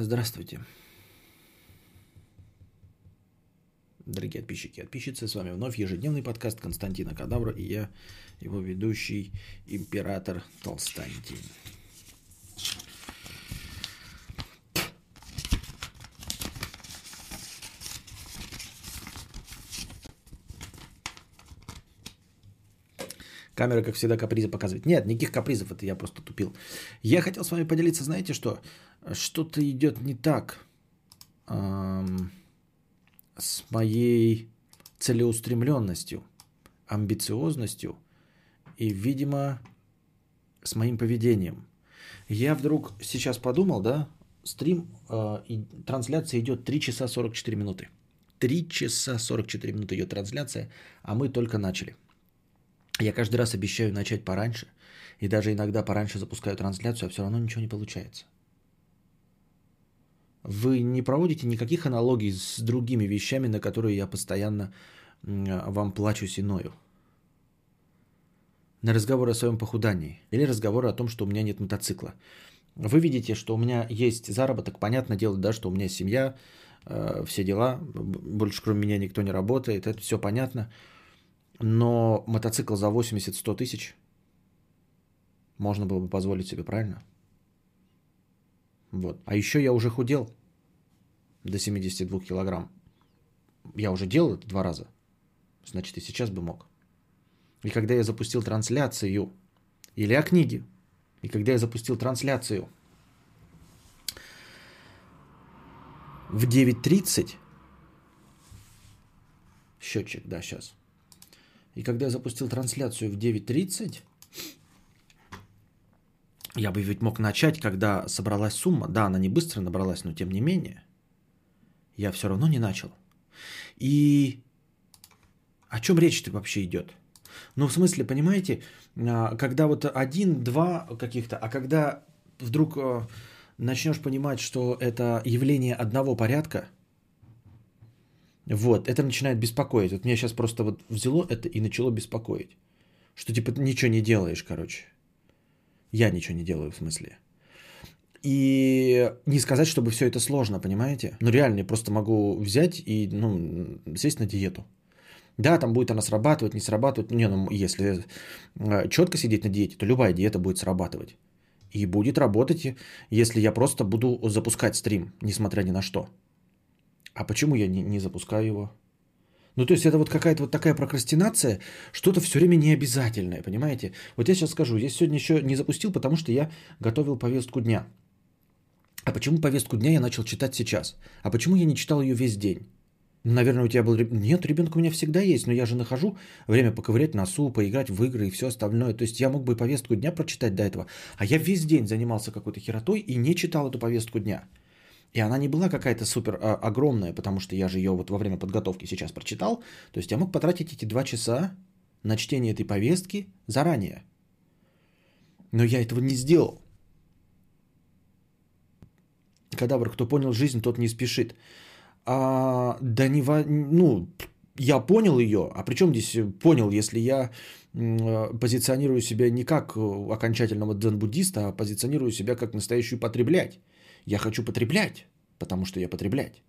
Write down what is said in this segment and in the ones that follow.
Здравствуйте. Дорогие подписчики и подписчицы, с вами вновь ежедневный подкаст Константина Кадавра и я, его ведущий, император Толстантин. Камера, как всегда, капризы показывает. Нет, никаких капризов, это я просто тупил. Я хотел с вами поделиться, знаете что? Что-то идет не так эм, с моей целеустремленностью, амбициозностью и, видимо, с моим поведением. Я вдруг сейчас подумал, да, стрим э, и трансляция идет 3 часа 44 минуты. 3 часа 44 минуты идет трансляция, а мы только начали. Я каждый раз обещаю начать пораньше, и даже иногда пораньше запускаю трансляцию, а все равно ничего не получается. Вы не проводите никаких аналогий с другими вещами, на которые я постоянно вам плачусь и ною. На разговор о своем похудании или разговор о том, что у меня нет мотоцикла. Вы видите, что у меня есть заработок, понятное дело, да, что у меня семья, э, все дела, больше кроме меня никто не работает, это все понятно. Но мотоцикл за 80-100 тысяч можно было бы позволить себе, правильно? Вот. А еще я уже худел до 72 килограмм. Я уже делал это два раза. Значит, и сейчас бы мог. И когда я запустил трансляцию, или о книге, и когда я запустил трансляцию в 9.30, счетчик, да, сейчас, и когда я запустил трансляцию в 9.30, я бы ведь мог начать, когда собралась сумма. Да, она не быстро набралась, но тем не менее. Я все равно не начал. И о чем речь-то вообще идет? Ну, в смысле, понимаете, а, когда вот один-два каких-то, а когда вдруг а, начнешь понимать, что это явление одного порядка, вот, это начинает беспокоить. Вот меня сейчас просто вот взяло это и начало беспокоить. Что типа ты ничего не делаешь, короче. Я ничего не делаю, в смысле. И не сказать, чтобы все это сложно, понимаете? Ну реально, я просто могу взять и ну, сесть на диету. Да, там будет она срабатывать, не срабатывать. Не, ну если э, четко сидеть на диете, то любая диета будет срабатывать. И будет работать, если я просто буду запускать стрим, несмотря ни на что. А почему я не, не запускаю его? Ну, то есть это вот какая-то вот такая прокрастинация, что-то все время необязательное, понимаете? Вот я сейчас скажу, я сегодня еще не запустил, потому что я готовил повестку дня. А почему повестку дня я начал читать сейчас? А почему я не читал ее весь день? Ну, наверное, у тебя был... Нет, ребенок у меня всегда есть, но я же нахожу время поковырять носу, поиграть в игры и все остальное. То есть я мог бы повестку дня прочитать до этого. А я весь день занимался какой-то херотой и не читал эту повестку дня. И она не была какая-то супер а, огромная, потому что я же ее вот во время подготовки сейчас прочитал. То есть я мог потратить эти два часа на чтение этой повестки заранее. Но я этого не сделал. Кадавр, кто понял жизнь, тот не спешит. А, да не во... Ну, я понял ее. А при чем здесь понял, если я позиционирую себя не как окончательного дзен-буддиста, а позиционирую себя как настоящую потреблять. Я хочу потреблять, потому что я потреблять.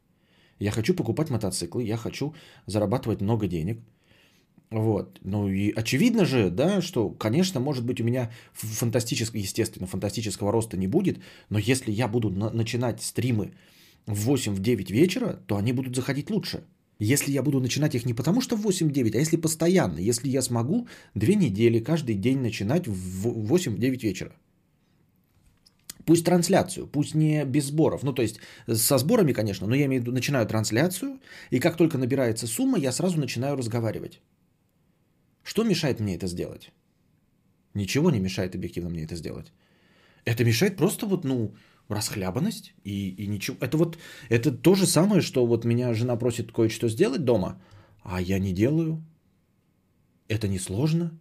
Я хочу покупать мотоциклы, я хочу зарабатывать много денег. Вот. Ну и очевидно же, да, что, конечно, может быть, у меня фантастического, естественно, фантастического роста не будет, но если я буду на- начинать стримы в 8-9 вечера, то они будут заходить лучше. Если я буду начинать их не потому, что в 8-9, а если постоянно, если я смогу две недели каждый день начинать в 8-9 вечера. Пусть трансляцию, пусть не без сборов. Ну, то есть со сборами, конечно, но я имею в виду, начинаю трансляцию, и как только набирается сумма, я сразу начинаю разговаривать. Что мешает мне это сделать? Ничего не мешает объективно мне это сделать. Это мешает просто вот, ну, расхлябанность и, и ничего. Это вот, это то же самое, что вот меня жена просит кое-что сделать дома, а я не делаю. Это не сложно.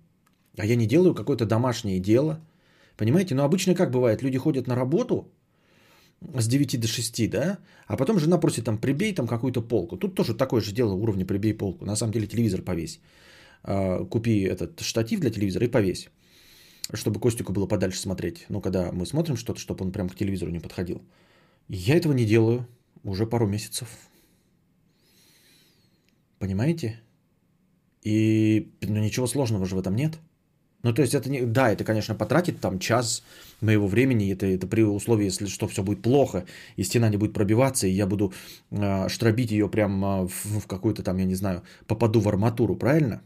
А я не делаю какое-то домашнее дело – Понимаете? Но обычно как бывает? Люди ходят на работу с 9 до 6, да? А потом жена просит там прибей там какую-то полку. Тут тоже такое же дело уровня прибей полку. На самом деле телевизор повесь. А, купи этот штатив для телевизора и повесь. Чтобы Костику было подальше смотреть. Ну, когда мы смотрим что-то, чтобы он прям к телевизору не подходил. Я этого не делаю уже пару месяцев. Понимаете? И ну, ничего сложного же в этом нет. Ну, то есть это не... Да, это, конечно, потратит там час моего времени. Это, это при условии, если что, все будет плохо, и стена не будет пробиваться, и я буду э, штробить ее прямо в, в какую-то там, я не знаю, попаду в арматуру, правильно?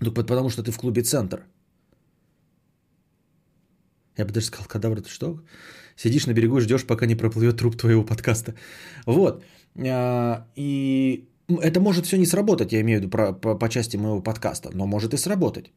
Ну, потому что ты в клубе «Центр». Я бы даже сказал, кадавр, ты что? Сидишь на берегу и ждешь, пока не проплывет труп твоего подкаста. Вот. А, и это может все не сработать, я имею в виду про, по, по части моего подкаста, но может и сработать.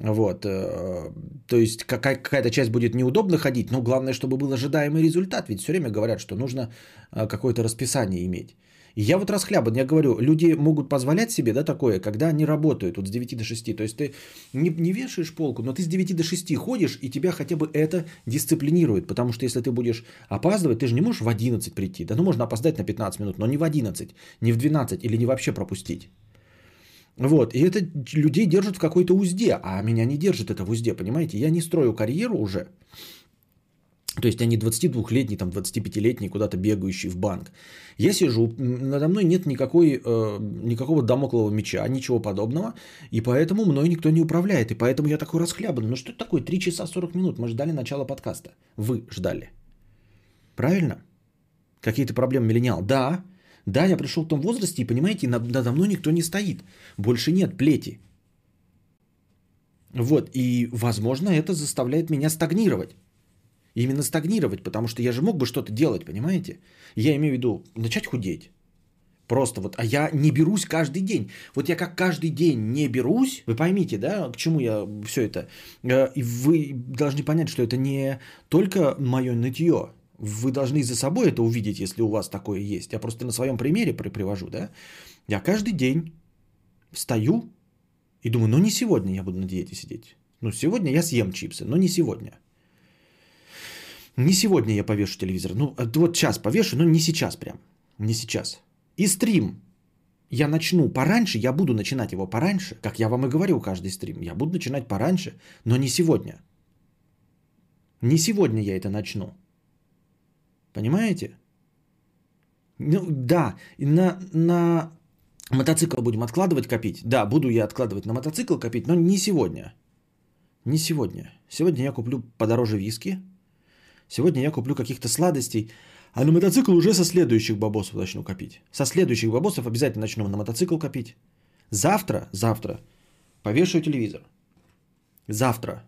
Вот, э, то есть какая-то часть будет неудобно ходить, но главное, чтобы был ожидаемый результат. Ведь все время говорят, что нужно э, какое-то расписание иметь. И я вот расхлябан, я говорю, люди могут позволять себе, да, такое, когда они работают вот с 9 до 6. То есть ты не, не вешаешь полку, но ты с 9 до 6 ходишь, и тебя хотя бы это дисциплинирует. Потому что если ты будешь опаздывать, ты же не можешь в 11 прийти. Да ну можно опоздать на 15 минут, но не в 11, не в 12 или не вообще пропустить. Вот, и это людей держит в какой-то узде, а меня не держит это в узде, понимаете? Я не строю карьеру уже, то есть они 22-летний, там 25-летний, куда-то бегающий в банк. Я сижу, надо мной нет никакой, э, никакого домоклого меча, ничего подобного, и поэтому мной никто не управляет, и поэтому я такой расхлябанный. Ну что это такое, 3 часа 40 минут, мы ждали начала подкаста. Вы ждали. Правильно? Какие-то проблемы миллениал? Да, да, я пришел в том возрасте, и понимаете, надо мной никто не стоит. Больше нет плети. Вот, и, возможно, это заставляет меня стагнировать. Именно стагнировать, потому что я же мог бы что-то делать, понимаете? Я имею в виду начать худеть. Просто вот, а я не берусь каждый день. Вот я как каждый день не берусь, вы поймите, да, к чему я все это. Э, и вы должны понять, что это не только мое нытье. Вы должны за собой это увидеть, если у вас такое есть. Я просто на своем примере привожу, да. Я каждый день встаю и думаю, ну не сегодня я буду на диете сидеть. Ну сегодня я съем чипсы, но не сегодня. Не сегодня я повешу телевизор. Ну, вот сейчас повешу, но не сейчас прям. Не сейчас. И стрим я начну пораньше, я буду начинать его пораньше, как я вам и говорю каждый стрим. Я буду начинать пораньше, но не сегодня. Не сегодня я это начну. Понимаете? Ну, да, на, на мотоцикл будем откладывать копить. Да, буду я откладывать на мотоцикл копить, но не сегодня. Не сегодня. Сегодня я куплю подороже виски, Сегодня я куплю каких-то сладостей, а на мотоцикл уже со следующих бабосов начну копить. Со следующих бабосов обязательно начну на мотоцикл копить. Завтра, завтра повешаю телевизор. Завтра,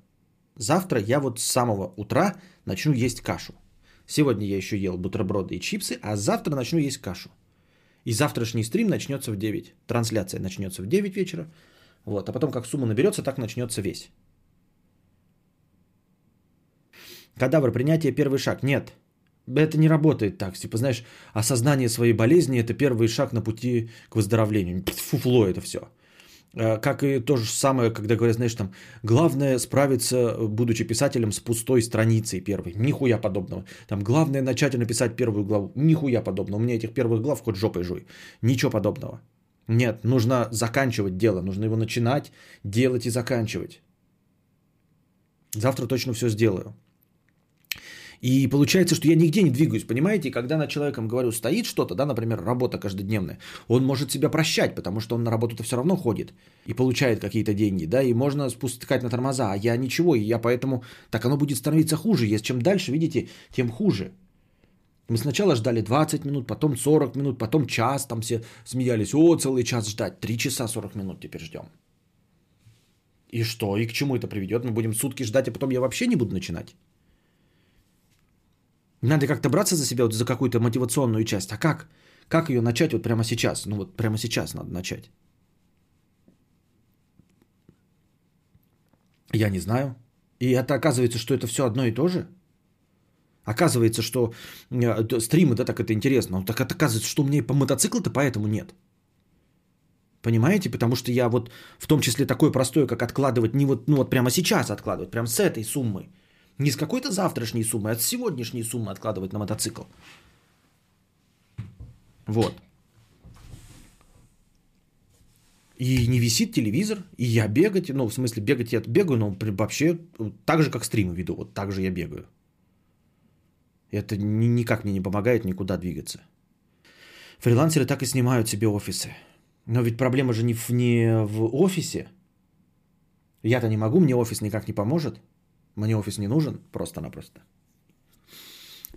завтра я вот с самого утра начну есть кашу. Сегодня я еще ел бутерброды и чипсы, а завтра начну есть кашу. И завтрашний стрим начнется в 9. Трансляция начнется в 9 вечера. Вот, а потом как сумма наберется, так начнется весь. Кадавр, принятие первый шаг. Нет, это не работает так. Типа, знаешь, осознание своей болезни – это первый шаг на пути к выздоровлению. Фуфло это все. Э, как и то же самое, когда говорят, знаешь, там, главное справиться, будучи писателем, с пустой страницей первой. Нихуя подобного. Там, главное начать написать первую главу. Нихуя подобного. У меня этих первых глав хоть жопой жуй. Ничего подобного. Нет, нужно заканчивать дело. Нужно его начинать, делать и заканчивать. Завтра точно все сделаю. И получается, что я нигде не двигаюсь, понимаете? И когда над человеком говорю, стоит что-то, да, например, работа каждодневная, он может себя прощать, потому что он на работу-то все равно ходит и получает какие-то деньги, да, и можно спускать на тормоза, а я ничего, и я поэтому, так оно будет становиться хуже, если чем дальше, видите, тем хуже. Мы сначала ждали 20 минут, потом 40 минут, потом час, там все смеялись, о, целый час ждать, 3 часа 40 минут теперь ждем. И что, и к чему это приведет? Мы будем сутки ждать, а потом я вообще не буду начинать. Надо как-то браться за себя, вот за какую-то мотивационную часть. А как? Как ее начать вот прямо сейчас? Ну вот прямо сейчас надо начать. Я не знаю. И это оказывается, что это все одно и то же. Оказывается, что э, стримы, да, так это интересно. Но так это оказывается, что у меня и по мотоциклу-то поэтому нет. Понимаете? Потому что я вот в том числе такое простое, как откладывать не вот, ну вот прямо сейчас откладывать, прямо с этой суммой. Не с какой-то завтрашней суммы, а с сегодняшней суммы откладывать на мотоцикл. Вот. И не висит телевизор, и я бегать, ну, в смысле, бегать я бегаю, но вообще так же, как стримы веду, вот так же я бегаю. Это ни- никак мне не помогает никуда двигаться. Фрилансеры так и снимают себе офисы. Но ведь проблема же не в, не в офисе. Я-то не могу, мне офис никак не поможет. Мне офис не нужен просто-напросто.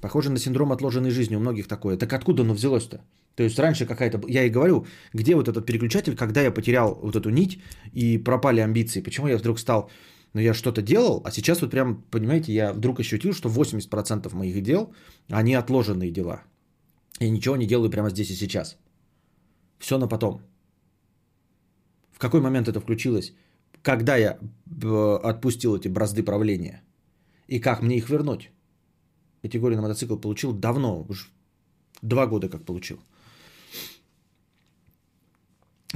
Похоже на синдром отложенной жизни у многих такое. Так откуда оно взялось-то? То есть раньше какая-то... Я и говорю, где вот этот переключатель, когда я потерял вот эту нить и пропали амбиции? Почему я вдруг стал... Ну, я что-то делал, а сейчас вот прям, понимаете, я вдруг ощутил, что 80% моих дел, они отложенные дела. Я ничего не делаю прямо здесь и сейчас. Все на потом. В какой момент это включилось? Когда я э, отпустил эти бразды правления? И как мне их вернуть? Категорию на мотоцикл получил давно, уж два года как получил.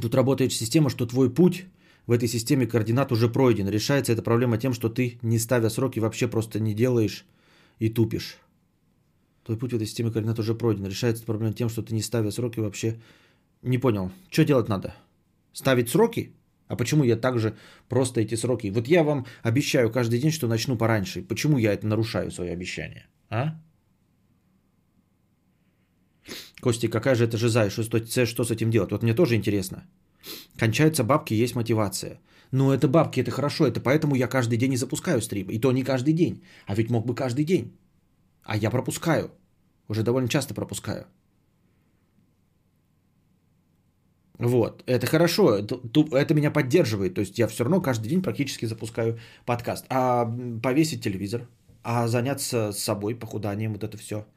Тут работает система, что твой путь в этой системе координат уже пройден. Решается эта проблема тем, что ты, не ставя сроки, вообще просто не делаешь и тупишь. Твой путь в этой системе координат уже пройден. Решается эта проблема тем, что ты, не ставя сроки, вообще... Не понял. Что делать надо? Ставить сроки? А почему я также просто эти сроки? Вот я вам обещаю каждый день, что начну пораньше. Почему я это нарушаю, свое обещание? А? Кости, какая же это жиза и что, что с этим делать? Вот мне тоже интересно. Кончаются бабки, есть мотивация. Ну, это бабки, это хорошо, это поэтому я каждый день и запускаю стрим. И то не каждый день. А ведь мог бы каждый день. А я пропускаю. Уже довольно часто пропускаю. Вот, это хорошо, это, это меня поддерживает. То есть я все равно каждый день практически запускаю подкаст. А повесить телевизор, а заняться собой, похуданием, вот это все –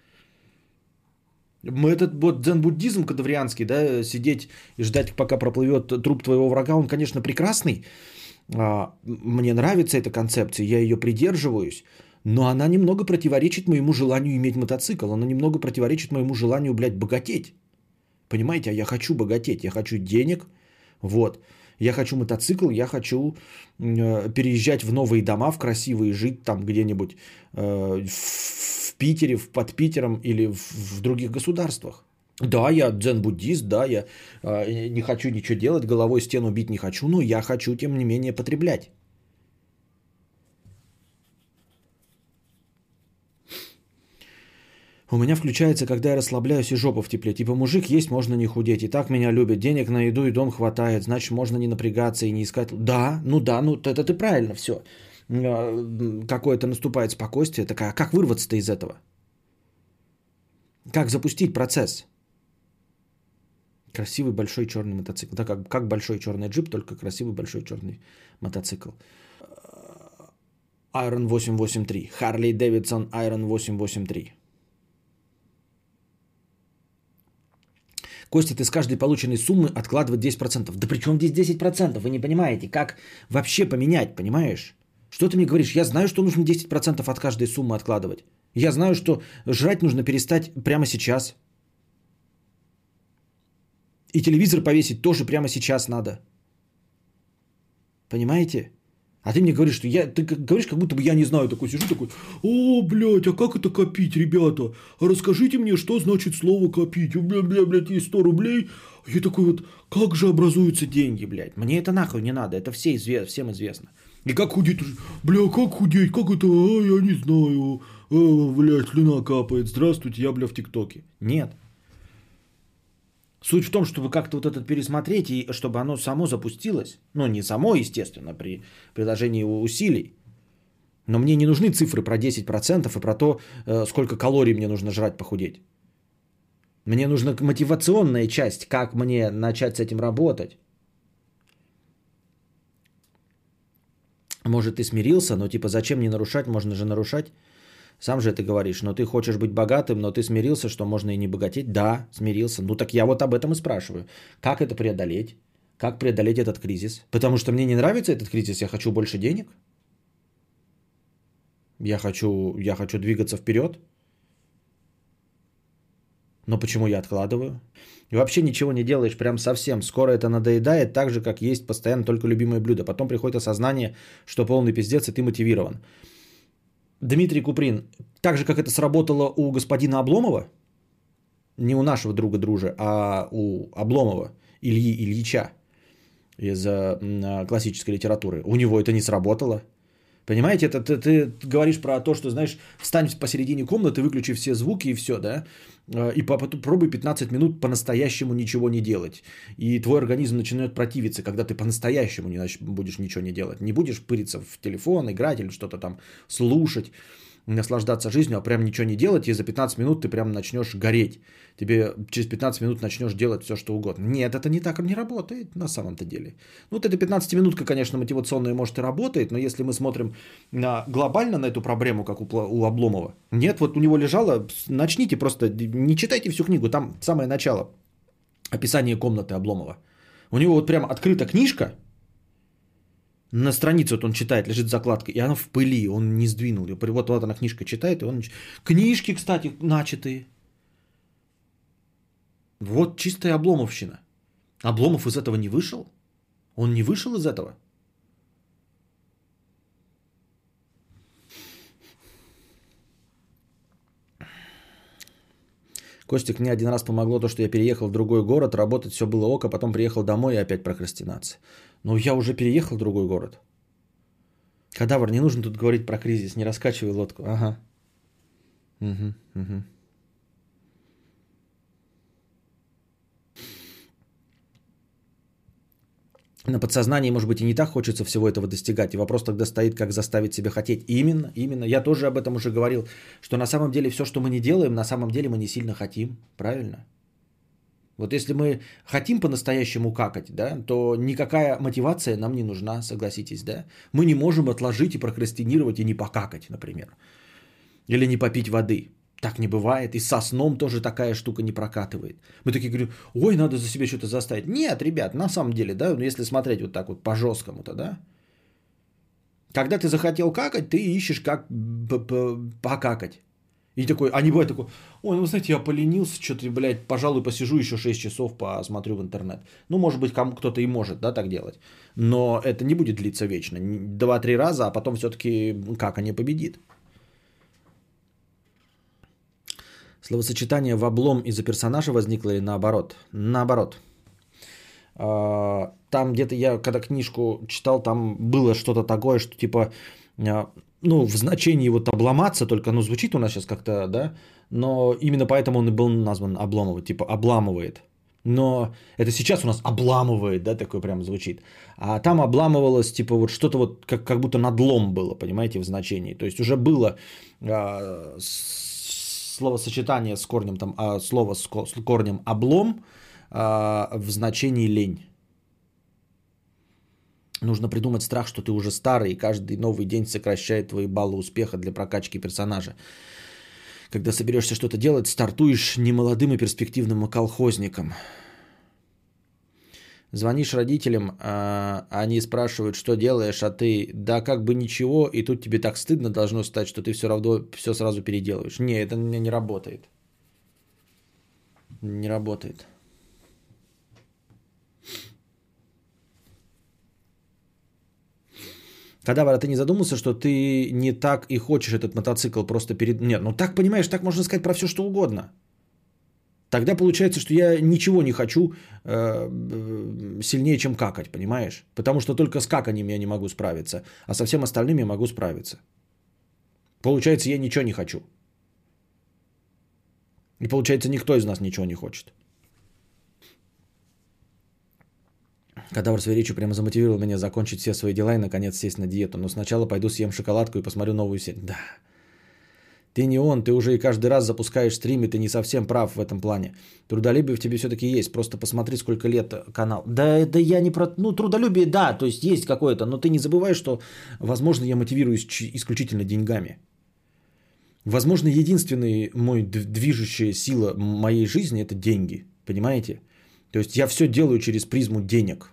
мы этот вот дзен-буддизм кадаврианский, да, сидеть и ждать, пока проплывет труп твоего врага, он, конечно, прекрасный. А, мне нравится эта концепция, я ее придерживаюсь, но она немного противоречит моему желанию иметь мотоцикл, она немного противоречит моему желанию, блядь, богатеть. Понимаете, а я хочу богатеть, я хочу денег, вот. Я хочу мотоцикл, я хочу э, переезжать в новые дома, в красивые, жить там где-нибудь э, в Питере, в, под Питером или в, в других государствах. Да, я дзен-буддист, да, я э, не хочу ничего делать, головой стену бить не хочу, но я хочу, тем не менее, потреблять. У меня включается, когда я расслабляюсь и жопа в тепле. Типа мужик есть, можно не худеть. И так меня любят. Денег на еду и дом хватает. Значит, можно не напрягаться и не искать. Да, ну да, ну это ты правильно все. А, какое-то наступает спокойствие. Такая, а как вырваться-то из этого? Как запустить процесс? Красивый большой черный мотоцикл. Да, как, как большой черный джип, только красивый большой черный мотоцикл. Iron 883. Harley Davidson Iron 883. Костя, ты с каждой полученной суммы откладывать 10%. Да при чем здесь 10%? Вы не понимаете, как вообще поменять, понимаешь? Что ты мне говоришь? Я знаю, что нужно 10% от каждой суммы откладывать. Я знаю, что жрать нужно перестать прямо сейчас. И телевизор повесить тоже прямо сейчас надо. Понимаете? А ты мне говоришь, что я, ты говоришь, как будто бы я не знаю, такой сижу, такой, о, блядь, а как это копить, ребята? А расскажите мне, что значит слово копить? Бля, бля, блядь, есть 100 рублей. Я такой вот, как же образуются деньги, блядь? Мне это нахуй не надо, это все известно, всем известно. И как худеть? Бля, как худеть? Как это? А, я не знаю. А, блядь, слюна капает. Здравствуйте, я, бля, в ТикТоке. Нет. Суть в том, чтобы как-то вот этот пересмотреть и чтобы оно само запустилось. Ну, не само, естественно, при приложении усилий. Но мне не нужны цифры про 10% и про то, э, сколько калорий мне нужно жрать похудеть. Мне нужна мотивационная часть, как мне начать с этим работать. Может, ты смирился, но типа зачем не нарушать, можно же нарушать. Сам же ты говоришь, но ты хочешь быть богатым, но ты смирился, что можно и не богатеть? Да, смирился. Ну так я вот об этом и спрашиваю. Как это преодолеть? Как преодолеть этот кризис? Потому что мне не нравится этот кризис, я хочу больше денег. Я хочу, я хочу двигаться вперед. Но почему я откладываю? И вообще ничего не делаешь прям совсем. Скоро это надоедает так же, как есть постоянно только любимое блюдо. Потом приходит осознание, что полный пиздец, и ты мотивирован. Дмитрий Куприн, так же, как это сработало у господина Обломова, не у нашего друга дружа, а у Обломова, Ильи Ильича из э, классической литературы. У него это не сработало. Понимаете, это ты, ты говоришь про то, что, знаешь, встань посередине комнаты, выключи все звуки и все, да, э, и попробуй 15 минут по-настоящему ничего не делать. И твой организм начинает противиться, когда ты по-настоящему не будешь ничего не делать. Не будешь пыриться в телефон, играть или что-то там слушать наслаждаться жизнью, а прям ничего не делать, и за 15 минут ты прям начнешь гореть. Тебе через 15 минут начнешь делать все, что угодно. Нет, это не так не работает на самом-то деле. Ну, вот эта 15-минутка, конечно, мотивационная, может, и работает, но если мы смотрим на, глобально на эту проблему, как у, у Обломова, нет, вот у него лежало, начните просто, не читайте всю книгу, там самое начало, описание комнаты Обломова. У него вот прям открыта книжка, на странице вот он читает, лежит закладка, и она в пыли, он не сдвинул ее. Вот, вот она книжка читает, и он... Книжки, кстати, начатые. Вот чистая обломовщина. Обломов из этого не вышел? Он не вышел из этого? Костик, мне один раз помогло то, что я переехал в другой город, работать все было ок, а потом приехал домой и опять прокрастинация. Но я уже переехал в другой город. Кадавр, не нужно тут говорить про кризис, не раскачивай лодку. Ага. Угу, угу. На подсознании, может быть, и не так хочется всего этого достигать. И вопрос тогда стоит, как заставить себя хотеть. Именно, именно. Я тоже об этом уже говорил, что на самом деле все, что мы не делаем, на самом деле мы не сильно хотим. Правильно? Вот если мы хотим по-настоящему какать, да, то никакая мотивация нам не нужна, согласитесь, да? Мы не можем отложить и прокрастинировать и не покакать, например. Или не попить воды. Так не бывает. И со сном тоже такая штука не прокатывает. Мы такие говорим, ой, надо за себя что-то заставить. Нет, ребят, на самом деле, да, ну если смотреть вот так вот по-жесткому-то, да, когда ты захотел какать, ты ищешь, как покакать. И такой, а не бывает такой, ой, ну, знаете, я поленился, что-то, блядь, пожалуй, посижу еще 6 часов, посмотрю в интернет. Ну, может быть, кому кто-то и может, да, так делать. Но это не будет длиться вечно. Два-три раза, а потом все-таки как они победит. Словосочетание в облом из-за персонажа возникло или наоборот? Наоборот. А, там где-то я, когда книжку читал, там было что-то такое, что типа, а, ну, в значении вот обломаться, только, ну, звучит у нас сейчас как-то, да, но именно поэтому он и был назван обламывать, типа обламывает. Но это сейчас у нас обламывает, да, такое прям звучит. А там обламывалось, типа, вот что-то вот, как, как будто надлом было, понимаете, в значении. То есть уже было а, словосочетание с корнем, там, а, слово с корнем облом а, в значении лень. Нужно придумать страх, что ты уже старый, и каждый новый день сокращает твои баллы успеха для прокачки персонажа. Когда соберешься что-то делать, стартуешь немолодым и перспективным колхозником. Звонишь родителям, а они спрашивают, что делаешь, а ты, да как бы ничего, и тут тебе так стыдно должно стать, что ты все равно все сразу переделываешь. Не, это меня не работает. Не работает. Когда ты не задумался, что ты не так и хочешь этот мотоцикл просто перед... Нет, ну так, понимаешь, так можно сказать про все, что угодно. Тогда получается, что я ничего не хочу э, сильнее, чем какать, понимаешь? Потому что только с каканием я не могу справиться, а со всем остальным я могу справиться. Получается, я ничего не хочу. И получается, никто из нас ничего не хочет. Кадавр с речью прямо замотивировал меня закончить все свои дела и наконец сесть на диету. Но сначала пойду съем шоколадку и посмотрю новую серию. Да, ты не он, ты уже и каждый раз запускаешь стрим, и ты не совсем прав в этом плане. Трудолюбие в тебе все-таки есть, просто посмотри, сколько лет канал. Да, да я не про... Ну, трудолюбие, да, то есть есть какое-то, но ты не забывай, что, возможно, я мотивируюсь исключительно деньгами. Возможно, единственная мой движущая сила моей жизни – это деньги, понимаете? То есть я все делаю через призму денег.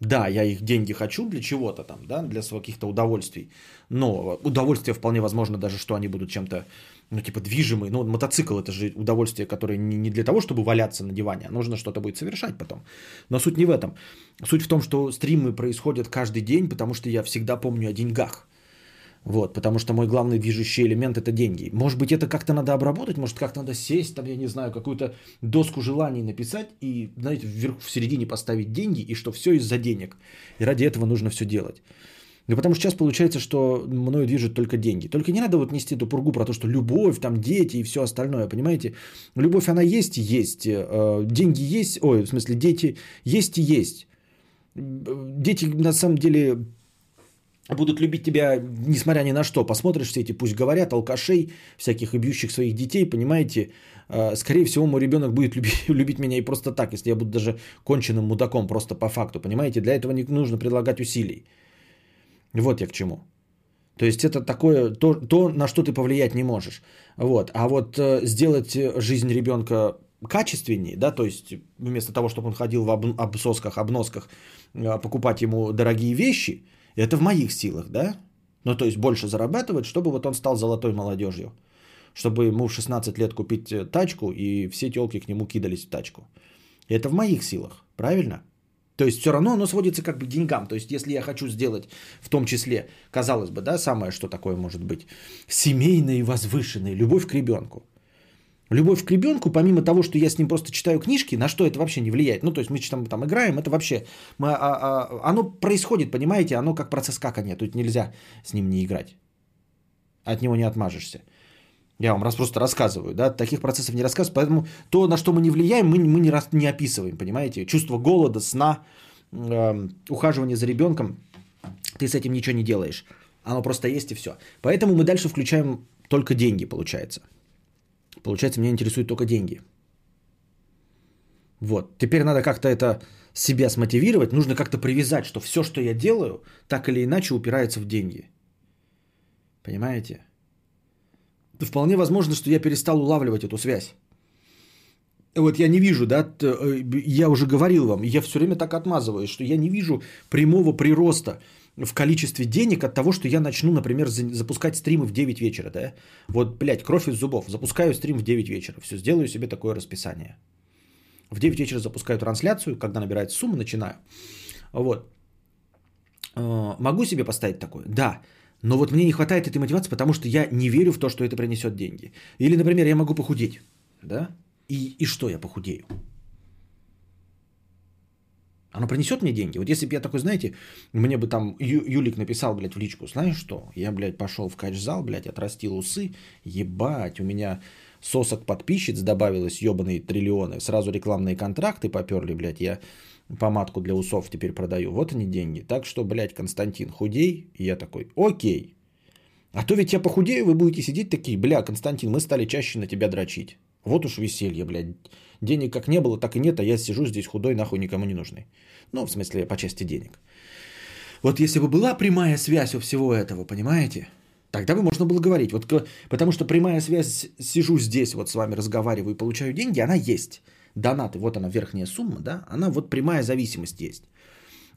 Да, я их деньги хочу для чего-то там, да, для каких-то удовольствий. Но удовольствие вполне возможно даже, что они будут чем-то, ну, типа, движимые. Ну, мотоцикл это же удовольствие, которое не для того, чтобы валяться на диване, а нужно что-то будет совершать потом. Но суть не в этом. Суть в том, что стримы происходят каждый день, потому что я всегда помню о деньгах. Вот, потому что мой главный движущий элемент это деньги. Может быть, это как-то надо обработать, может, как-то надо сесть, там, я не знаю, какую-то доску желаний написать и, знаете, вверх в середине поставить деньги, и что все из-за денег. И ради этого нужно все делать. И потому что сейчас получается, что мною движут только деньги. Только не надо вот нести эту пургу про то, что любовь, там дети и все остальное, понимаете? Любовь, она есть и есть. Э, деньги есть, ой, в смысле, дети есть и есть. Дети на самом деле будут любить тебя, несмотря ни на что. Посмотришь все эти, пусть говорят, алкашей, всяких и бьющих своих детей, понимаете, э, скорее всего, мой ребенок будет любить, любить меня и просто так, если я буду даже конченным мудаком, просто по факту, понимаете. Для этого не нужно предлагать усилий. Вот я к чему. То есть это такое, то, то на что ты повлиять не можешь. Вот. А вот э, сделать жизнь ребенка качественнее, да, то есть вместо того, чтобы он ходил в об, обсосках, обносках, э, покупать ему дорогие вещи, это в моих силах, да? Ну, то есть больше зарабатывать, чтобы вот он стал золотой молодежью. Чтобы ему в 16 лет купить э, тачку, и все телки к нему кидались в тачку. Это в моих силах, правильно? То есть все равно оно сводится как бы к деньгам. То есть если я хочу сделать в том числе, казалось бы, да, самое, что такое может быть, семейное и возвышенное, любовь к ребенку. Любовь к ребенку, помимо того, что я с ним просто читаю книжки, на что это вообще не влияет. Ну, то есть мы там, там играем, это вообще... Мы, а, а, оно происходит, понимаете, оно как процесс какания. Тут нельзя с ним не играть. От него не отмажешься. Я вам раз просто рассказываю, да, таких процессов не рассказываю, поэтому то, на что мы не влияем, мы, мы не, раз, не описываем, понимаете? Чувство голода, сна, э, ухаживание за ребенком, ты с этим ничего не делаешь. Оно просто есть и все. Поэтому мы дальше включаем только деньги, получается. Получается, меня интересуют только деньги. Вот. Теперь надо как-то это себя смотивировать, нужно как-то привязать, что все, что я делаю, так или иначе упирается в деньги. Понимаете? вполне возможно, что я перестал улавливать эту связь. Вот я не вижу, да, э, я уже говорил вам, я все время так отмазываюсь, что я не вижу прямого прироста в количестве денег от того, что я начну, например, запускать стримы в 9 вечера, да. Вот, блядь, кровь из зубов. Запускаю стрим в 9 вечера. Все, сделаю себе такое расписание. В 9 вечера запускаю трансляцию, когда набирается сумма, начинаю. Вот. Э, могу себе поставить такое? Да. Но вот мне не хватает этой мотивации, потому что я не верю в то, что это принесет деньги. Или, например, я могу похудеть. Да? И, и что я похудею? Оно принесет мне деньги? Вот если бы я такой, знаете, мне бы там Ю, Юлик написал, блядь, в личку, знаешь что? Я, блядь, пошел в кач-зал, блядь, отрастил усы, ебать, у меня сосок подписчиц добавилось, ебаные триллионы, сразу рекламные контракты поперли, блядь, я помадку для усов теперь продаю. Вот они деньги. Так что, блядь, Константин, худей. И я такой, окей. А то ведь я похудею, вы будете сидеть такие, бля, Константин, мы стали чаще на тебя дрочить. Вот уж веселье, блядь. Денег как не было, так и нет, а я сижу здесь худой, нахуй никому не нужный. Ну, в смысле, по части денег. Вот если бы была прямая связь у всего этого, понимаете? Тогда бы можно было говорить. Вот, потому что прямая связь, сижу здесь, вот с вами разговариваю и получаю деньги, она есть донаты, вот она верхняя сумма, да, она вот прямая зависимость есть.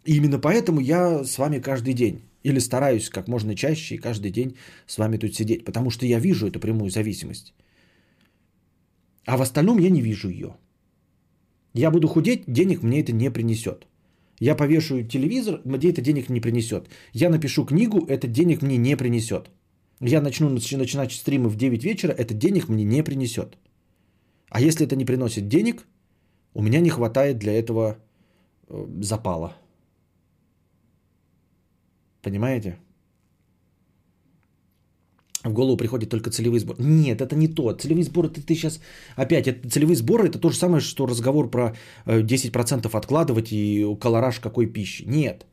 И именно поэтому я с вами каждый день, или стараюсь как можно чаще и каждый день с вами тут сидеть, потому что я вижу эту прямую зависимость. А в остальном я не вижу ее. Я буду худеть, денег мне это не принесет. Я повешу телевизор, мне это денег не принесет. Я напишу книгу, это денег мне не принесет. Я начну начинать стримы в 9 вечера, это денег мне не принесет. А если это не приносит денег, у меня не хватает для этого э, запала. Понимаете? В голову приходит только целевой сбор. Нет, это не то. Целевой сбор, это ты сейчас... Опять, это целевые сборы, это то же самое, что разговор про 10% э, откладывать и колораж какой пищи. Нет.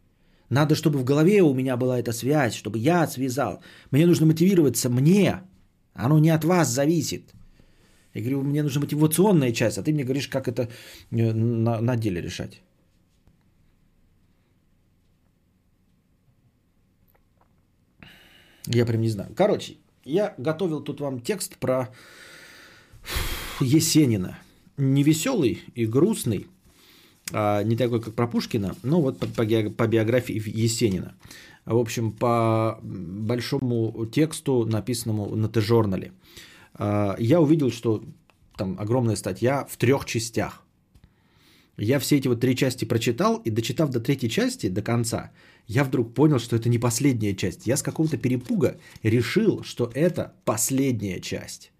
Надо, чтобы в голове у меня была эта связь, чтобы я связал. Мне нужно мотивироваться мне. Оно не от вас зависит. Я говорю, мне нужна мотивационная часть, а ты мне говоришь, как это э, на, на деле решать. Я прям не знаю. Короче, я готовил тут вам текст про Есенина. Не веселый и грустный, а не такой, как про Пушкина, но вот по, по, по биографии Есенина. В общем, по большому тексту, написанному на Т-журнале. А, я увидел, что там огромная статья в трех частях. Я все эти вот три части прочитал, и дочитав до третьей части, до конца, я вдруг понял, что это не последняя часть. Я с какого-то перепуга решил, что это последняя часть.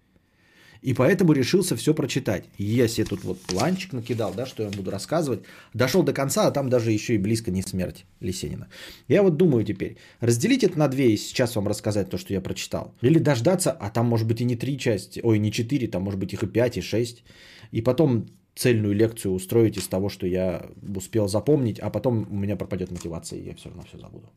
И поэтому решился все прочитать. Я себе тут вот планчик накидал, да, что я буду рассказывать. Дошел до конца, а там даже еще и близко не смерть Лисенина. Я вот думаю теперь, разделить это на две и сейчас вам рассказать то, что я прочитал. Или дождаться, а там может быть и не три части, ой, не четыре, там может быть их и пять, и шесть. И потом цельную лекцию устроить из того, что я успел запомнить, а потом у меня пропадет мотивация, и я все равно все забуду.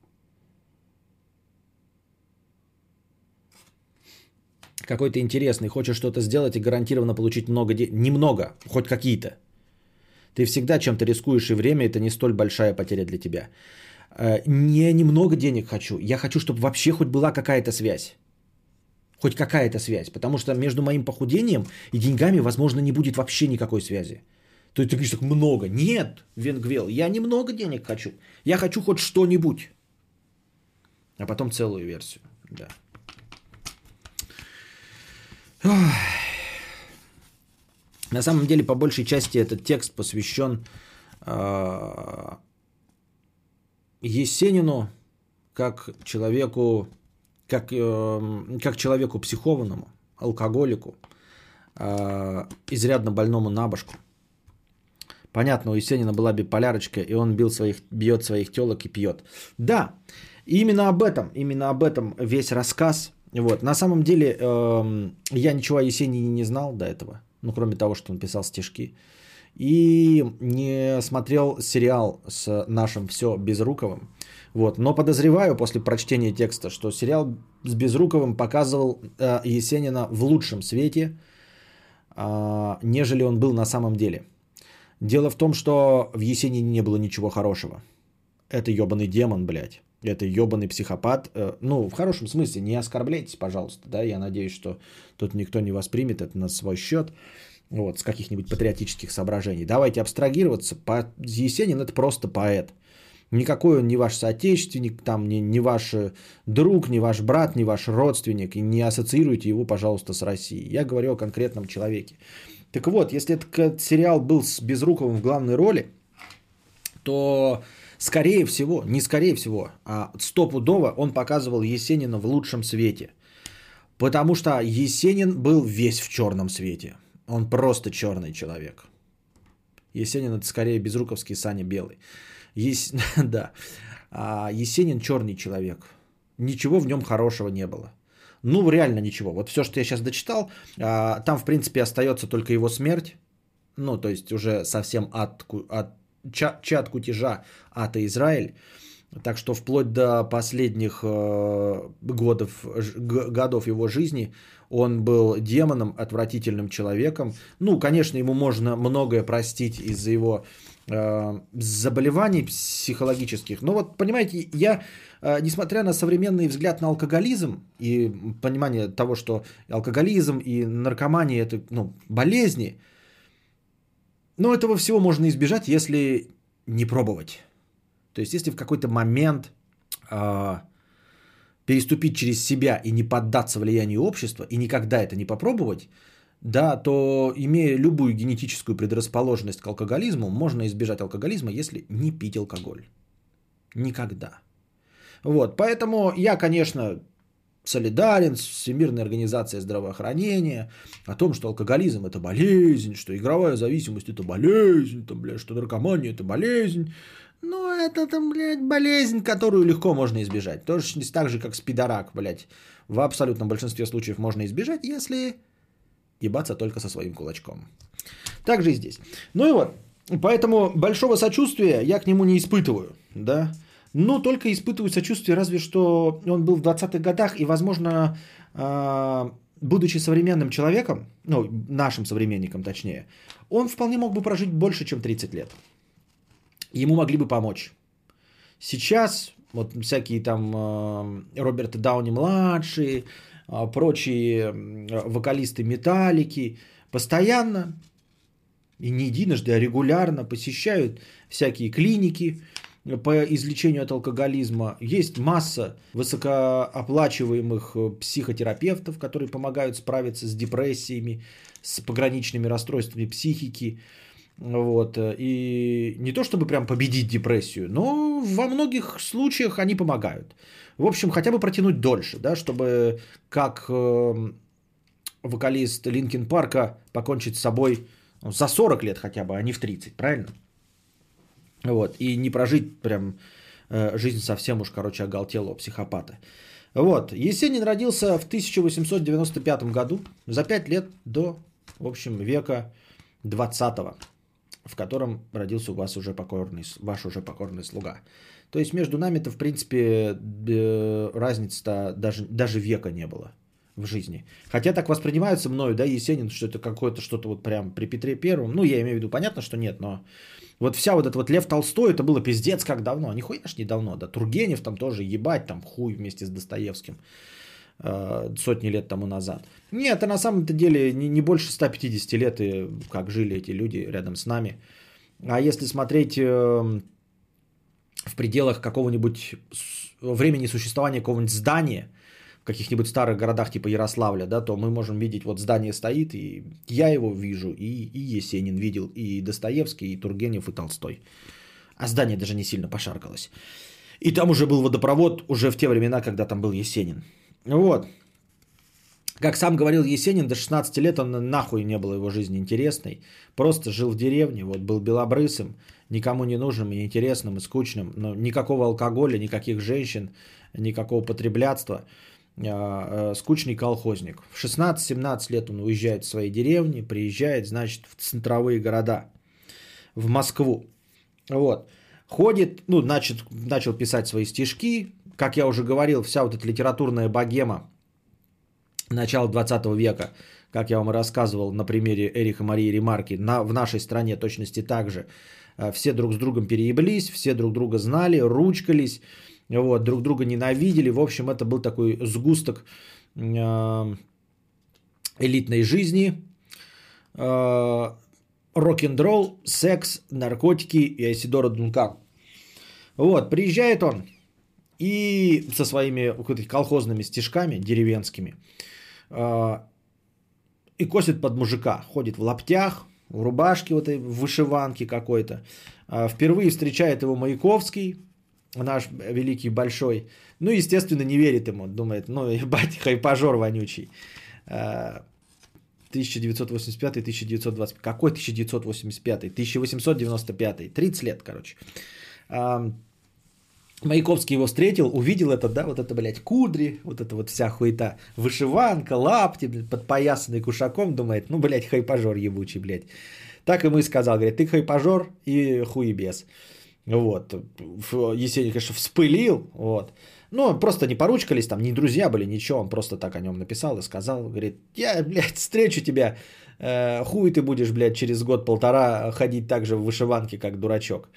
какой-то интересный, хочешь что-то сделать и гарантированно получить много денег. Немного, хоть какие-то. Ты всегда чем-то рискуешь, и время это не столь большая потеря для тебя. Э, не немного денег хочу. Я хочу, чтобы вообще хоть была какая-то связь. Хоть какая-то связь. Потому что между моим похудением и деньгами, возможно, не будет вообще никакой связи. То есть ты говоришь так много. Нет, Венгвел, я немного денег хочу. Я хочу хоть что-нибудь. А потом целую версию. Да. На самом деле, по большей части, этот текст посвящен э, Есенину как человеку, как, э, как человеку психованному, алкоголику, э, изрядно больному на башку. Понятно, у Есенина была биполярочка, и он бил своих, бьет своих телок и пьет. Да, именно об этом, именно об этом весь рассказ – вот. На самом деле э, я ничего о Есенине не знал до этого, ну кроме того, что он писал стишки. И не смотрел сериал с нашим все Безруковым. Вот. Но подозреваю после прочтения текста, что сериал с Безруковым показывал э, Есенина в лучшем свете, э, нежели он был на самом деле. Дело в том, что в Есенине не было ничего хорошего. Это ебаный демон, блядь это ебаный психопат. Э, ну, в хорошем смысле, не оскорбляйтесь, пожалуйста, да, я надеюсь, что тут никто не воспримет это на свой счет, вот, с каких-нибудь патриотических соображений. Давайте абстрагироваться, по... Есенин это просто поэт. Никакой он не ваш соотечественник, там, не, не ваш э, друг, не ваш брат, не ваш родственник, и не ассоциируйте его, пожалуйста, с Россией. Я говорю о конкретном человеке. Так вот, если этот сериал был с Безруковым в главной роли, то Скорее всего, не скорее всего, а стопудово он показывал Есенина в лучшем свете. Потому что Есенин был весь в черном свете. Он просто черный человек. Есенин это скорее безруковский Саня Белый. Ес... да. А Есенин черный человек. Ничего в нем хорошего не было. Ну, реально ничего. Вот все, что я сейчас дочитал, а, там, в принципе, остается только его смерть. Ну, то есть уже совсем от, от чат, чат кутежа Ата Израиль. Так что вплоть до последних э, годов, годов его жизни он был демоном, отвратительным человеком. Ну, конечно, ему можно многое простить из-за его заболеваний психологических. Но вот, понимаете, я, э, несмотря на современный взгляд на алкоголизм и понимание того, что алкоголизм и наркомания это ну, болезни, но этого всего можно избежать, если не пробовать. То есть, если в какой-то момент э, переступить через себя и не поддаться влиянию общества, и никогда это не попробовать, да, то имея любую генетическую предрасположенность к алкоголизму, можно избежать алкоголизма, если не пить алкоголь. Никогда. Вот, поэтому я, конечно, солидарен с Всемирной организацией здравоохранения, о том, что алкоголизм это болезнь, что игровая зависимость это болезнь, там, блядь, что наркомания это болезнь. Но это там, блядь, болезнь, которую легко можно избежать. Тоже так же, как спидорак, блядь. В абсолютном большинстве случаев можно избежать, если ебаться только со своим кулачком. Так же и здесь. Ну и вот, поэтому большого сочувствия я к нему не испытываю, да. Но только испытываю сочувствие, разве что он был в 20-х годах, и, возможно, а, будучи современным человеком, ну, нашим современником точнее, он вполне мог бы прожить больше, чем 30 лет. Ему могли бы помочь. Сейчас вот всякие там а, Роберт Дауни-младший, а, прочие вокалисты Металлики постоянно и не единожды, а регулярно посещают всякие клиники, по излечению от алкоголизма. Есть масса высокооплачиваемых э, психотерапевтов, которые помогают справиться с депрессиями, с пограничными расстройствами психики. Вот. И не то чтобы прям победить депрессию, но во многих случаях они помогают. В общем, хотя бы протянуть дольше, да, чтобы как эм, вокалист Линкин Парка покончить с собой ну, за 40 лет хотя бы, а не в 30, правильно? Вот, и не прожить прям э, жизнь совсем уж, короче, оголтелого психопата. Вот, Есенин родился в 1895 году, за 5 лет до, в общем, века 20 в котором родился у вас уже покорный, ваш уже покорный слуга. То есть между нами-то, в принципе, разницы-то даже, даже века не было в жизни. Хотя так воспринимаются мною, да, Есенин, что это какое-то что-то вот прям при Петре Первом. Ну, я имею в виду, понятно, что нет, но вот вся вот эта вот Лев Толстой, это было пиздец как давно. Нихуя ж не давно, да. Тургенев там тоже ебать, там хуй вместе с Достоевским э, сотни лет тому назад. Нет, это на самом-то деле не, не больше 150 лет, и как жили эти люди рядом с нами. А если смотреть э, в пределах какого-нибудь времени существования какого-нибудь здания, в каких-нибудь старых городах типа Ярославля, да, то мы можем видеть, вот здание стоит, и я его вижу, и, и Есенин видел, и Достоевский, и Тургенев, и Толстой. А здание даже не сильно пошаркалось. И там уже был водопровод, уже в те времена, когда там был Есенин. Вот. Как сам говорил Есенин, до 16 лет он нахуй не было его жизни интересной. Просто жил в деревне, вот был белобрысым, никому не нужным и интересным и скучным. Но никакого алкоголя, никаких женщин, никакого потреблятства. А, а, скучный колхозник. В 16-17 лет он уезжает в своей деревни, приезжает, значит, в центровые города, в Москву. Вот. Ходит, ну, значит, начал писать свои стишки. Как я уже говорил, вся вот эта литературная богема начала 20 века, как я вам и рассказывал на примере Эриха Марии Ремарки, на, в нашей стране точности так же. А, все друг с другом перееблись, все друг друга знали, ручкались, вот, друг друга ненавидели. В общем, это был такой сгусток э, элитной жизни. Э, рок-н-ролл, секс, наркотики и Айсидора Дункан. Вот, приезжает он и со своими колхозными стишками деревенскими э, и косит под мужика. Ходит в лаптях, в рубашке вот этой, в вышиванке какой-то. Впервые встречает его Маяковский, наш великий большой, ну, естественно, не верит ему, думает, ну, ебать, хайпажор вонючий. 1985-1925, какой 1985? 1895, 30 лет, короче. Маяковский его встретил, увидел это, да, вот это, блядь, кудри, вот это вот вся хуета, вышиванка, лапти, подпоясанный кушаком, думает, ну, блядь, хайпажор ебучий, блядь. Так ему и сказал, говорит, ты хайпажор и хуебес. Вот. Есенин, конечно, вспылил. Вот. Ну, просто не поручкались, там, не друзья были, ничего. Он просто так о нем написал и сказал. Говорит, я, блядь, встречу тебя. Э, хуй ты будешь, блядь, через год-полтора ходить так же в вышиванке, как дурачок.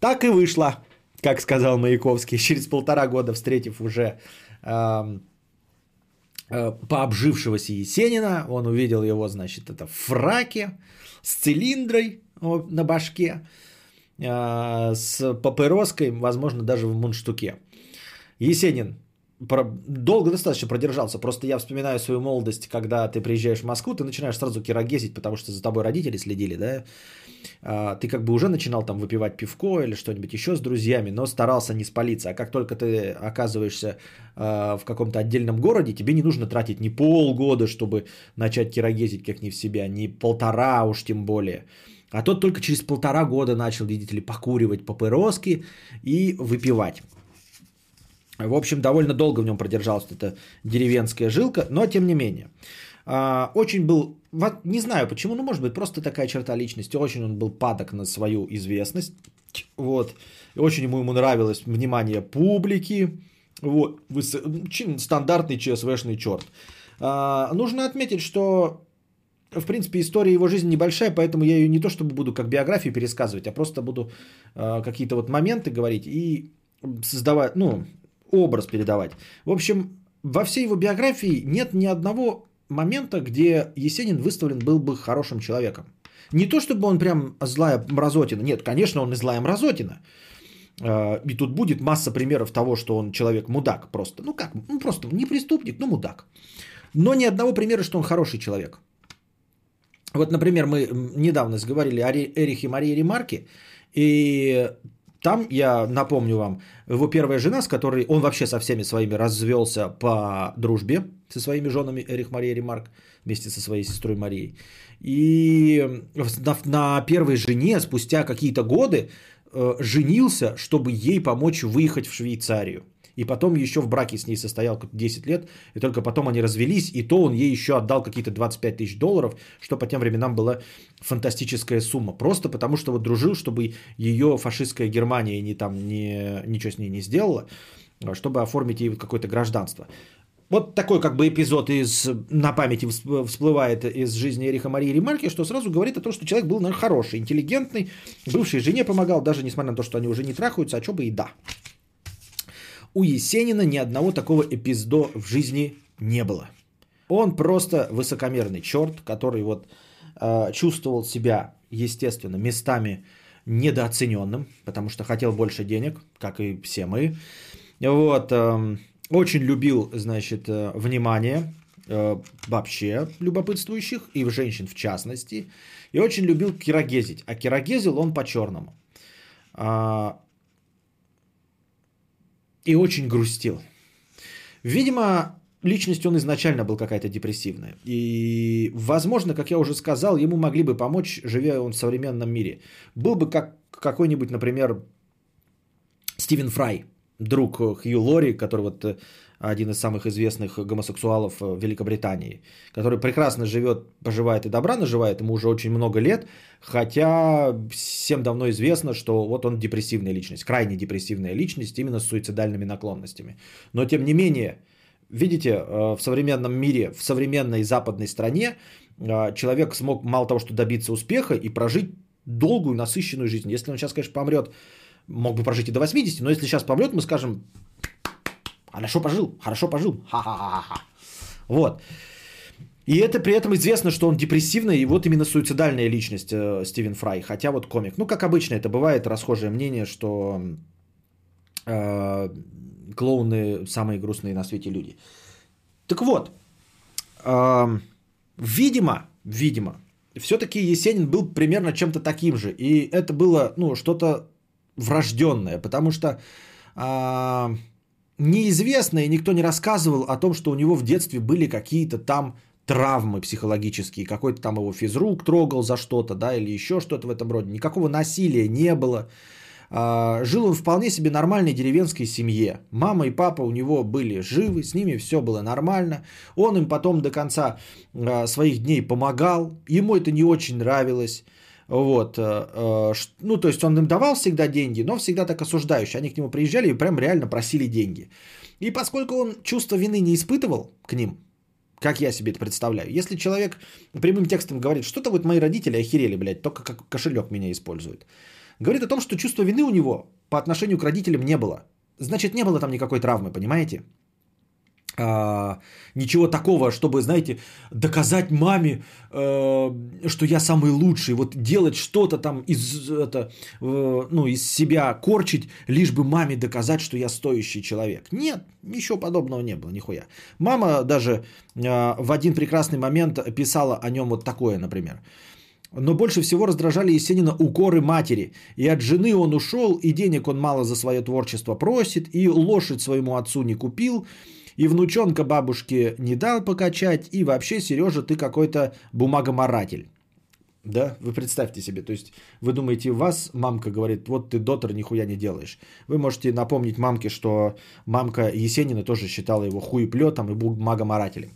Так и вышло, как сказал Маяковский. Через полтора года, встретив уже э, э, пообжившегося Есенина, он увидел его, значит, это в фраке с цилиндрой на башке а, с папироской, возможно, даже в мундштуке. Есенин долго достаточно продержался. Просто я вспоминаю свою молодость, когда ты приезжаешь в Москву, ты начинаешь сразу кирогезить, потому что за тобой родители следили, да? А, ты как бы уже начинал там выпивать пивко или что-нибудь еще с друзьями, но старался не спалиться. А как только ты оказываешься а, в каком-то отдельном городе, тебе не нужно тратить ни полгода, чтобы начать кирогезить как не в себя, ни полтора уж тем более. А тот только через полтора года начал, видите ли, покуривать папироски и выпивать. В общем, довольно долго в нем продержалась эта деревенская жилка, но тем не менее. А, очень был, не знаю почему, ну может быть просто такая черта личности, очень он был падок на свою известность, вот, и очень ему, ему нравилось внимание публики, вот, стандартный ЧСВшный черт. А, нужно отметить, что в принципе, история его жизни небольшая, поэтому я ее не то чтобы буду как биографию пересказывать, а просто буду э, какие-то вот моменты говорить и создавать, ну, образ передавать. В общем, во всей его биографии нет ни одного момента, где Есенин выставлен был бы хорошим человеком. Не то чтобы он прям злая мразотина. Нет, конечно, он и злая мразотина. Э, и тут будет масса примеров того, что он человек мудак просто. Ну как, ну просто не преступник, но мудак. Но ни одного примера, что он хороший человек. Вот, например, мы недавно сговорили о Эрихе Марии Ремарке, и Там, я напомню вам, его первая жена, с которой он вообще со всеми своими развелся по дружбе, со своими женами Эрих Мария Ремарк, вместе со своей сестрой Марией. И на, первой жене спустя какие-то годы э, женился, чтобы ей помочь выехать в Швейцарию. И потом еще в браке с ней состоял 10 лет, и только потом они развелись, и то он ей еще отдал какие-то 25 тысяч долларов, что по тем временам была фантастическая сумма. Просто потому что вот дружил, чтобы ее фашистская Германия не, там, не, ничего с ней не сделала, а чтобы оформить ей какое-то гражданство. Вот такой как бы эпизод из, на памяти всплывает из жизни Эриха Марии Ремарки, что сразу говорит о том, что человек был наверное, хороший, интеллигентный, бывшей жене помогал, даже несмотря на то, что они уже не трахаются, а что бы и да. У Есенина ни одного такого эпизода в жизни не было. Он просто высокомерный черт, который вот э, чувствовал себя, естественно, местами недооцененным, потому что хотел больше денег, как и все мы. Вот, э, очень любил, значит, э, внимание э, вообще любопытствующих, и в женщин в частности. И очень любил кирогезить. А кирогезил он по-черному. А, и очень грустил. Видимо, личность он изначально был какая-то депрессивная. И, возможно, как я уже сказал, ему могли бы помочь, живя он в современном мире. Был бы как какой-нибудь, например, Стивен Фрай – друг Хью Лори, который вот э, один из самых известных гомосексуалов в Великобритании, который прекрасно живет, поживает и добра наживает, ему уже очень много лет, хотя всем давно известно, что вот он депрессивная личность, крайне депрессивная личность, именно с суицидальными наклонностями. Но тем не менее, видите, э, в современном мире, в современной западной стране э, человек смог мало того, что добиться успеха и прожить долгую, насыщенную жизнь. Если он сейчас, конечно, помрет мог бы прожить и до 80, но если сейчас помрет, мы скажем, хорошо пожил, хорошо пожил, ха-ха-ха-ха. Вот. И это при этом известно, что он депрессивный, и вот именно суицидальная личность э, Стивен Фрай, хотя вот комик. Ну, как обычно это бывает, расхожее мнение, что э, клоуны самые грустные на свете люди. Так вот, э, видимо, видимо, все-таки Есенин был примерно чем-то таким же, и это было, ну, что-то врожденное, потому что а, неизвестно и никто не рассказывал о том, что у него в детстве были какие-то там травмы психологические, какой-то там его физрук трогал за что-то, да, или еще что-то в этом роде. Никакого насилия не было. А, жил он вполне себе нормальной деревенской семье. Мама и папа у него были живы, с ними все было нормально. Он им потом до конца а, своих дней помогал. Ему это не очень нравилось. Вот. Э, э, ну, то есть он им давал всегда деньги, но всегда так осуждающий. Они к нему приезжали и прям реально просили деньги. И поскольку он чувство вины не испытывал к ним, как я себе это представляю, если человек прямым текстом говорит, что-то вот мои родители охерели, блядь, только как кошелек меня используют. Говорит о том, что чувство вины у него по отношению к родителям не было. Значит, не было там никакой травмы, понимаете? А, ничего такого, чтобы, знаете, доказать маме, э, что я самый лучший, вот делать что-то там из, это, э, ну, из себя корчить, лишь бы маме доказать, что я стоящий человек. Нет, ничего подобного не было, нихуя. Мама даже э, в один прекрасный момент писала о нем вот такое, например. Но больше всего раздражали Есенина укоры матери. И от жены он ушел, и денег он мало за свое творчество просит, и лошадь своему отцу не купил, и внучонка бабушке не дал покачать, и вообще, Сережа, ты какой-то бумагоморатель. Да, вы представьте себе, то есть вы думаете, вас мамка говорит, вот ты дотер, нихуя не делаешь. Вы можете напомнить мамке, что мамка Есенина тоже считала его хуеплетом и бумагоморателем.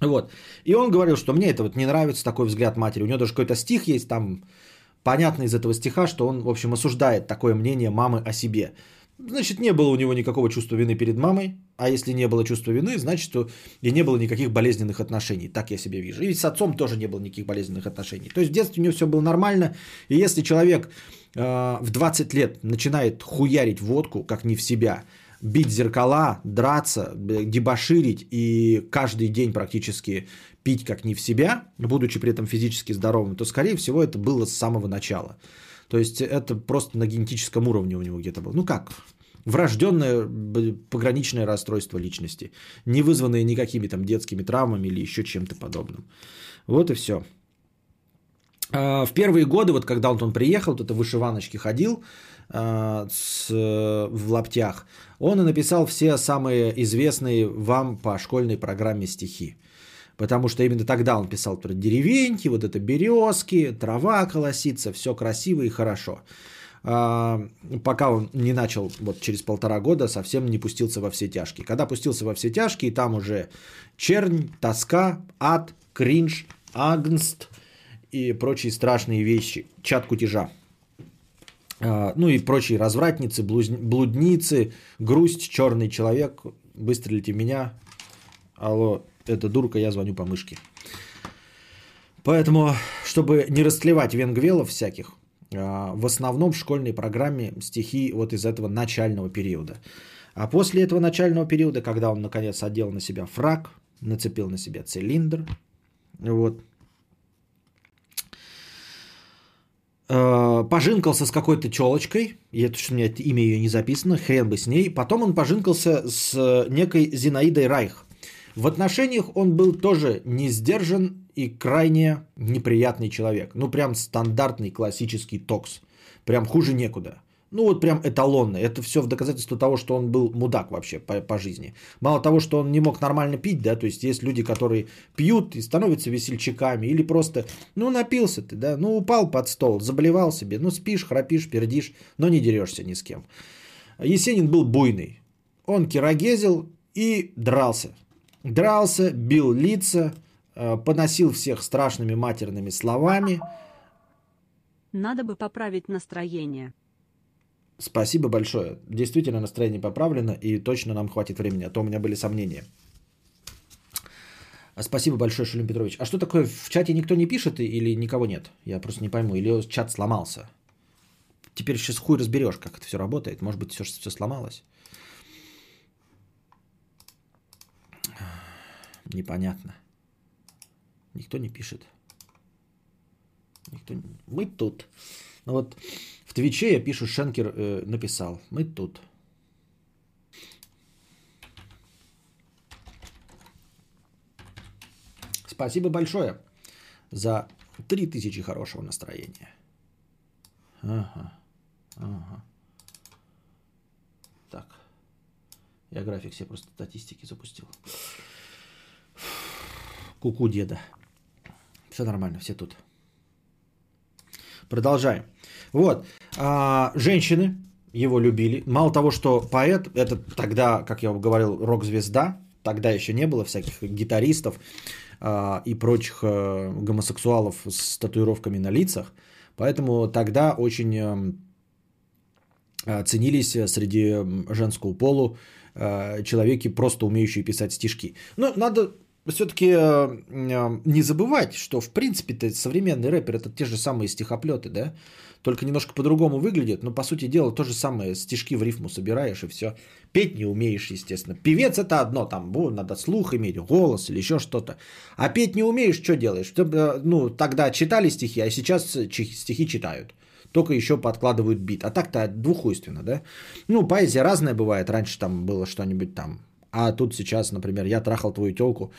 Вот. И он говорил, что мне это вот не нравится, такой взгляд матери. У него даже какой-то стих есть там, понятно из этого стиха, что он, в общем, осуждает такое мнение мамы о себе. Значит, не было у него никакого чувства вины перед мамой. А если не было чувства вины, значит, что и не было никаких болезненных отношений. Так я себе вижу. И с отцом тоже не было никаких болезненных отношений. То есть в детстве у него все было нормально. И если человек э, в 20 лет начинает хуярить водку, как не в себя, бить зеркала, драться, дебоширить и каждый день практически пить как не в себя, будучи при этом физически здоровым, то, скорее всего, это было с самого начала. То есть это просто на генетическом уровне у него где-то было. Ну как? Врожденное пограничное расстройство личности, не вызванное никакими там детскими травмами или еще чем-то подобным. Вот и все. А, в первые годы, вот когда он, приехал, тут в вышиваночке ходил а, с, в лаптях, он и написал все самые известные вам по школьной программе стихи. Потому что именно тогда он писал про деревеньки, вот это березки, трава колосится, все красиво и хорошо. А, пока он не начал вот через полтора года совсем не пустился во все тяжкие. Когда пустился во все тяжкие, там уже чернь, тоска, ад, кринж, агнст и прочие страшные вещи, чат кутежа. А, ну и прочие развратницы, блудницы, грусть, черный человек, выстрелите меня. Алло, это дурка, я звоню по мышке. Поэтому, чтобы не растлевать венгвелов всяких, а, в основном в школьной программе стихи вот из этого начального периода. А после этого начального периода, когда он наконец одел на себя фраг, нацепил на себя цилиндр, вот, а, пожинкался с какой-то челочкой, и это что у меня имя ее не записано, хрен бы с ней. Потом он пожинкался с некой Зинаидой Райх. В отношениях он был тоже не сдержан и крайне неприятный человек. Ну, прям стандартный классический токс. Прям хуже некуда. Ну, вот прям эталонный. Это все в доказательство того, что он был мудак вообще по, по жизни. Мало того, что он не мог нормально пить, да, то есть есть люди, которые пьют и становятся весельчаками, или просто, ну, напился ты, да, ну, упал под стол, заболевал себе, ну, спишь, храпишь, пердишь, но не дерешься ни с кем. Есенин был буйный. Он кирогезил и дрался. Дрался, бил лица, Э, поносил всех страшными матерными словами. Надо бы поправить настроение. Спасибо большое. Действительно, настроение поправлено, и точно нам хватит времени, а то у меня были сомнения. Спасибо большое, Шулим Петрович. А что такое, в чате никто не пишет или никого нет? Я просто не пойму. Или чат сломался? Теперь сейчас хуй разберешь, как это все работает. Может быть, все, все сломалось? Непонятно. Никто не пишет. Никто... Мы тут. Ну вот в Твиче я пишу, Шенкер э, написал. Мы тут. Спасибо большое за 3000 хорошего настроения. Ага. Ага. Так. Я график себе просто статистики запустил. Куку деда. Все нормально, все тут. Продолжаем. Вот. А, женщины его любили. Мало того, что поэт, это тогда, как я говорил, рок-звезда. Тогда еще не было всяких гитаристов а, и прочих а, гомосексуалов с татуировками на лицах. Поэтому тогда очень а, ценились среди женского полу а, человеки, просто умеющие писать стишки. Но надо все-таки э, э, не забывать, что в принципе-то современный рэпер это те же самые стихоплеты, да? Только немножко по-другому выглядят, но по сути дела то же самое, стишки в рифму собираешь и все. Петь не умеешь, естественно. Певец это одно, там надо слух иметь, голос или еще что-то. А петь не умеешь, что делаешь? Э, ну, тогда читали стихи, а сейчас стихи читают. Только еще подкладывают бит. А так-то двухуйственно, да? Ну, поэзия разная бывает. Раньше там было что-нибудь там а тут сейчас, например, я трахал твою телку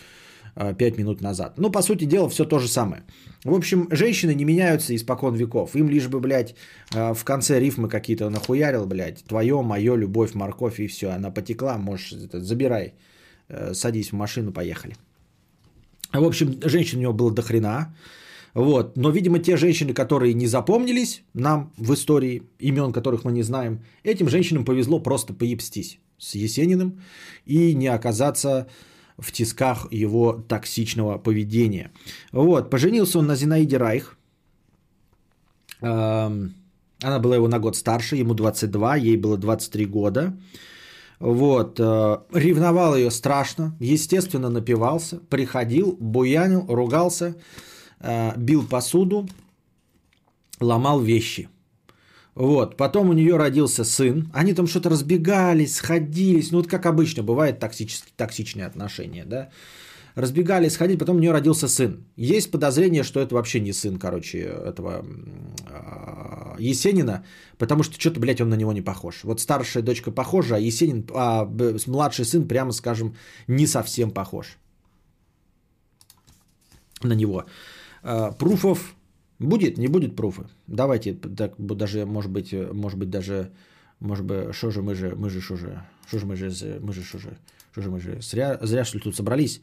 5 э, минут назад. Ну, по сути дела, все то же самое. В общем, женщины не меняются испокон веков. Им лишь бы, блядь, э, в конце рифмы какие-то нахуярил, блядь, твое, мое, любовь, морковь и все. Она потекла, можешь, это, забирай, э, садись в машину, поехали. В общем, женщин у него было до хрена. Вот. Но, видимо, те женщины, которые не запомнились нам в истории, имен которых мы не знаем, этим женщинам повезло просто поебстись с Есениным и не оказаться в тисках его токсичного поведения. Вот, поженился он на Зинаиде Райх. Она была его на год старше, ему 22, ей было 23 года. Вот, э, ревновал ее страшно, естественно, напивался, приходил, буянил, ругался, бил посуду, ломал вещи. Вот, потом у нее родился сын, они там что-то разбегались, сходились, ну вот как обычно бывает токсические, токсичные отношения, да, разбегались, сходили, потом у нее родился сын. Есть подозрение, что это вообще не сын, короче, этого а, Есенина, потому что что-то, блядь, он на него не похож. Вот старшая дочка похожа, а Есенин, а младший сын, прямо скажем, не совсем похож на него. А, Пруфов Будет, не будет пруфы. Давайте, так, даже, может быть, может быть, даже, может быть, что же мы же, мы же, что же, что же мы же, мы же, что же, что же мы же, зря, зря что ли тут собрались.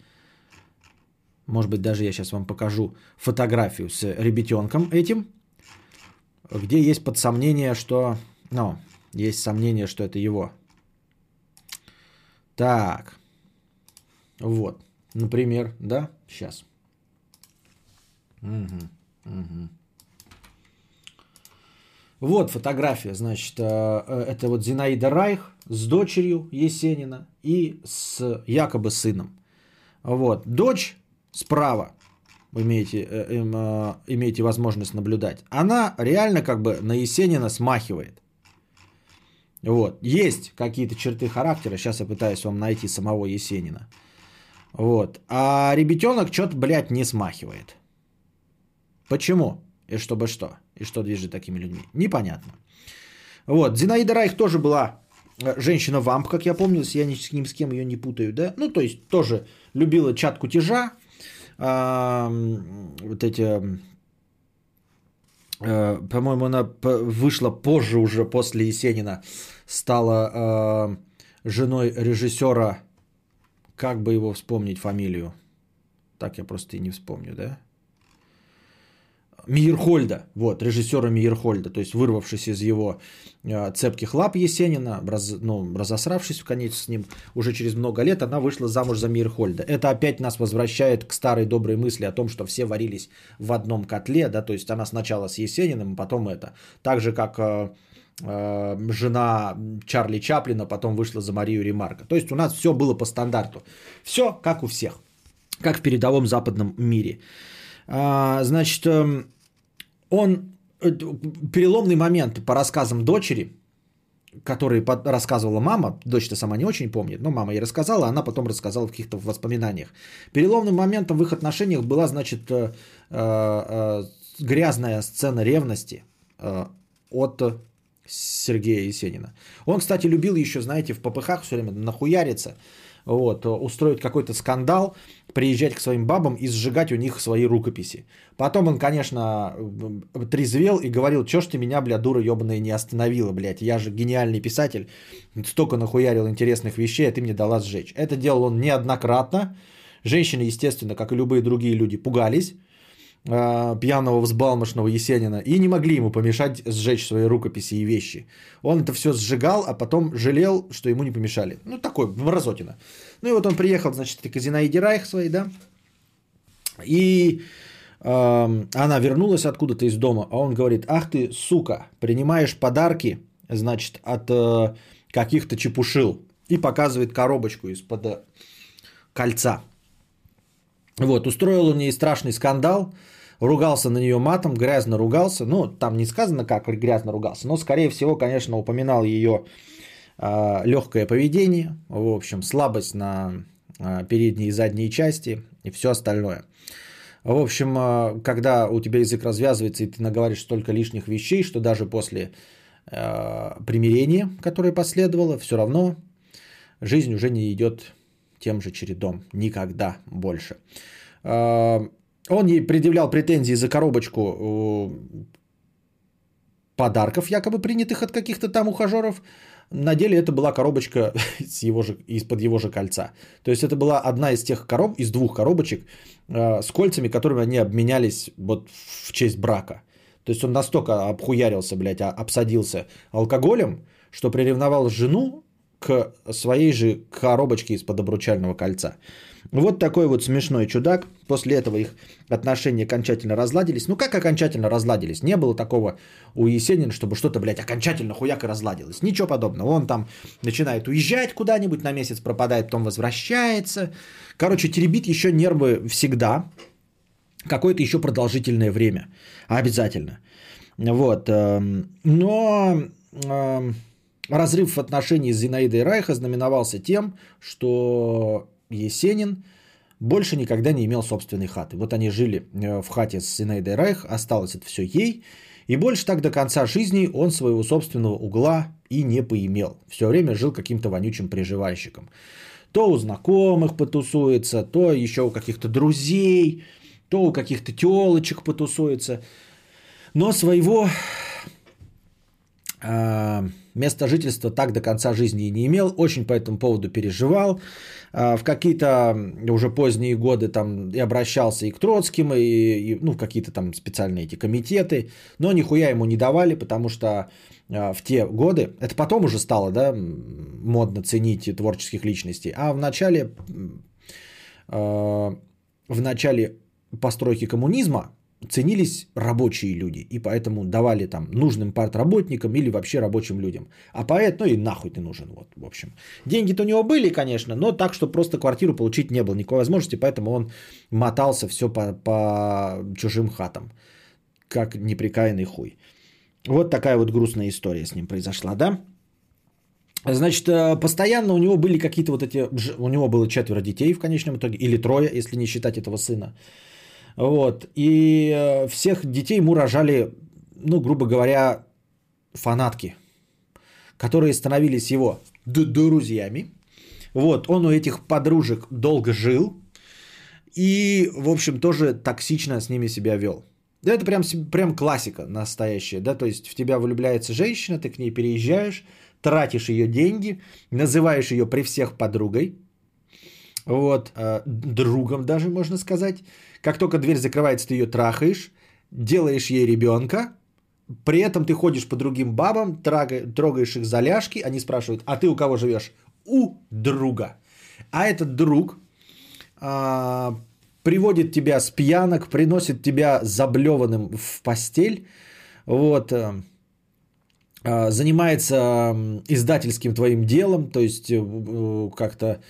Может быть, даже я сейчас вам покажу фотографию с ребятенком этим, где есть под сомнение, что, ну, есть сомнение, что это его. Так, вот, например, да, сейчас. Угу, угу. Вот фотография, значит, э, э, это вот Зинаида Райх с дочерью Есенина и с якобы сыном. Вот, дочь справа, имеете, э, имеете возможность наблюдать, она реально как бы на Есенина смахивает. Вот, есть какие-то черты характера, сейчас я пытаюсь вам найти самого Есенина. Вот, а ребятенок что-то, блядь, не смахивает. Почему? И чтобы что? И что движет такими людьми? Непонятно. Вот, Зинаида Райх тоже была э, женщина-вамп, как я помню, я ни с, ни с кем ее не путаю, да? Ну, то есть тоже любила чат кутежа, вот эти, а, по-моему, она вышла позже уже после Есенина, стала а, женой режиссера, как бы его вспомнить фамилию? Так я просто и не вспомню, да? Миерхольда, вот, режиссера Миерхольда, то есть вырвавшись из его э, цепких лап Есенина, раз, ну, разосравшись в конец с ним уже через много лет, она вышла замуж за Миерхольда. Это опять нас возвращает к старой доброй мысли о том, что все варились в одном котле, да, то есть она сначала с Есениным, потом это. Так же, как э, э, жена Чарли Чаплина потом вышла за Марию Ремарка. То есть у нас все было по стандарту. Все как у всех, как в передовом западном мире. А, значит, эм, он э, переломный момент по рассказам дочери, который рассказывала мама, дочь-то сама не очень помнит, но мама ей рассказала, она потом рассказала в каких-то воспоминаниях. Переломным моментом в их отношениях была, значит, э, э, грязная сцена ревности от Сергея Есенина. Он, кстати, любил еще, знаете, в попыхах все время нахуяриться, вот, устроить какой-то скандал, приезжать к своим бабам и сжигать у них свои рукописи. Потом он, конечно, трезвел и говорил, что ж ты меня, бля, дура ебаная, не остановила, блядь, я же гениальный писатель, столько нахуярил интересных вещей, а ты мне дала сжечь. Это делал он неоднократно. Женщины, естественно, как и любые другие люди, пугались э, пьяного взбалмошного Есенина и не могли ему помешать сжечь свои рукописи и вещи. Он это все сжигал, а потом жалел, что ему не помешали. Ну, такой, мразотина. Ну и вот он приехал, значит, к Зинаиде Райх своей, да, и э, она вернулась откуда-то из дома, а он говорит, ах ты, сука, принимаешь подарки, значит, от э, каких-то чепушил, и показывает коробочку из-под э, кольца. Вот, устроил он ей страшный скандал, ругался на нее матом, грязно ругался. Ну, там не сказано, как грязно ругался, но, скорее всего, конечно, упоминал ее э, легкое поведение, в общем, слабость на э, передней и задней части и все остальное. В общем, э, когда у тебя язык развязывается, и ты наговоришь столько лишних вещей, что даже после э, примирения, которое последовало, все равно жизнь уже не идет тем же чередом. Никогда больше. А, он ей предъявлял претензии за коробочку э, подарков, якобы принятых от каких-то там ухажеров. На деле это была коробочка с его же, из-под его же кольца. То есть это была одна из тех короб, из двух коробочек э, с кольцами, которыми они обменялись вот в честь брака. То есть он настолько обхуярился, блядь, а, обсадился алкоголем, что приревновал жену к своей же коробочке из-под обручального кольца. Вот такой вот смешной чудак. После этого их отношения окончательно разладились. Ну как окончательно разладились? Не было такого у Есенина, чтобы что-то, блядь, окончательно хуяк разладилось. Ничего подобного. Он там начинает уезжать куда-нибудь, на месяц пропадает, потом возвращается. Короче, теребит еще нервы всегда. Какое-то еще продолжительное время. Обязательно. Вот. Эм, но эм, разрыв в отношении с Зинаидой Райха знаменовался тем, что Есенин больше никогда не имел собственной хаты. Вот они жили э, в хате с Зинаидой Райх, осталось это все ей, и больше так до конца жизни он своего собственного угла и не поимел. Все время жил каким-то вонючим приживальщиком. То у знакомых потусуется, то еще у каких-то друзей, то у каких-то телочек потусуется. Но своего э, места жительства так до конца жизни и не имел, очень по этому поводу переживал. Э, в какие-то уже поздние годы там и обращался и к Троцким, и, и ну, в какие-то там специальные эти комитеты, но нихуя ему не давали, потому что э, в те годы, это потом уже стало, да, модно ценить творческих личностей, а в начале, э, в начале постройки коммунизма ценились рабочие люди, и поэтому давали там нужным партработникам или вообще рабочим людям. А поэт, ну и нахуй ты нужен, вот, в общем. Деньги-то у него были, конечно, но так, что просто квартиру получить не было никакой возможности, поэтому он мотался все по, по чужим хатам, как неприкаянный хуй. Вот такая вот грустная история с ним произошла, да? Значит, э, постоянно у него были какие-то вот эти... У него было четверо детей в конечном итоге, или трое, если не считать этого сына. Вот. И э, всех детей ему рожали, ну, грубо говоря, фанатки, которые становились его друзьями. Вот, он у этих подружек долго жил и, в общем, тоже токсично с ними себя вел. Да, это прям, прям классика настоящая, да, то есть в тебя влюбляется женщина, ты к ней переезжаешь, тратишь ее деньги, называешь ее при всех подругой, вот, э, другом даже можно сказать, как только дверь закрывается, ты ее трахаешь, делаешь ей ребенка, при этом ты ходишь по другим бабам, трогаешь их за ляжки, они спрашивают, а ты у кого живешь? У друга. А этот друг а, приводит тебя с пьянок, приносит тебя заблеванным в постель, вот, а, занимается издательским твоим делом, то есть э, как-то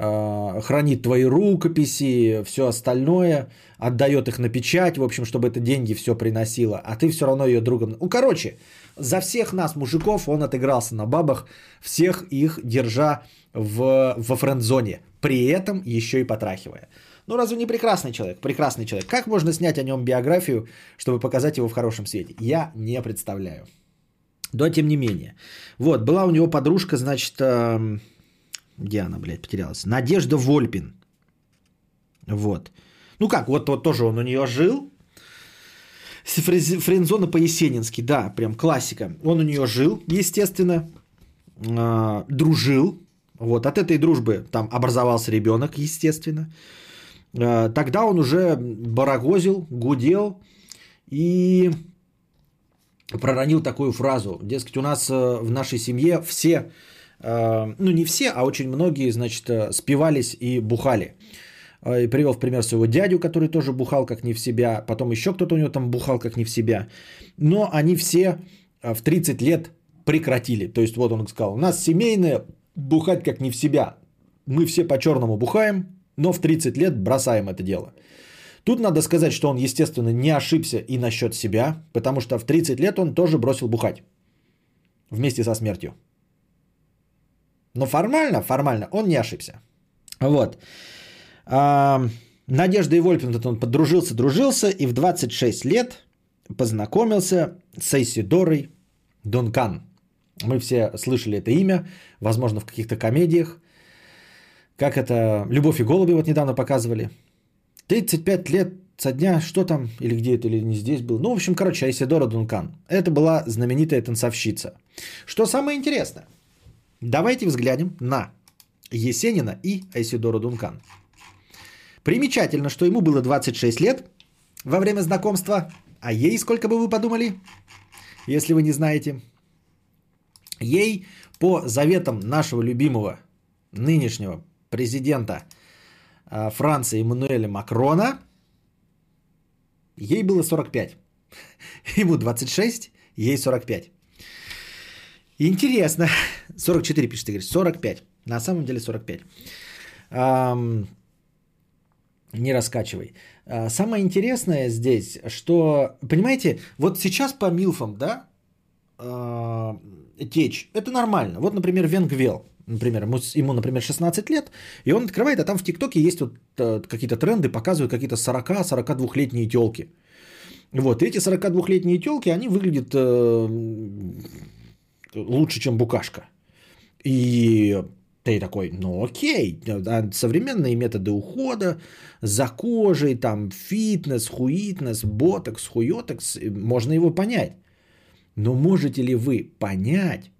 хранит твои рукописи, все остальное, отдает их на печать, в общем, чтобы это деньги все приносило, а ты все равно ее другом... Ну, короче, за всех нас, мужиков, он отыгрался на бабах, всех их держа в, во френд-зоне, при этом еще и потрахивая. Ну, разве не прекрасный человек? Прекрасный человек. Как можно снять о нем биографию, чтобы показать его в хорошем свете? Я не представляю. Но тем не менее. Вот, была у него подружка, значит, где она, блядь, потерялась? Надежда Вольпин. Вот. Ну как, вот, вот тоже он у нее жил. Френзона по-есенински, да, прям классика. Он у нее жил, естественно, э, дружил. Вот, от этой дружбы там образовался ребенок, естественно. Э, тогда он уже барагозил, гудел и проронил такую фразу. Дескать, у нас э, в нашей семье все ну не все, а очень многие, значит, э, спивались и бухали. Э, и привел в пример своего дядю, который тоже бухал как не в себя, потом еще кто-то у него там бухал как не в себя. Но они все в 30 лет прекратили. То есть вот он сказал, у нас семейное бухать как не в себя. Мы все по-черному бухаем, но в 30 лет бросаем это дело. Тут надо сказать, что он, естественно, не ошибся и насчет себя, потому что в 30 лет он тоже бросил бухать вместе со смертью. Но формально, формально он не ошибся. Вот. Надежда и Вольпин, он подружился, дружился и в 26 лет познакомился с Эйсидорой Дункан. Мы все слышали это имя, возможно, в каких-то комедиях. Как это «Любовь и голуби» вот недавно показывали. 35 лет со дня, что там, или где это, или не здесь был. Ну, в общем, короче, Айсидора Дункан. Это была знаменитая танцовщица. Что самое интересное – Давайте взглянем на Есенина и Айсидору Дункан. Примечательно, что ему было 26 лет во время знакомства, а ей сколько бы вы подумали, если вы не знаете? Ей по заветам нашего любимого нынешнего президента а, Франции Эммануэля Макрона, ей было 45. Ему 26, ей 45. Интересно. 44 пишет Игорь. 45. На самом деле 45. Ам, не раскачивай. А, самое интересное здесь, что, понимаете, вот сейчас по милфам, да, а, течь, это нормально. Вот, например, Венгвел, например, ему, например, 16 лет, и он открывает, а там в ТикТоке есть вот э, какие-то тренды, показывают какие-то 40-42-летние телки. Вот, и эти 42-летние телки, они выглядят э, лучше, чем букашка. И Ты такой, ну окей, современные методы ухода за кожей, там фитнес, хуитнес, ботокс, хуетокс, можно его понять. Но можете ли вы понять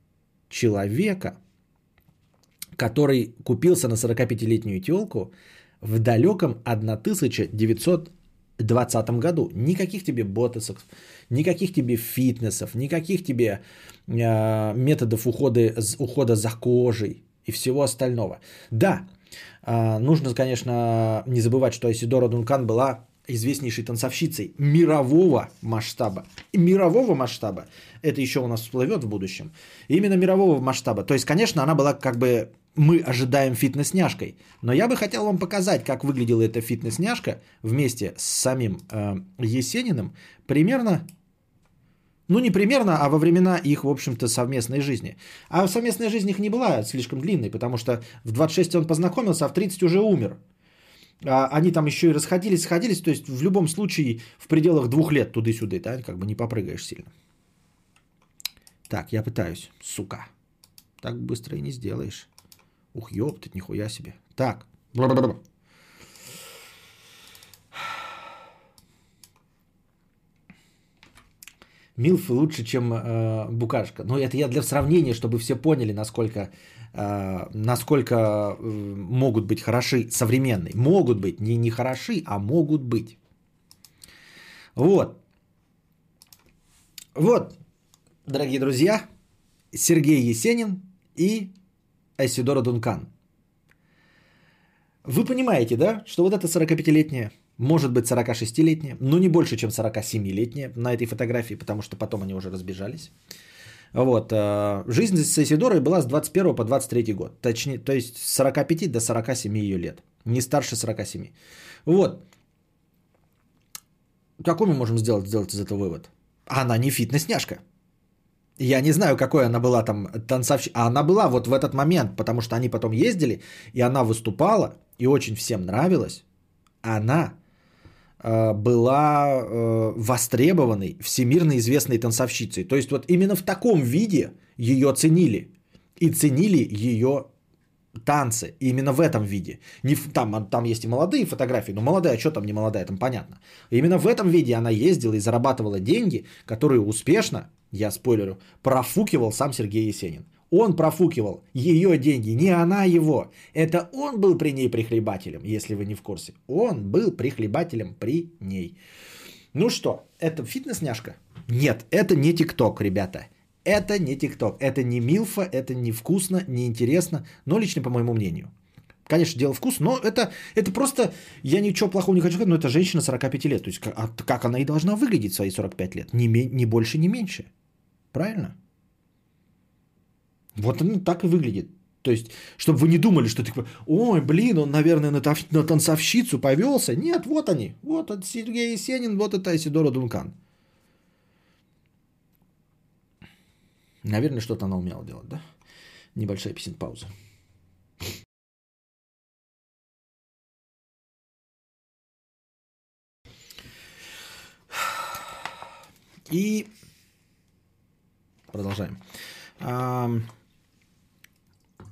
человека, который купился на 45-летнюю телку в далеком 1920 году? Никаких тебе ботоксов, никаких тебе фитнесов, никаких тебе э, методов ухода, ухода за кожей и всего остального. Да, э, нужно, конечно, не забывать, что Айсидора Дункан была известнейшей танцовщицей мирового масштаба. И мирового масштаба, это еще у нас всплывет в будущем, именно мирового масштаба. То есть, конечно, она была как бы, мы ожидаем фитнес-няшкой. Но я бы хотел вам показать, как выглядела эта фитнес-няшка вместе с самим э, Есениным примерно ну, не примерно, а во времена их, в общем-то, совместной жизни. А совместная жизнь их не была слишком длинной, потому что в 26 он познакомился, а в 30 уже умер. А они там еще и расходились, сходились. То есть в любом случае в пределах двух лет туды-сюды, да, как бы не попрыгаешь сильно. Так, я пытаюсь, сука. Так быстро и не сделаешь. Ух, ёптать, нихуя себе. Так. Милф лучше, чем э, Букашка. Но это я для сравнения, чтобы все поняли, насколько насколько э, могут быть хороши современные. Могут быть, не, не хороши, а могут быть. Вот. Вот, дорогие друзья, Сергей Есенин и Айсидора Дункан. Вы понимаете, да, что вот эта 45-летняя, может быть 46-летняя, но не больше, чем 47-летняя на этой фотографии, потому что потом они уже разбежались. Вот. Э, жизнь с Исидорой была с 21 по 23 год. Точнее, то есть с 45 до 47 ее лет. Не старше 47. Вот. Какой мы можем сделать, сделать из этого вывод? Она не фитнес-няшка. Я не знаю, какой она была там танцовщица. А она была вот в этот момент, потому что они потом ездили, и она выступала, и очень всем нравилась. Она была э, востребованной, всемирно известной танцовщицей. То есть вот именно в таком виде ее ценили. И ценили ее танцы. Именно в этом виде. Не там, там есть и молодые фотографии, но молодая, что там не молодая, там понятно. Именно в этом виде она ездила и зарабатывала деньги, которые успешно, я спойлерю, профукивал сам Сергей Есенин. Он профукивал ее деньги, не она его. Это он был при ней прихлебателем, если вы не в курсе. Он был прихлебателем при ней. Ну что, это фитнес-няшка? Нет, это не ТикТок, ребята. Это не ТикТок. Это не Милфа, это не вкусно, не интересно, но лично по моему мнению. Конечно, дело вкус, но это, это просто, я ничего плохого не хочу сказать, но это женщина 45 лет. То есть как, как она и должна выглядеть в свои 45 лет? Ни, ни больше, ни меньше. Правильно? Вот оно так и выглядит. То есть, чтобы вы не думали, что ты, ой, блин, он, наверное, на, на танцовщицу повелся. Нет, вот они. Вот это Сергей Есенин, вот это Исидора Дункан. Наверное, что-то она умела делать, да? Небольшая песен пауза. И продолжаем.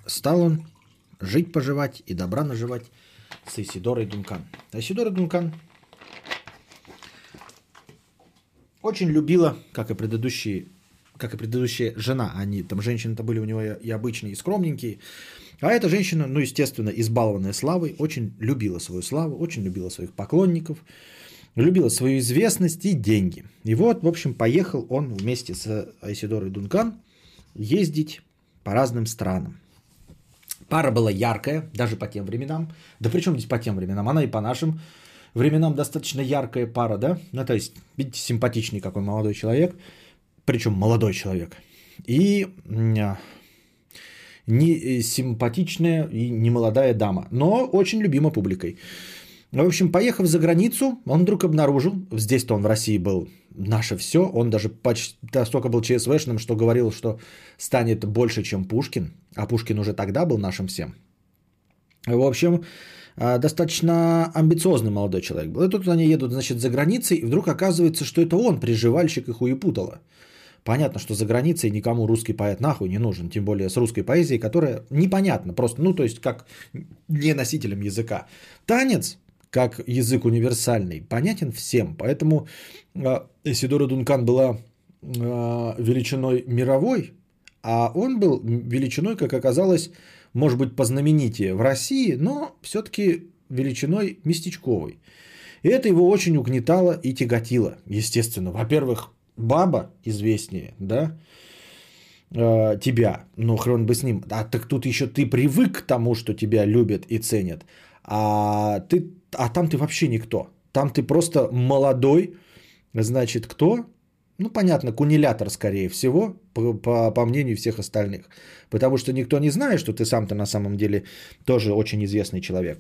Стал он жить-поживать и добра наживать с Исидорой Дункан. Исидора Дункан очень любила, как и предыдущие, как и предыдущая жена, они там женщины-то были у него и обычные, и скромненькие, а эта женщина, ну, естественно, избалованная славой, очень любила свою славу, очень любила своих поклонников, любила свою известность и деньги. И вот, в общем, поехал он вместе с Айсидорой Дункан ездить по разным странам. Пара была яркая, даже по тем временам. Да причем здесь по тем временам? Она и по нашим временам достаточно яркая пара, да? Ну, то есть, видите, симпатичный какой молодой человек. Причем молодой человек. И не э, симпатичная и не молодая дама, но очень любима публикой. В общем, поехав за границу, он вдруг обнаружил, здесь-то он в России был наше все, он даже почти настолько был ЧСВшным, что говорил, что станет больше, чем Пушкин, а Пушкин уже тогда был нашим всем. В общем, а, достаточно амбициозный молодой человек был. И тут они едут, значит, за границей, и вдруг оказывается, что это он, приживальщик и хуепутало. Понятно, что за границей никому русский поэт нахуй не нужен, тем более с русской поэзией, которая непонятна просто, ну то есть как не носителем языка. Танец, как язык универсальный, понятен всем, поэтому э, Исидора Дункан была э, величиной мировой, а он был величиной, как оказалось, может быть, познаменитее в России, но все-таки величиной местечковой. И это его очень угнетало и тяготило, естественно. Во-первых, баба известнее, да, э, тебя, ну хрен бы с ним. А так тут еще ты привык к тому, что тебя любят и ценят, а, ты, а там ты вообще никто. Там ты просто молодой, значит, кто? Ну, понятно, кунилятор, скорее всего, по, по, по мнению всех остальных. Потому что никто не знает, что ты сам-то на самом деле тоже очень известный человек.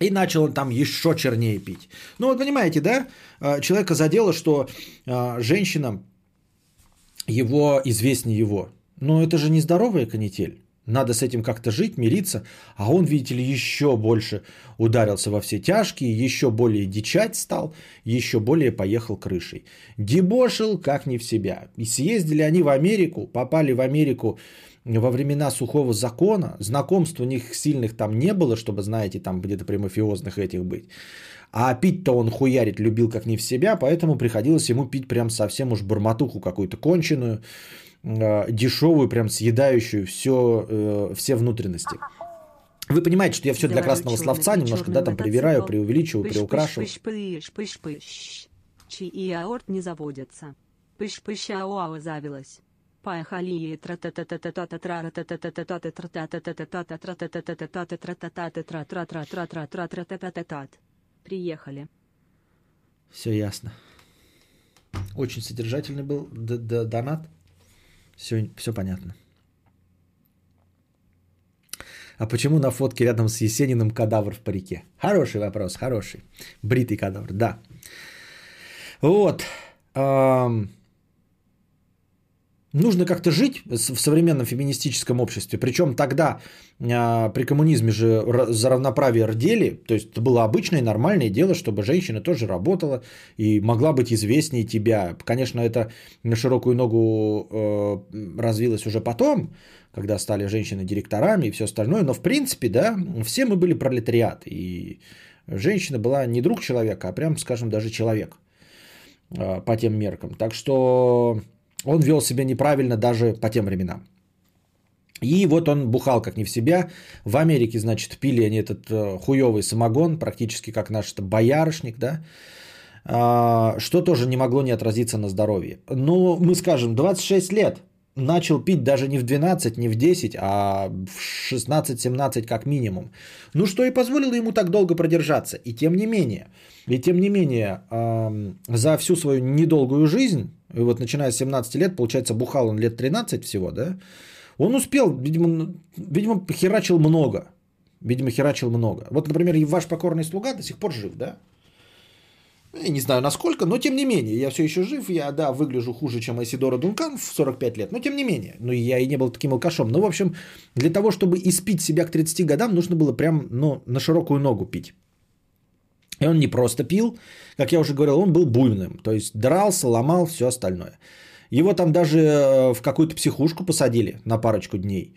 И начал он там еще чернее пить. Ну вот понимаете, да, а, человека задело, что а, женщина его известнее его. Но это же нездоровая канитель. Надо с этим как-то жить, мириться. А он, видите ли, еще больше ударился во все тяжкие, еще более дичать стал, еще более поехал крышей. Дебошил как не в себя. И съездили они в Америку, попали в Америку во времена сухого закона, знакомств у них сильных там не было, чтобы, знаете, там где-то при мафиозных этих быть. А пить-то он хуярить любил как не в себя, поэтому приходилось ему пить прям совсем уж бормотуху какую-то конченую, дешевую, прям съедающую все, э, все внутренности. Вы понимаете, что я все для красного словца немножко, да, там привираю, преувеличиваю, приукрашиваю. Чи и аорт не заводятся. Пыш-пыш, ау завелась. Поехали. Приехали. Все ясно. Очень содержательный был донат. Все, все понятно. А почему на фотке рядом с Есениным кадавр в парике? Хороший вопрос, хороший. Бритый кадавр, да. Вот. Эм... Нужно как-то жить в современном феминистическом обществе. Причем тогда а, при коммунизме же за равноправие рдели. То есть это было обычное нормальное дело, чтобы женщина тоже работала и могла быть известнее тебя. Конечно, это на широкую ногу э, развилось уже потом, когда стали женщины директорами и все остальное. Но в принципе, да, все мы были пролетариат. И женщина была не друг человека, а прям, скажем, даже человек э, по тем меркам. Так что он вел себя неправильно даже по тем временам. И вот он бухал как не в себя. В Америке, значит, пили они этот э, хуевый самогон, практически как наш боярышник, да, а, что тоже не могло не отразиться на здоровье. Ну, мы скажем, 26 лет начал пить даже не в 12, не в 10, а в 16-17 как минимум. Ну, что и позволило ему так долго продержаться. И тем не менее, и тем не менее, за всю свою недолгую жизнь, вот начиная с 17 лет, получается, бухал он лет 13 всего, да, он успел, видимо, видимо, херачил много. Видимо, херачил много. Вот, например, ваш покорный слуга до сих пор жив, да? Я не знаю насколько, но тем не менее, я все еще жив, я, да, выгляжу хуже, чем Айсидора Дункан в 45 лет, но тем не менее, ну, я и не был таким алкашом. Ну, в общем, для того, чтобы испить себя к 30 годам, нужно было прям, ну, на широкую ногу пить. И он не просто пил, как я уже говорил, он был буйным, то есть дрался, ломал, все остальное. Его там даже э, в какую-то психушку посадили на парочку дней.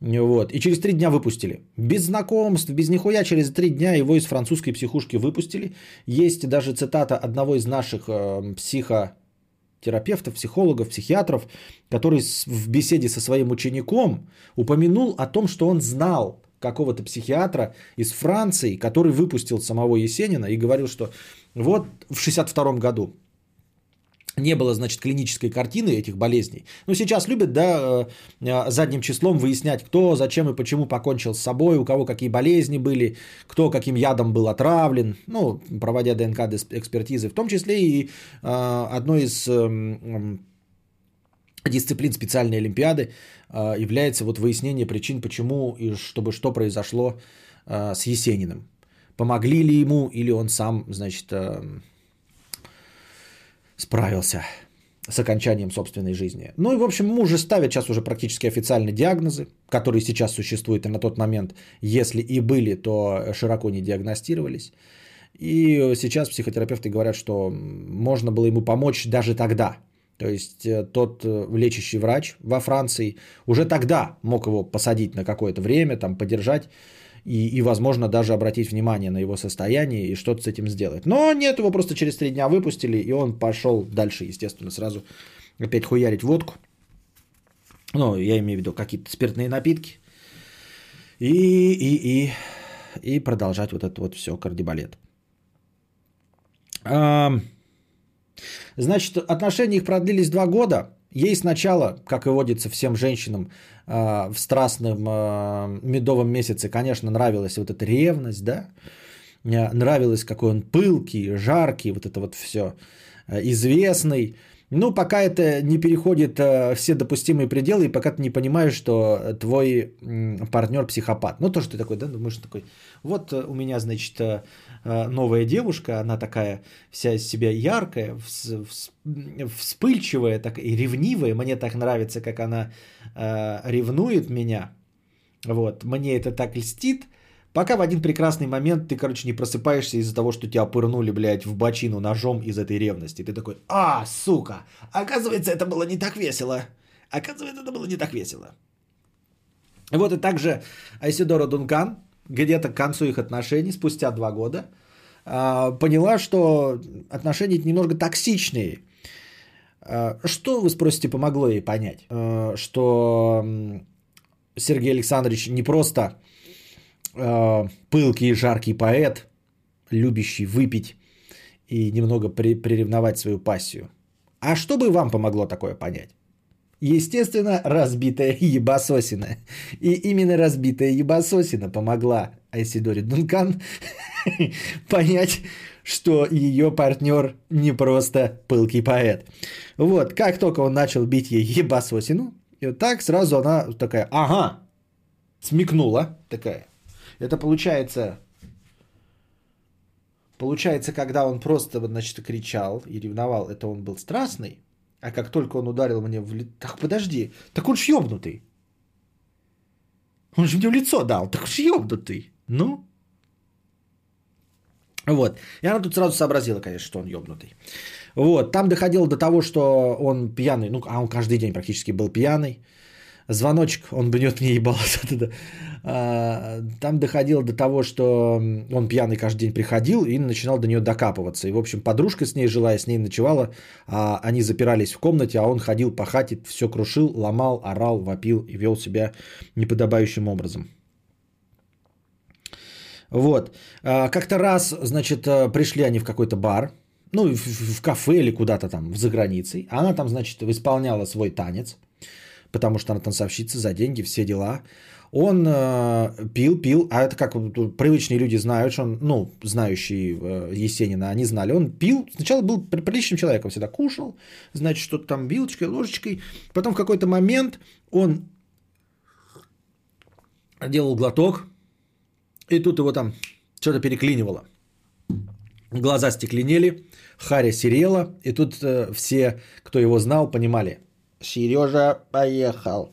Вот. И через три дня выпустили. Без знакомств, без нихуя, через три дня его из французской психушки выпустили. Есть даже цитата одного из наших э, психотерапевтов, психологов, психиатров, который в беседе со своим учеником упомянул о том, что он знал какого-то психиатра из Франции, который выпустил самого Есенина и говорил, что вот в 62 году не было, значит, клинической картины этих болезней. Ну, сейчас любят, да, э, э, задним числом выяснять, кто, зачем и почему покончил с собой, у кого какие болезни были, кто каким ядом был отравлен, ну, проводя ДНК экспертизы, в том числе и э, одной из дисциплин специальной олимпиады является вот выяснение причин, почему и чтобы что произошло с Есениным. Помогли ли ему или он сам, значит, справился с окончанием собственной жизни. Ну и, в общем, ему уже ставят сейчас уже практически официальные диагнозы, которые сейчас существуют и на тот момент, если и были, то широко не диагностировались. И сейчас психотерапевты говорят, что можно было ему помочь даже тогда. то есть э, тот э, лечащий врач во Франции, уже тогда мог его посадить на какое-то время, там, подержать и, и, возможно, даже обратить внимание на его состояние и что-то с этим сделать. Но нет, его просто через три дня выпустили, и он пошел дальше, естественно, сразу опять хуярить водку. Ну, я имею в виду какие-то спиртные напитки. И, и, и, и продолжать вот это вот все, кардибалет. Значит, отношения их продлились два года. Ей сначала, как и водится всем женщинам а, в страстном а, медовом месяце, конечно, нравилась вот эта ревность, да, а, нравилось, какой он пылкий, жаркий, вот это вот все, известный. Ну, пока это не переходит все допустимые пределы, и пока ты не понимаешь, что твой партнер психопат. Ну, то, что ты такой, да, думаешь, такой, вот у меня, значит, Э, новая девушка, она такая вся из себя яркая, вспыльчивая так, и ревнивая. Мне так нравится, как она э, ревнует меня. Вот, мне это так льстит. Пока в один прекрасный момент ты, короче, не просыпаешься из-за того, что тебя пырнули, блядь, в бочину ножом из этой ревности. Ты такой, а, сука, оказывается, это было не так весело. Оказывается, это было не так весело. Вот и также Айсидора Дункан, где-то к концу их отношений, спустя два года, а, поняла, что отношения немного токсичные. А, что, вы спросите, помогло ей понять? А, что Сергей Александрович не просто пылкий и жаркий поэт, любящий выпить и немного приревновать свою пассию. А что бы вам помогло такое понять? Естественно, разбитая ебасосина. И именно разбитая ебасосина помогла Айсидоре Дункан понять, что ее партнер не просто пылкий поэт. Вот, как только он начал бить ей ебасосину, и вот так сразу она такая, ага, смекнула такая. Это получается, получается, когда он просто, значит, кричал и ревновал, это он был страстный, а как только он ударил мне в лицо... Так, подожди, так он ж ёбнутый. Он же мне в лицо дал, так ж ёбнутый. Ну? Вот. И она тут сразу сообразила, конечно, что он ёбнутый. Вот. Там доходило до того, что он пьяный. Ну, а он каждый день практически был пьяный звоночек, он бьет мне ебало. А, там доходило до того, что он пьяный каждый день приходил и начинал до нее докапываться. И, в общем, подружка с ней жила, и с ней ночевала. А они запирались в комнате, а он ходил по хате, все крушил, ломал, орал, вопил и вел себя неподобающим образом. Вот. А, как-то раз, значит, пришли они в какой-то бар, ну, в кафе или куда-то там за границей. Она там, значит, исполняла свой танец – потому что она танцовщица за деньги, все дела. Он э, пил, пил, а это как привычные люди знают, что он, ну, знающие э, Есенина, они знали, он пил, сначала был приличным человеком, всегда кушал, значит, что-то там вилочкой, ложечкой, потом в какой-то момент он делал глоток, и тут его там что-то переклинивало. Глаза стекленели, Харя серела, и тут э, все, кто его знал, понимали – Сережа поехал.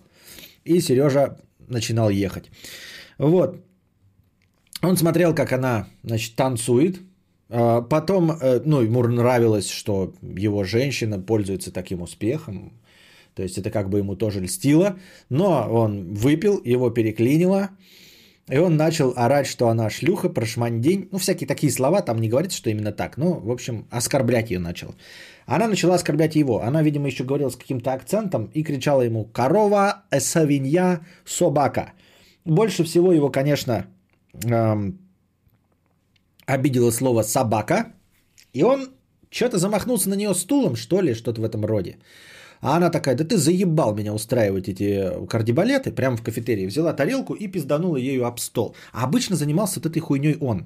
И Сережа начинал ехать. Вот. Он смотрел, как она, значит, танцует. А, потом, э, ну, ему нравилось, что его женщина пользуется таким успехом. То есть это как бы ему тоже льстило. Но он выпил, его переклинило. И он начал орать, что она шлюха, прошмандень. Ну, всякие такие слова, там не говорится, что именно так. Но, в общем, оскорблять ее начал. Она начала оскорблять его. Она, видимо, еще говорила с каким-то акцентом и кричала ему «Корова, свинья, собака». Больше всего его, конечно, эм, обидело слово «собака». И он что-то замахнулся на нее стулом, что ли, что-то в этом роде. А она такая, да ты заебал меня устраивать эти кардибалеты. Прямо в кафетерии взяла тарелку и пизданула ею об стол. А обычно занимался вот этой хуйней он.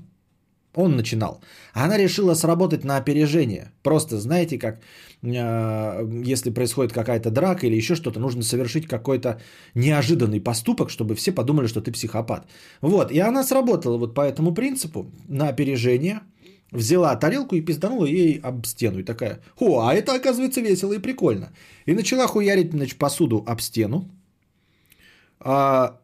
Он начинал. Она решила сработать на опережение. Просто, знаете, как э, если происходит какая-то драка или еще что-то, нужно совершить какой-то неожиданный поступок, чтобы все подумали, что ты психопат. Вот, и она сработала вот по этому принципу на опережение. Взяла тарелку и пизданула ей об стену. И такая, о, а это оказывается весело и прикольно. И начала хуярить значит, посуду об стену. А,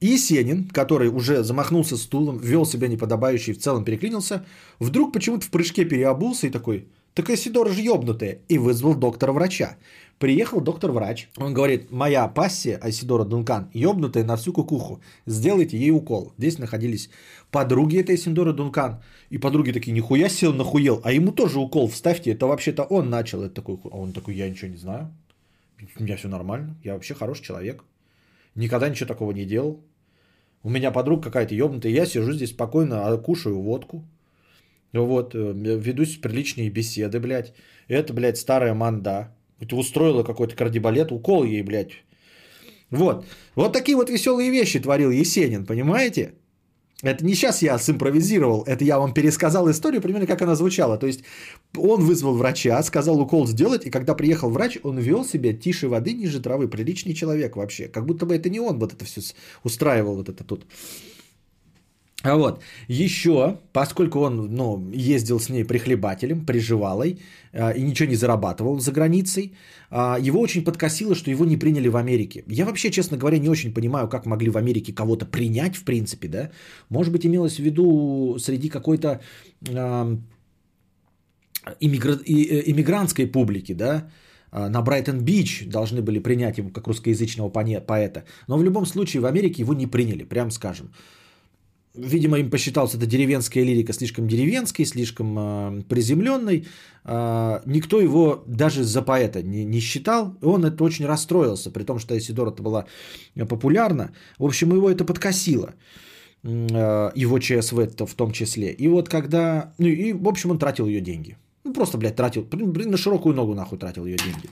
Есенин, который уже замахнулся стулом, вел себя неподобающий, в целом переклинился, вдруг почему-то в прыжке переобулся и такой, Так Айсидора же ебнутая. И вызвал доктора-врача. Приехал доктор-врач. Он говорит, моя пассия Айсидора Дункан ебнутая на всю кукуху. Сделайте ей укол. Здесь находились подруги этой Айсидора Дункан. И подруги такие, нихуя сел нахуел. А ему тоже укол вставьте. Это вообще-то он начал. Это такой, а он такой, я ничего не знаю. У меня все нормально. Я вообще хороший человек. Никогда ничего такого не делал. У меня подруга какая-то ебнутая. Я сижу здесь спокойно, а кушаю водку. Вот, э, ведусь приличные беседы, блядь. Это, блядь, старая манда. Это устроила какой-то кардибалет, укол ей, блядь. Вот. Вот такие вот веселые вещи творил Есенин, понимаете? Это не сейчас я симпровизировал, это я вам пересказал историю, примерно как она звучала. То есть он вызвал врача, сказал укол сделать, и когда приехал врач, он вел себя тише воды, ниже травы. Приличный человек вообще. Как будто бы это не он вот это все устраивал, вот это тут. А вот, еще, поскольку он ну, ездил с ней прихлебателем, приживалой, э, и ничего не зарабатывал за границей, э, его очень подкосило, что его не приняли в Америке. Я вообще, честно говоря, не очень понимаю, как могли в Америке кого-то принять, в принципе, да. Может быть, имелось в виду среди какой-то э, иммигра... иммигрантской публики, да, на Брайтон-Бич должны были принять его как русскоязычного поэта. Но в любом случае в Америке его не приняли, прям скажем. Видимо, им посчиталась эта деревенская лирика слишком деревенской, слишком э, приземленной. Э, никто его даже за поэта не, не считал. И он это очень расстроился, при том, что Исидора-то была популярна. В общем, его это подкосило. Э, его ЧСВ в том числе. И вот когда... Ну и, в общем, он тратил ее деньги. Ну, просто, блядь, тратил... На широкую ногу, нахуй, тратил ее деньги.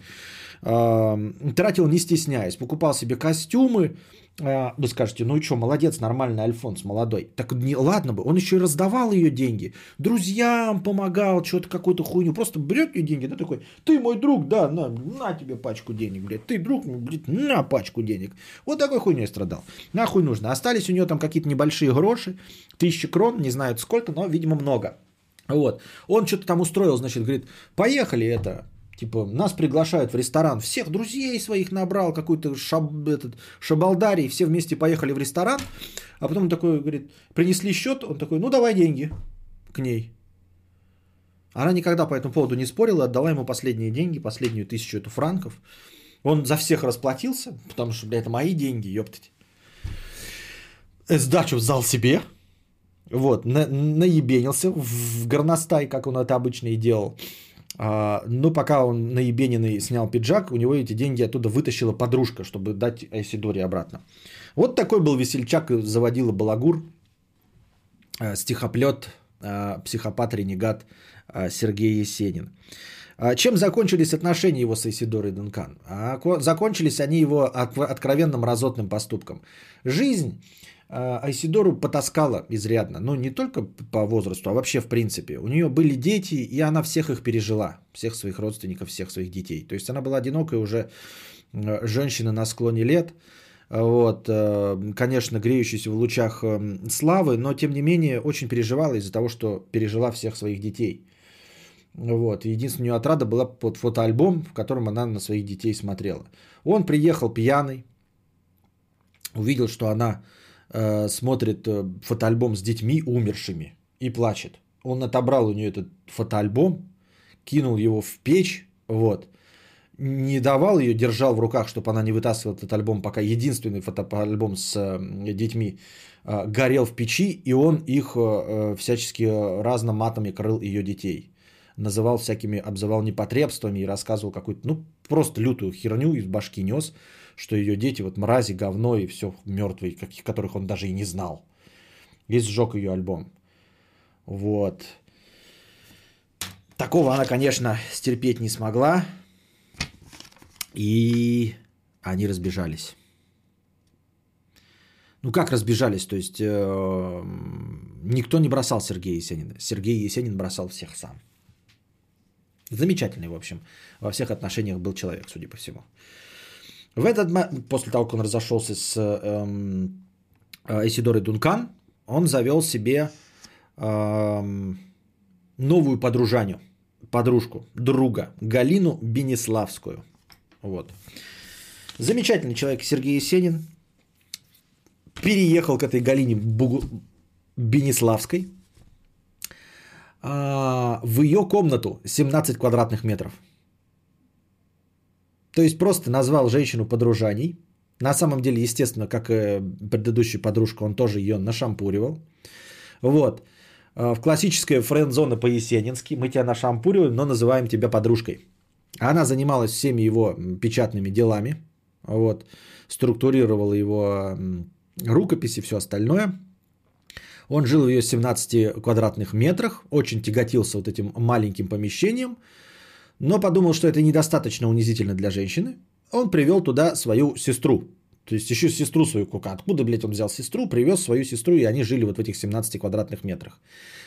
Тратил не стесняясь. Покупал себе костюмы, а, вы скажете, ну и что, молодец, нормальный Альфонс, молодой. Так не, ладно бы, он еще и раздавал ее деньги. Друзьям помогал, что-то какую-то хуйню. Просто берет ее деньги, да, такой, ты мой друг, да, на, на тебе пачку денег, блядь. Ты друг, блядь, на пачку денег. Вот такой хуйней страдал. Нахуй нужно. Остались у него там какие-то небольшие гроши, тысячи крон, не знаю сколько, но, видимо, много. Вот. Он что-то там устроил, значит, говорит, поехали это, Типа, нас приглашают в ресторан, всех друзей своих набрал, какой-то шаб, этот, шабалдарий, все вместе поехали в ресторан, а потом он такой говорит, принесли счет, он такой, ну давай деньги к ней. Она никогда по этому поводу не спорила, отдала ему последние деньги, последнюю тысячу эту франков. Он за всех расплатился, потому что, бля, это мои деньги, ёптать. Сдачу взял себе, вот, на, наебенился в горностай, как он это обычно и делал. А, но пока он наебененный снял пиджак, у него эти деньги оттуда вытащила подружка, чтобы дать Айсидоре обратно. Вот такой был весельчак, заводила балагур, а, стихоплет, а, психопат-ренегат Сергей Есенин. Чем закончились отношения его с Айсидорой Дункан? Закончились они его откровенным разотным поступком. Жизнь Айсидору потаскала изрядно. Ну, не только по возрасту, а вообще в принципе. У нее были дети, и она всех их пережила. Всех своих родственников, всех своих детей. То есть она была одинокая уже женщина на склоне лет. Вот, э, конечно, греющаяся в лучах э, славы, но тем не менее очень переживала из-за того, что пережила всех своих детей. Вот. Единственная отрада была под фотоальбом, в котором она на своих детей смотрела. Он приехал пьяный, увидел, что она Э, смотрит э, фотоальбом с детьми умершими и плачет. Он отобрал у нее этот фотоальбом, кинул его в печь, вот, не давал ее, держал в руках, чтобы она не вытаскивала этот альбом, пока единственный фотоальбом с э, детьми горел в печи, и он их всячески разным матами крыл ее детей. Называл всякими, обзывал непотребствами и рассказывал какую-то, ну, просто лютую херню из башки нес что ее дети вот мрази, говно и все мертвые, которых он даже и не знал. И сжег ее альбом. Вот. Такого она, конечно, стерпеть не смогла. И они разбежались. Ну как разбежались? То есть э, никто не бросал Сергея Есенина. Сергей Есенин бросал всех сам. Замечательный, в общем, во всех отношениях был человек, судя по всему. В этот момент, после того, как он разошелся с эм, Эсидорой Дункан, он завел себе эм, новую подружаню, подружку, друга, Галину Бенеславскую. Вот. Замечательный человек Сергей Есенин переехал к этой Галине Бугу... Бенеславской. а, в ее комнату 17 квадратных метров. То есть просто назвал женщину подружаней. На самом деле, естественно, как и предыдущая подружка, он тоже ее нашампуривал. Вот. А, в классической френд-зона по-есенински. Мы тебя нашампуриваем, но называем тебя подружкой. Она занималась всеми его печатными делами. Вот. Структурировала его рукописи, все остальное. Он жил в ее 17 квадратных метрах, очень тяготился вот этим маленьким помещением, но подумал, что это недостаточно унизительно для женщины. Он привел туда свою сестру. То есть еще сестру свою, кука. Откуда, блядь, он взял сестру, привез свою сестру, и они жили вот в этих 17 квадратных метрах.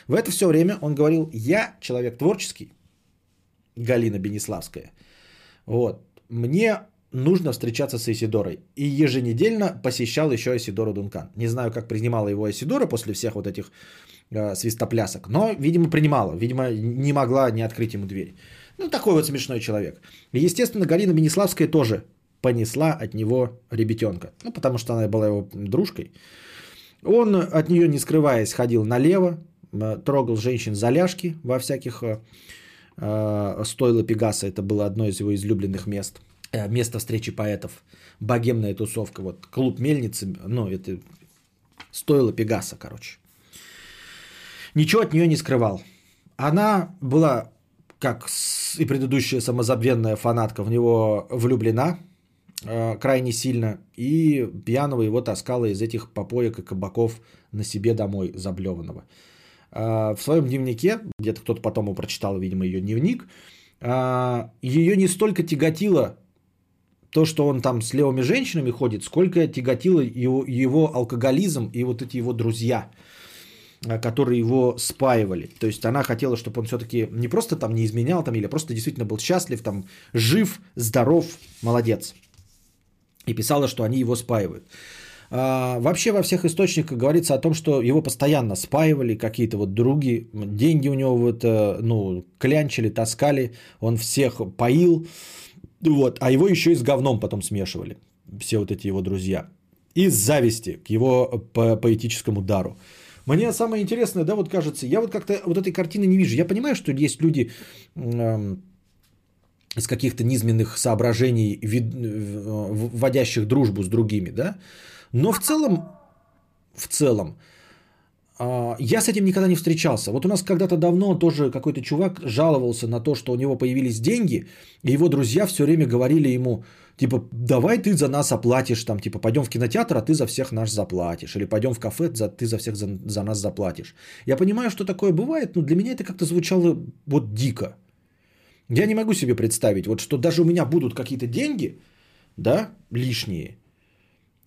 В это все время он говорил, я человек творческий, Галина Бениславская. Вот. Мне нужно встречаться с Исидорой. И еженедельно посещал еще Исидору Дункан. Не знаю, как принимала его Исидора после всех вот этих э, свистоплясок, но, видимо, принимала. Видимо, не могла не открыть ему дверь. Ну, такой вот смешной человек. Естественно, Галина Бениславская тоже понесла от него ребятенка. Ну, потому что она была его дружкой. Он от нее, не скрываясь, ходил налево, трогал женщин за ляжки во всяких э, э стойла Пегаса. Это было одно из его излюбленных мест – Э, место встречи поэтов, богемная тусовка, вот клуб Мельницы, ну это стоило Пегаса, короче. Ничего от нее не скрывал. Она была, как и предыдущая самозабвенная фанатка, в него влюблена э, крайне сильно, и пьяного его таскала из этих попоек и кабаков на себе домой заблеванного. Э, в своем дневнике, где-то кто-то потом прочитал, видимо, ее дневник, э, ее не столько тяготило то, что он там с левыми женщинами ходит, сколько тяготило его, его алкоголизм и вот эти его друзья, которые его спаивали. То есть она хотела, чтобы он все-таки не просто там не изменял, там, или просто действительно был счастлив, там, жив, здоров, молодец. И писала, что они его спаивают. А, вообще во всех источниках говорится о том, что его постоянно спаивали какие-то вот други, деньги у него вот, э, ну, клянчили, таскали, он всех поил, вот, а его еще и с говном потом смешивали. Все вот эти его друзья. Из зависти к его по поэтическому дару. Мне самое интересное, да, вот кажется, я вот как-то вот этой картины не вижу. Я понимаю, что есть люди э, из каких-то низменных соображений, вид, э, вводящих дружбу с другими, да. Но в целом, в целом, я с этим никогда не встречался. Вот у нас когда-то давно тоже какой-то чувак жаловался на то, что у него появились деньги, и его друзья все время говорили ему, типа, давай ты за нас оплатишь, там, типа, пойдем в кинотеатр, а ты за всех нас заплатишь, или пойдем в кафе, ты за всех за, за нас заплатишь. Я понимаю, что такое бывает, но для меня это как-то звучало вот дико. Я не могу себе представить, вот что даже у меня будут какие-то деньги, да, лишние,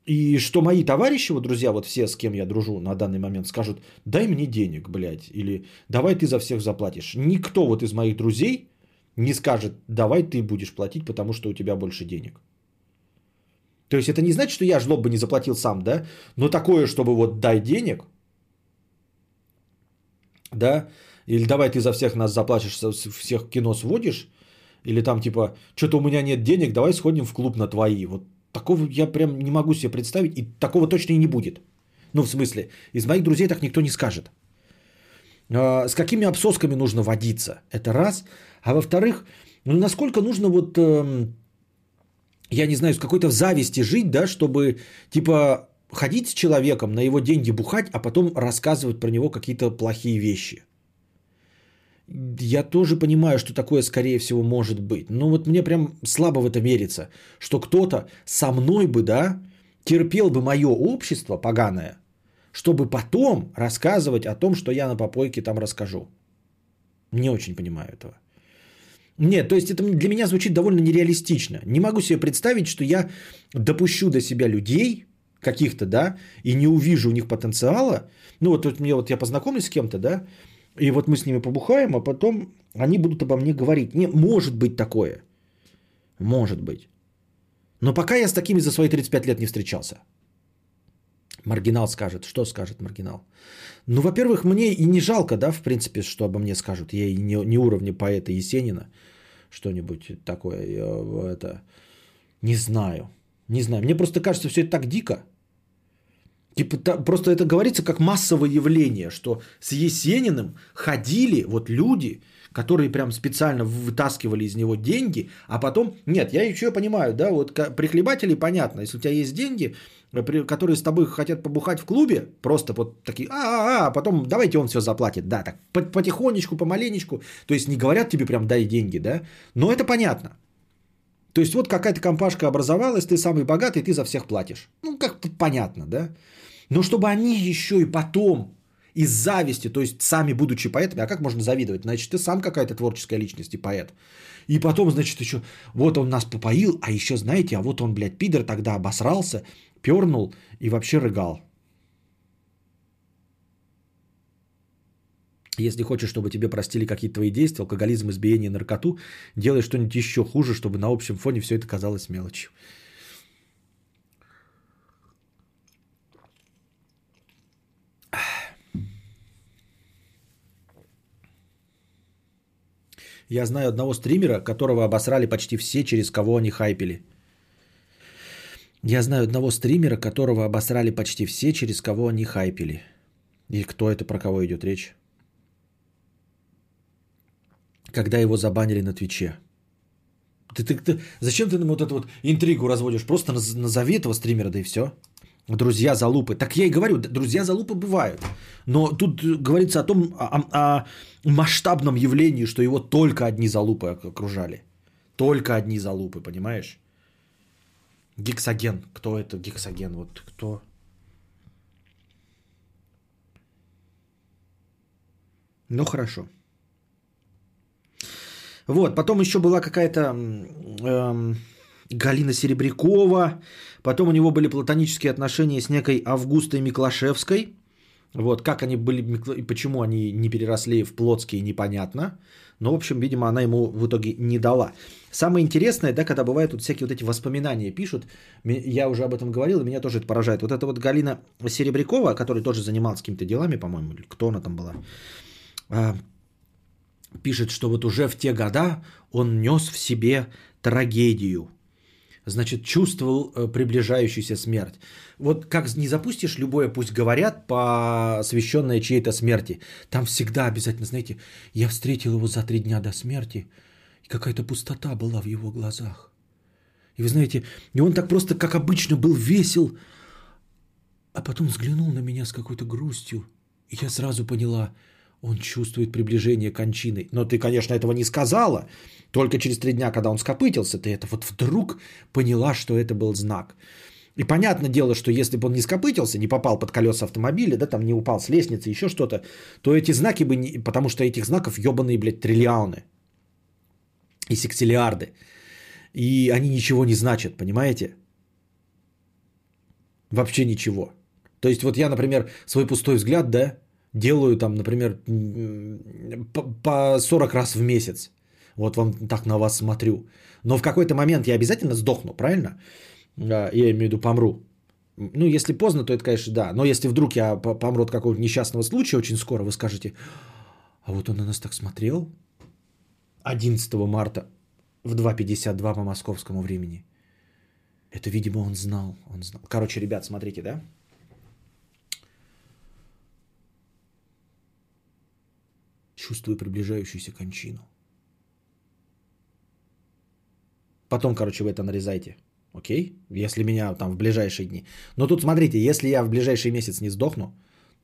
и что мои товарищи, вот друзья, вот все, с кем я дружу на данный момент, скажут, дай мне денег, блядь, или давай ты за всех заплатишь. Никто вот из моих друзей не скажет, давай ты будешь платить, потому что у тебя больше денег. То есть это не значит, что я жлоб бы не заплатил сам, да? Но такое, чтобы вот дай денег, да, или давай ты за всех нас заплатишь, всех кино сводишь, или там типа, что-то у меня нет денег, давай сходим в клуб на твои. Вот Такого я прям не могу себе представить, и такого точно и не будет. Ну, в смысле, из моих друзей так никто не скажет. А, с какими обсосками нужно водиться? Это раз. А во-вторых, ну, насколько нужно вот, эм, я не знаю, с какой-то зависти жить, да, чтобы, типа, ходить с человеком, на его деньги бухать, а потом рассказывать про него какие-то плохие вещи я тоже понимаю, что такое, скорее всего, может быть. Но вот мне прям слабо в это верится, что кто-то со мной бы, да, терпел бы мое общество поганое, чтобы потом рассказывать о том, что я на попойке там расскажу. Не очень понимаю этого. Нет, то есть это для меня звучит довольно нереалистично. Не могу себе представить, что я допущу до себя людей каких-то, да, и не увижу у них потенциала. Ну вот, вот мне вот я познакомлюсь с кем-то, да, и вот мы с ними побухаем, а потом они будут обо мне говорить. Не, может быть такое. Может быть. Но пока я с такими за свои 35 лет не встречался. Маргинал скажет. Что скажет маргинал? Ну, во-первых, мне и не жалко, да, в принципе, что обо мне скажут. Я и не, не уровня поэта Есенина. Что-нибудь такое. Я, это... Не знаю. Не знаю. Мне просто кажется, все это так дико. Типа, просто это говорится как массовое явление, что с Есениным ходили вот люди, которые прям специально вытаскивали из него деньги, а потом, нет, я еще понимаю, да, вот прихлебатели понятно, если у тебя есть деньги, э, которые с тобой хотят побухать в клубе, просто вот такие, а, а, а потом давайте он все заплатит, да, так по- потихонечку, помаленечку, то есть не говорят тебе прям дай деньги, да, но это понятно. То есть вот какая-то компашка образовалась, ты самый богатый, ты за всех платишь. Ну, как-то понятно, да? Но чтобы они еще и потом из зависти, то есть сами будучи поэтами, а как можно завидовать? Значит, ты сам какая-то творческая личность и поэт. И потом, значит, еще, вот он нас попоил, а еще, знаете, а вот он, блядь, пидор тогда обосрался, пернул и вообще рыгал. Если хочешь, чтобы тебе простили какие-то твои действия, алкоголизм, избиение, наркоту, делай что-нибудь еще хуже, чтобы на общем фоне все это казалось мелочью. Я знаю одного стримера, которого обосрали почти все, через кого они хайпели. Я знаю одного стримера, которого обосрали почти все, через кого они хайпели. И кто это, про кого идет речь? Когда его забанили на Твиче. Ты, ты, ты, зачем ты нам вот эту вот интригу разводишь? Просто наз- назови этого стримера, да и все. Друзья залупы. Так я и говорю, друзья залупы бывают. Но тут говорится о том, о, о- масштабном явлении, что его только одни залупы ок- окружали. Только одни залупы, понимаешь? Гексоген. Кто это гексоген? Вот кто? Ну хорошо. Вот, потом еще была какая-то эм, Галина Серебрякова, потом у него были платонические отношения с некой Августой Миклашевской. Вот, как они были, и почему они не переросли в плотские, непонятно. Но, в общем, видимо, она ему в итоге не дала. Самое интересное, да, когда бывают вот всякие вот эти воспоминания пишут, я уже об этом говорил, и меня тоже это поражает. Вот эта вот Галина Серебрякова, которая тоже занималась какими-то делами, по-моему, кто она там была, а, пишет, что вот уже в те года он нес в себе трагедию. Значит, чувствовал э, приближающуюся смерть. Вот как не запустишь любое, пусть говорят, посвященное чьей-то смерти, там всегда обязательно, знаете, я встретил его за три дня до смерти, и какая-то пустота была в его глазах. И вы знаете, и он так просто, как обычно, был весел, а потом взглянул на меня с какой-то грустью, и я сразу поняла, он чувствует приближение кончины. Но ты, конечно, этого не сказала. Только через три дня, когда он скопытился, ты это вот вдруг поняла, что это был знак. И понятное дело, что если бы он не скопытился, не попал под колеса автомобиля, да, там не упал с лестницы, еще что-то, то эти знаки бы не... Потому что этих знаков ебаные, блядь, триллионы. И сексиллиарды. И они ничего не значат, понимаете? Вообще ничего. То есть вот я, например, свой пустой взгляд, да, делаю там, например, по по 40 раз в месяц. Вот вам так на вас смотрю. Но в какой-то момент я обязательно сдохну, правильно? А, Я имею в виду помру. Ну, если поздно, то это, конечно, да. Но если вдруг я по- помру от какого-то несчастного случая очень скоро, вы скажете, а вот он на нас так смотрел 11 марта в 2.52 по московскому времени. Это, видимо, он знал. Он знал. Короче, ребят, смотрите, да? Чувствую приближающуюся кончину. Потом, короче, вы это нарезайте. Окей? Если меня там в ближайшие дни. Но тут смотрите, если я в ближайший месяц не сдохну,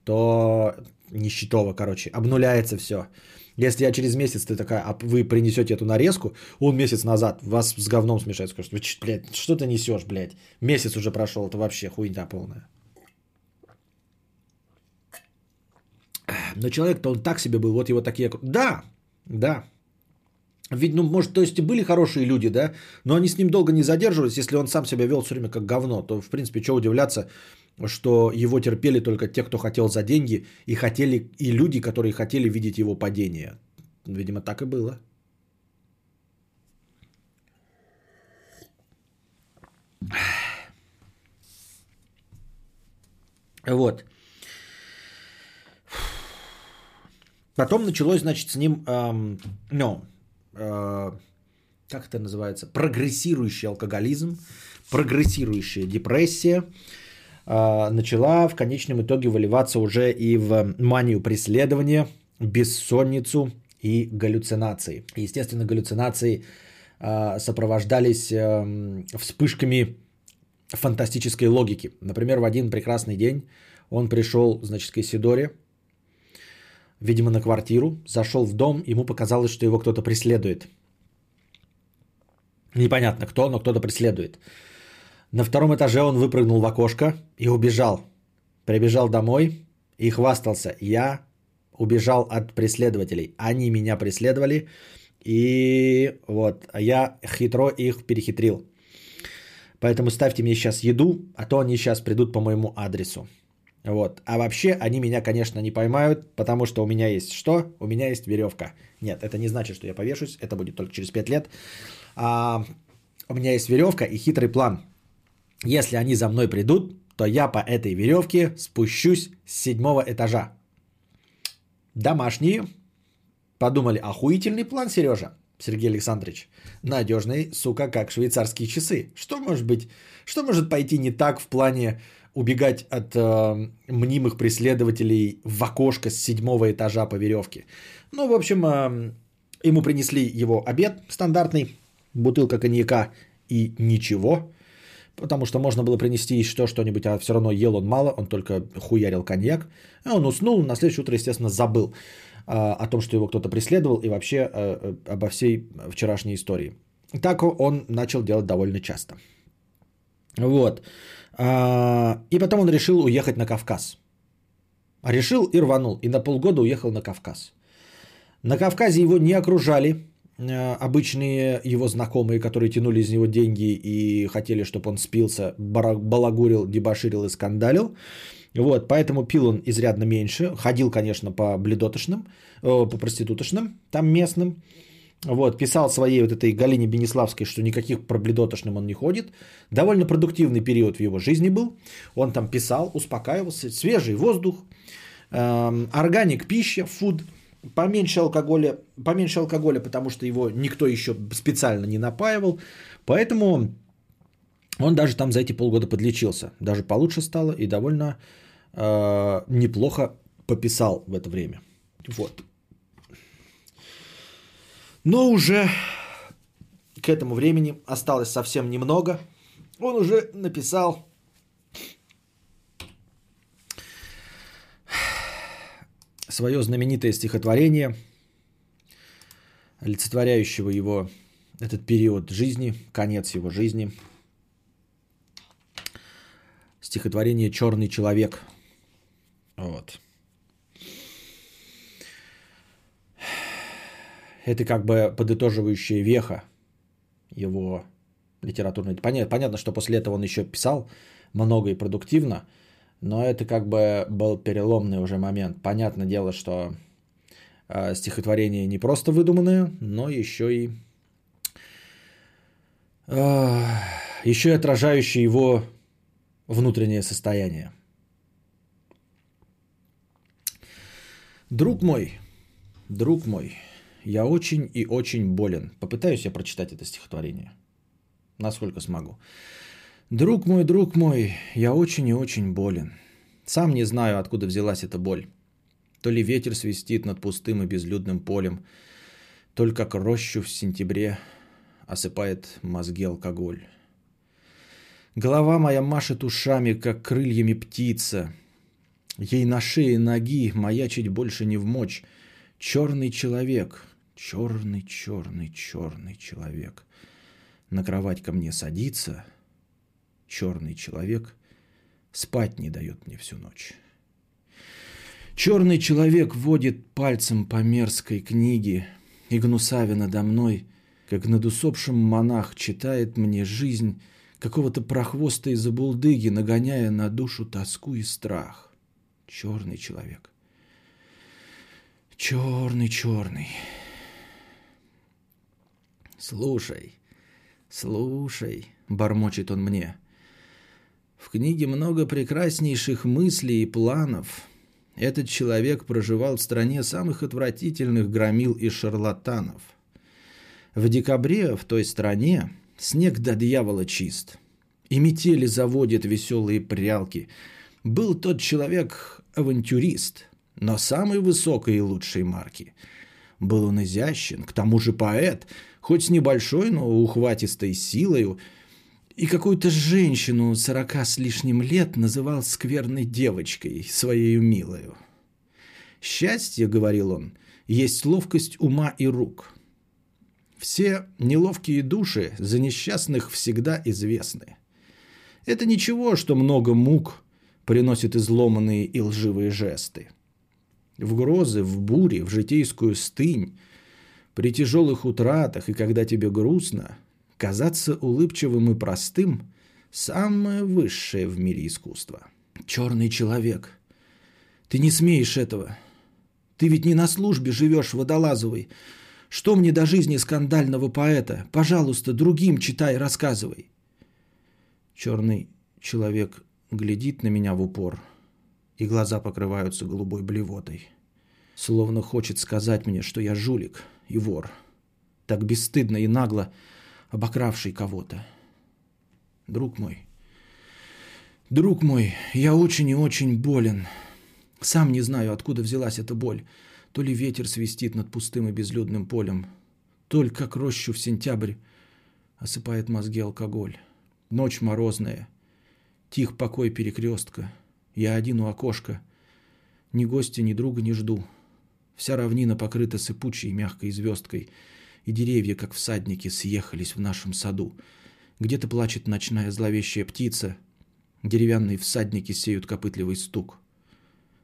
то нищетово, короче, обнуляется все. Если я через месяц, ты такая, а вы принесете эту нарезку, он месяц назад вас с говном смешает, скажет, блядь, что ты несешь, блядь? Месяц уже прошел, это вообще хуйня полная. Но человек-то он так себе был, вот его такие... Да, да. Ведь, ну, может, то есть и были хорошие люди, да, но они с ним долго не задерживались, если он сам себя вел все время как говно, то, в принципе, что удивляться, что его терпели только те, кто хотел за деньги, и хотели, и люди, которые хотели видеть его падение. Видимо, так и было. Вот. Потом началось, значит, с ним, эм, ну, э, как это называется, прогрессирующий алкоголизм, прогрессирующая депрессия. а, начала в конечном итоге выливаться уже и в манию преследования, бессонницу и галлюцинации. Естественно, галлюцинации а, сопровождались эм, вспышками фантастической логики. Например, в один прекрасный день он пришел, значит, к Исидоре, видимо, на квартиру, зашел в дом, ему показалось, что его кто-то преследует. Непонятно кто, но кто-то преследует. На втором этаже он выпрыгнул в окошко и убежал. Прибежал домой и хвастался. Я убежал от преследователей. Они меня преследовали. И вот, я хитро их перехитрил. Поэтому ставьте мне сейчас еду, а то они сейчас придут по моему адресу. Вот. А вообще они меня, конечно, не поймают, потому что у меня есть что? У меня есть веревка. Нет, это не значит, что я повешусь, это будет только через 5 лет. А, у меня есть веревка и хитрый план. Если они за мной придут, то я по этой веревке спущусь с седьмого этажа. Домашние подумали, охуительный план, Сережа, Сергей Александрович. Надежный, сука, как швейцарские часы. Что может быть, что может пойти не так в плане убегать от э, мнимых преследователей в окошко с седьмого этажа по веревке? Ну, в общем, э, ему принесли его обед стандартный, бутылка коньяка и ничего, потому что можно было принести еще что-нибудь, а все равно ел он мало, он только хуярил коньяк. А он уснул, на следующее утро, естественно, забыл а, о том, что его кто-то преследовал и вообще а, а, обо всей вчерашней истории. Так он начал делать довольно часто. Вот. И потом он решил уехать на Кавказ. Решил и рванул. И на полгода уехал на Кавказ. На Кавказе его не окружали Э, обычные его знакомые, которые тянули из него деньги и хотели, чтобы он спился, балагурил, дебоширил и скандалил. Вот, поэтому пил он изрядно меньше. Ходил, конечно, по бледотошным, э, по проститутошным, там местным. Вот, писал своей вот этой Галине Бенеславской, что никаких про бледотошным он не ходит. Довольно продуктивный период в его жизни был. Он там писал, успокаивался. Свежий воздух, эм, органик пища, фуд – поменьше алкоголя, поменьше алкоголя, потому что его никто еще специально не напаивал. Поэтому он даже там за эти полгода подлечился. Даже получше стало и довольно э, неплохо пописал в это время. Вот. Но уже к этому времени осталось совсем немного. Он уже написал свое знаменитое стихотворение, олицетворяющего его этот период жизни, конец его жизни. Стихотворение «Черный человек». Вот. Это как бы подытоживающая веха его литературной. Понятно, понятно, что после этого он еще писал много и продуктивно – но это как бы был переломный уже момент. Понятное дело, что э, стихотворение не просто выдуманное, но еще и э, еще и отражающее его внутреннее состояние. Друг мой, друг мой, я очень и очень болен. Попытаюсь я прочитать это стихотворение, насколько смогу. Друг мой, друг мой, я очень и очень болен. Сам не знаю, откуда взялась эта боль. То ли ветер свистит над пустым и безлюдным полем, то ли рощу в сентябре осыпает мозги алкоголь. Голова моя машет ушами, как крыльями птица. Ей на шее ноги маячить больше не в мочь. Черный человек, черный, черный, черный человек. На кровать ко мне садится — черный человек спать не дает мне всю ночь. Черный человек водит пальцем по мерзкой книге, и гнусавя надо мной, как над усопшим монах, читает мне жизнь какого-то прохвоста из забулдыги, нагоняя на душу тоску и страх. Черный человек. Черный, черный. Слушай, слушай, бормочет он мне — в книге много прекраснейших мыслей и планов. Этот человек проживал в стране самых отвратительных громил и шарлатанов. В декабре в той стране снег до дьявола чист. И метели заводит веселые прялки. Был тот человек авантюрист, но самой высокой и лучшей марки. Был он изящен, к тому же поэт, хоть с небольшой, но ухватистой силою, и какую-то женщину сорока с лишним лет называл скверной девочкой, своей милою. «Счастье, — говорил он, — есть ловкость ума и рук. Все неловкие души за несчастных всегда известны. Это ничего, что много мук приносит изломанные и лживые жесты. В грозы, в буре, в житейскую стынь, при тяжелых утратах и когда тебе грустно, казаться улыбчивым и простым – самое высшее в мире искусство. Черный человек, ты не смеешь этого. Ты ведь не на службе живешь водолазовой. Что мне до жизни скандального поэта? Пожалуйста, другим читай, рассказывай. Черный человек глядит на меня в упор, и глаза покрываются голубой блевотой. Словно хочет сказать мне, что я жулик и вор, так бесстыдно и нагло обокравший кого-то. Друг мой, друг мой, я очень и очень болен. Сам не знаю, откуда взялась эта боль. То ли ветер свистит над пустым и безлюдным полем, то ли как рощу в сентябрь осыпает мозги алкоголь. Ночь морозная. Тих покой перекрестка. Я один у окошка. Ни гостя, ни друга не жду. Вся равнина покрыта сыпучей мягкой звездкой, и деревья, как всадники, съехались в нашем саду. Где-то плачет ночная зловещая птица. Деревянные всадники сеют копытливый стук.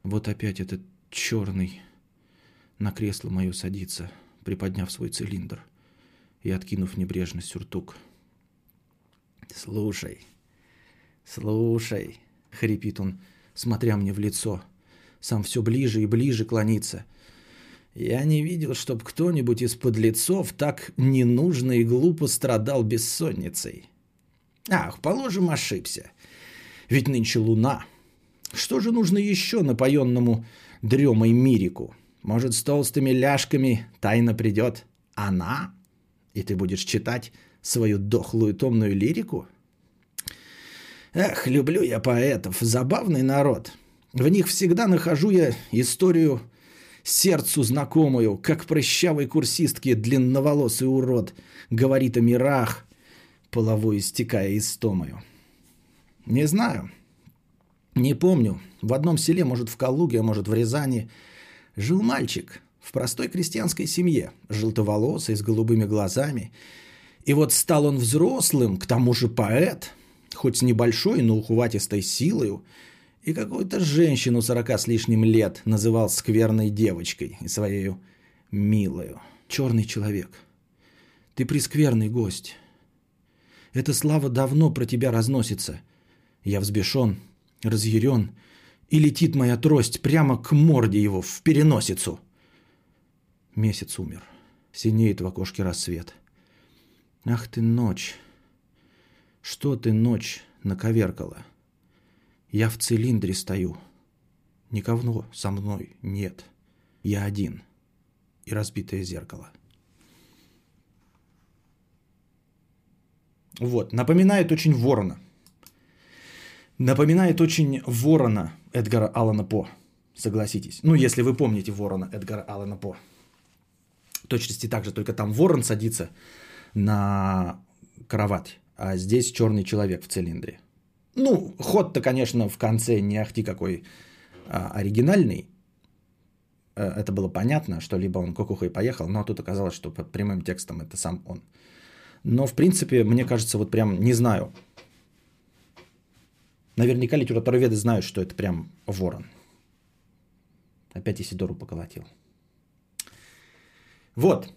Вот опять этот черный на кресло мое садится, приподняв свой цилиндр и откинув небрежно сюртук. «Слушай, слушай», — хрипит он, смотря мне в лицо, сам все ближе и ближе клонится. «Я не видел, чтоб кто-нибудь из подлецов так ненужно и глупо страдал бессонницей. Ах, положим, ошибся. Ведь нынче луна. Что же нужно еще напоенному дремой Мирику? Может, с толстыми ляжками тайно придет она, и ты будешь читать свою дохлую томную лирику? Эх, люблю я поэтов, забавный народ. В них всегда нахожу я историю сердцу знакомую, как прыщавой курсистке длинноволосый урод говорит о мирах, половой истекая истомою. Не знаю, не помню. В одном селе, может в Калуге, а может в Рязани, жил мальчик в простой крестьянской семье, желтоволосый, с голубыми глазами – и вот стал он взрослым, к тому же поэт, хоть с небольшой, но ухватистой силою, и какую-то женщину сорока с лишним лет называл скверной девочкой и своей милою. Черный человек, ты прескверный гость. Эта слава давно про тебя разносится. Я взбешен, разъярен, и летит моя трость прямо к морде его, в переносицу. Месяц умер. Синеет в окошке рассвет – Ах ты ночь! Что ты ночь наковеркала? Я в цилиндре стою. Никого со мной нет. Я один. И разбитое зеркало. Вот, напоминает очень ворона. Напоминает очень ворона Эдгара Аллана По. Согласитесь. Ну, если вы помните ворона Эдгара Аллана По. Точности так же, только там ворон садится на кровать, а здесь черный человек в цилиндре. Ну, ход-то, конечно, в конце не ахти какой а, оригинальный. Э, это было понятно, что либо он кукухой поехал, но тут оказалось, что под прямым текстом это сам он. Но, в принципе, мне кажется, вот прям не знаю. Наверняка литературоведы знают, что это прям ворон. Опять Исидору поколотил. Вот.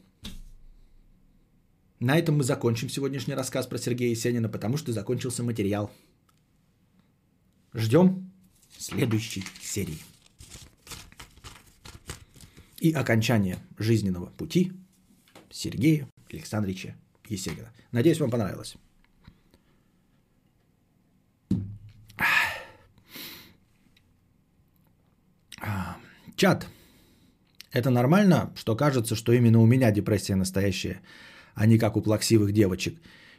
На этом мы закончим сегодняшний рассказ про Сергея Есенина, потому что закончился материал. Ждем следующей серии. И окончание жизненного пути Сергея Александровича Есенина. Надеюсь, вам понравилось. Чат. Это нормально, что кажется, что именно у меня депрессия настоящая – а не как у плаксивых девочек.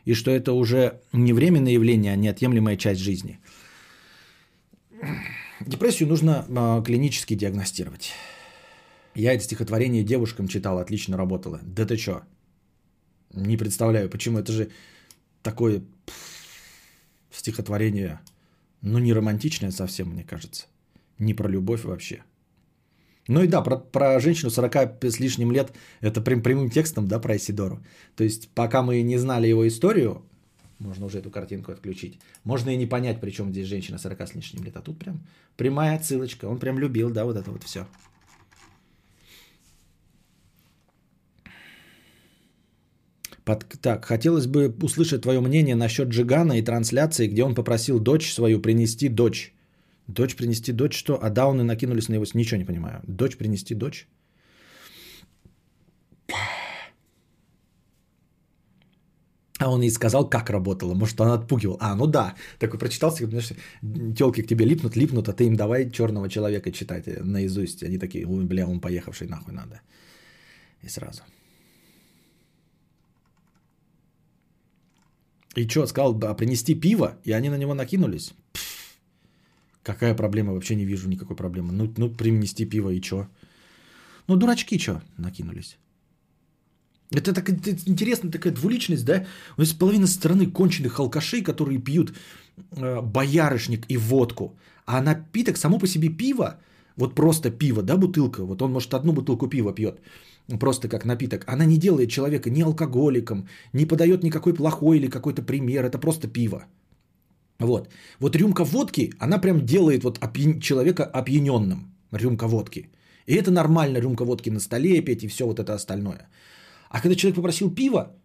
и что это уже не временное явление, а неотъемлемая часть жизни. Депрессию нужно э, клинически диагностировать. Я это стихотворение девушкам читал, отлично работало. Да ты чё? Не представляю, почему. Это же такое стихотворение, ну, не романтичное совсем, мне кажется. Не про любовь вообще. Ну и да, про, про женщину 40 с лишним лет, это прям прямым текстом, да, про Исидору. То есть, пока мы не знали его историю, можно уже эту картинку отключить, можно и не понять, при чем здесь женщина 40 с лишним лет. А тут прям прямая отсылочка. Он прям любил, да, вот это вот все. Под, так, хотелось бы услышать твое мнение насчет Джигана и трансляции, где он попросил дочь свою принести дочь. Дочь принести дочь что? А дауны накинулись на его... Ничего не понимаю. Дочь принести дочь? А он и сказал, как работало. Может, он отпугивал. А, ну да. Такой прочитался, знаешь, телки к тебе липнут, липнут, а ты им давай черного человека читать наизусть. Они такие, ой, бля, он поехавший нахуй надо. И сразу. И что, сказал, да, принести пиво, и они на него накинулись? Пфф, какая проблема? Вообще не вижу никакой проблемы. Ну, ну принести пиво и что? Ну, дурачки что накинулись? Это, так, это интересная такая двуличность, да? У нас половина страны конченых алкашей, которые пьют э, боярышник и водку. А напиток само по себе пиво, вот просто пиво, да, бутылка, вот он, может, одну бутылку пива пьет, просто как напиток, она не делает человека ни алкоголиком, не подает никакой плохой или какой-то пример, это просто пиво. Вот. Вот рюмка водки, она прям делает вот опьян... человека опьяненным, рюмка водки. И это нормально, рюмка водки на столе петь и все вот это остальное. А когда человек попросил пива,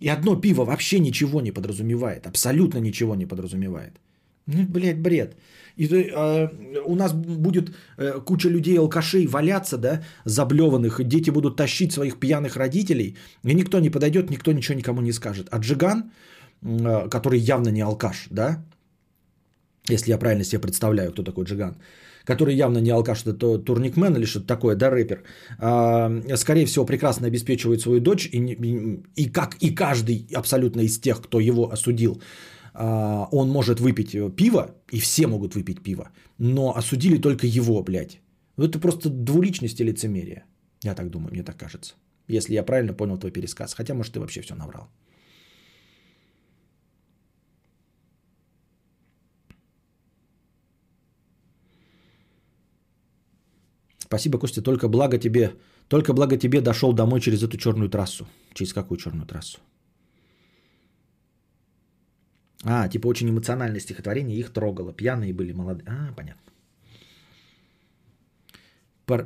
и одно пиво вообще ничего не подразумевает, абсолютно ничего не подразумевает. Ну, блядь, бред. И э, у нас будет э, куча людей алкашей валяться, да, заблеванных, и дети будут тащить своих пьяных родителей, и никто не подойдет, никто ничего никому не скажет. А Джиган, э, который явно не алкаш, да, если я правильно себе представляю, кто такой Джиган, который явно не алкаш, это турникмен или что-то такое, да, рэпер, э, скорее всего, прекрасно обеспечивает свою дочь, и, и, и как и каждый абсолютно из тех, кто его осудил, а, он может выпить э, пиво, и все могут выпить пиво, но осудили только его, блядь. Ну, это просто двуличность и лицемерие. Я так думаю, мне так кажется. Если я правильно понял твой пересказ. Хотя, может, ты вообще все наврал. Спасибо, Костя. Только благо тебе, только благо тебе дошел домой через эту черную трассу. Через какую черную трассу? А, типа очень эмоциональное стихотворение, их трогало. Пьяные были, молодые. А, понятно.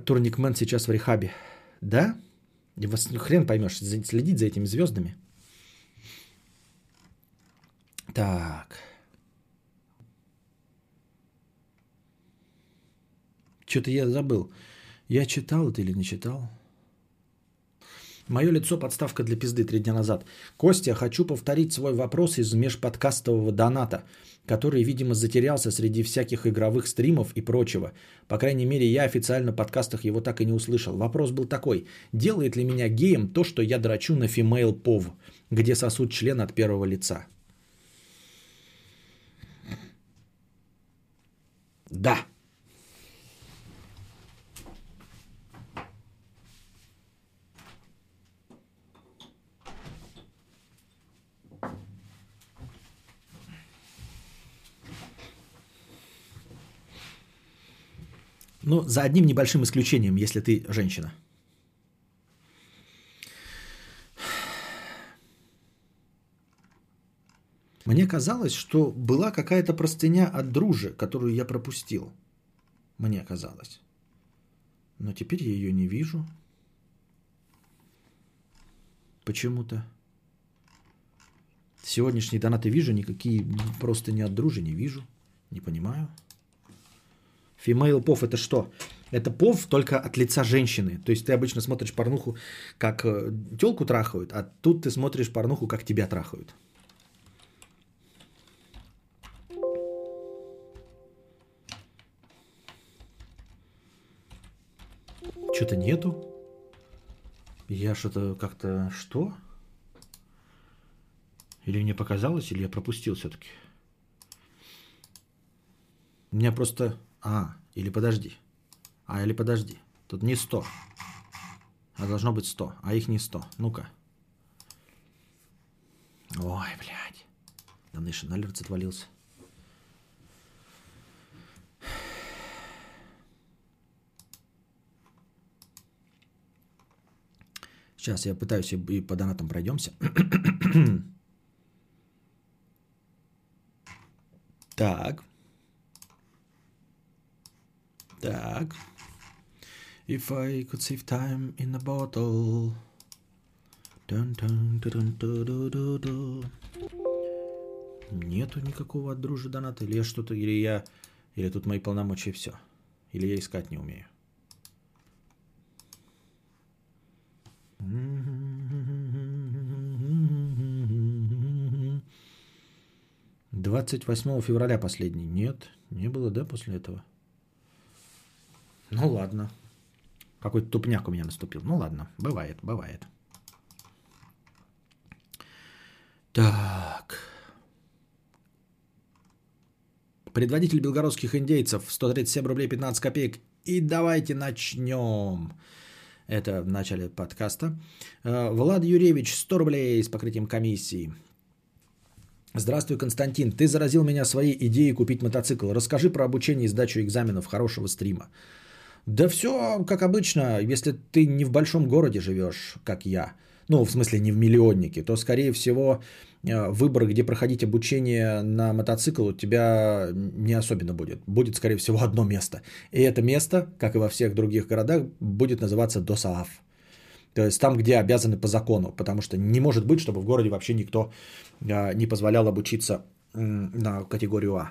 Турникмен сейчас в рехабе. Да? Вас хрен поймешь, следить за этими звездами. Так. Что-то я забыл. Я читал это или не читал? Мое лицо подставка для пизды три дня назад. Костя, хочу повторить свой вопрос из межподкастового доната, который, видимо, затерялся среди всяких игровых стримов и прочего. По крайней мере, я официально в подкастах его так и не услышал. Вопрос был такой. Делает ли меня геем то, что я драчу на female пов, где сосут член от первого лица? Да. Ну, за одним небольшим исключением, если ты женщина. Мне казалось, что была какая-то простыня от дружи, которую я пропустил. Мне казалось. Но теперь я ее не вижу. Почему-то. Сегодняшние донаты вижу, никакие просто не от дружи не вижу. Не понимаю. Female пов это что? Это пов только от лица женщины. То есть ты обычно смотришь порнуху, как э, телку трахают, а тут ты смотришь порнуху, как тебя трахают. Что-то нету. Я что-то как-то... Что? Или мне показалось, или я пропустил все-таки? У меня просто... А, или подожди. А, или подожди. Тут не 100. А должно быть 100. А их не 100. Ну-ка. Ой, блядь. Damnation Alerts отвалился. Сейчас я пытаюсь и по донатам пройдемся. так. Так. If I could save time in a bottle. Dun, dun, dun. Нету никакого от дружи доната. Или я что-то, или я, или тут мои полномочия все. Или я искать не умею. 28 февраля последний. Нет, не было, да, после этого? Ну ладно. Какой-то тупняк у меня наступил. Ну ладно, бывает, бывает. Так. Предводитель белгородских индейцев 137 рублей 15 копеек. И давайте начнем. Это в начале подкаста. Э, Влад Юрьевич, 100 рублей с покрытием комиссии. Здравствуй, Константин. Ты заразил меня своей идеей купить мотоцикл. Расскажи про обучение и сдачу экзаменов хорошего стрима. Да все как обычно. Если ты не в большом городе живешь, как я, ну, в смысле не в миллионнике, то, скорее всего, э, выбор, где проходить обучение на мотоцикл у тебя не особенно будет. Будет, скорее всего, одно место. И это место, как и во всех других городах, будет называться ДОСААФ. То есть там, где обязаны по закону, потому что не может быть, чтобы в городе вообще никто э, не позволял обучиться на категорию А.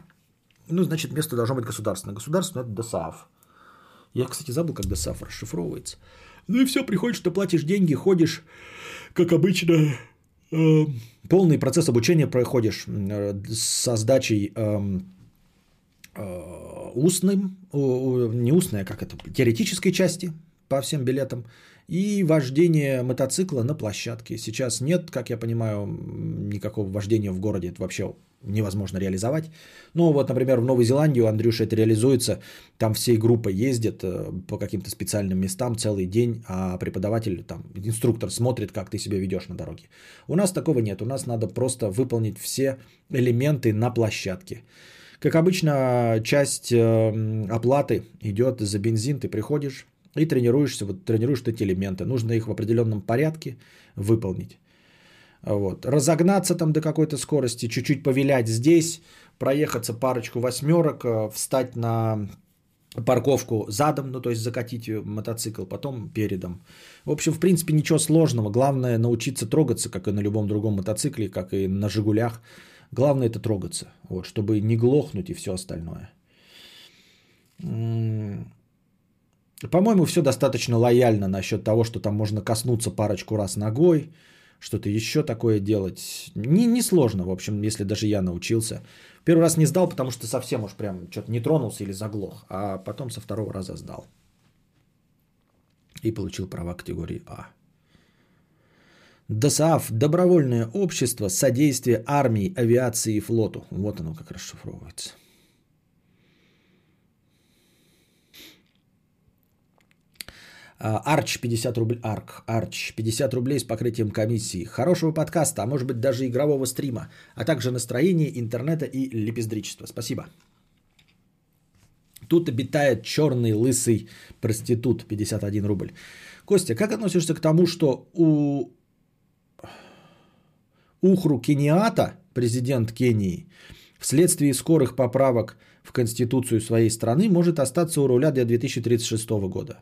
Ну, значит, место должно быть государственное. Государственное – это ДОСААФ. Я, кстати, забыл, как ДОСААФ расшифровывается. Ну и все, приходишь, ты платишь деньги, ходишь, как обычно, э, полный процесс обучения проходишь э, со сдачей э, э, устным, не устной, а как это, теоретической части по всем билетам и вождение мотоцикла на площадке. Сейчас нет, как я понимаю, никакого вождения в городе. Это вообще невозможно реализовать. Но вот, например, в Новой Зеландии у Андрюши это реализуется. Там всей группой ездят э, по каким-то специальным местам целый день, а преподаватель, там, инструктор смотрит, как ты себя ведешь на дороге. У нас такого нет. У нас надо просто выполнить все элементы на площадке. Как обычно, часть э, оплаты идет за бензин. Ты приходишь и тренируешься, вот тренируешь эти элементы. Нужно их в определенном порядке выполнить. Вот. Разогнаться там до какой-то скорости, чуть-чуть повилять здесь, проехаться парочку восьмерок, э, встать на парковку задом, ну то есть закатить мотоцикл, потом передом. В общем, в принципе, ничего сложного. Главное научиться трогаться, как и на любом другом мотоцикле, как и на «Жигулях». Главное это трогаться, вот, чтобы не глохнуть и все остальное. По-моему, все достаточно лояльно насчет того, что там можно коснуться парочку раз ногой, что-то еще такое делать. Не, не сложно, в общем, если даже я научился. Первый раз не сдал, потому что совсем уж прям что-то не тронулся или заглох, а потом со второго раза сдал. И получил права категории А. ДОСААФ – добровольное общество содействия армии, авиации и флоту. Вот оно как расшифровывается. Арч 50 рублей. Арк. Арч 50 рублей с покрытием комиссии. Хорошего подкаста, а может быть даже игрового стрима. А также настроения, интернета и лепездричества. Спасибо. Тут обитает черный лысый проститут. 51 рубль. Костя, как относишься к тому, что у Ухру Кениата, президент Кении, вследствие скорых поправок в Конституцию своей страны может остаться у руля до 2036 года?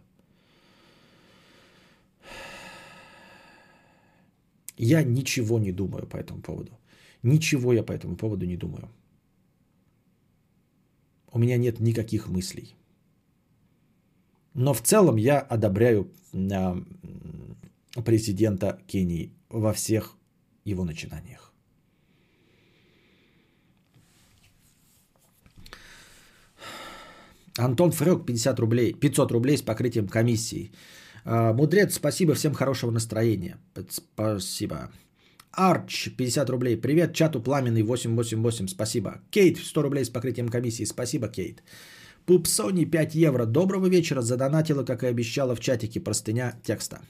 Я ничего не думаю по этому поводу. Ничего я по этому поводу не думаю. У меня нет никаких мыслей. Но в целом я одобряю а, президента Кении во всех его начинаниях. Антон Фрёк, 50 рублей, 500 рублей с покрытием комиссии. А, Мудрец, спасибо, всем хорошего настроения. Спасибо. Арч, 50 рублей. Привет, чату Пламенный, 888, спасибо. Кейт, 100 рублей с покрытием комиссии. Спасибо, Кейт. Пупсони, 5 евро. Доброго вечера. Задонатила, как и обещала в чатике, простыня текста.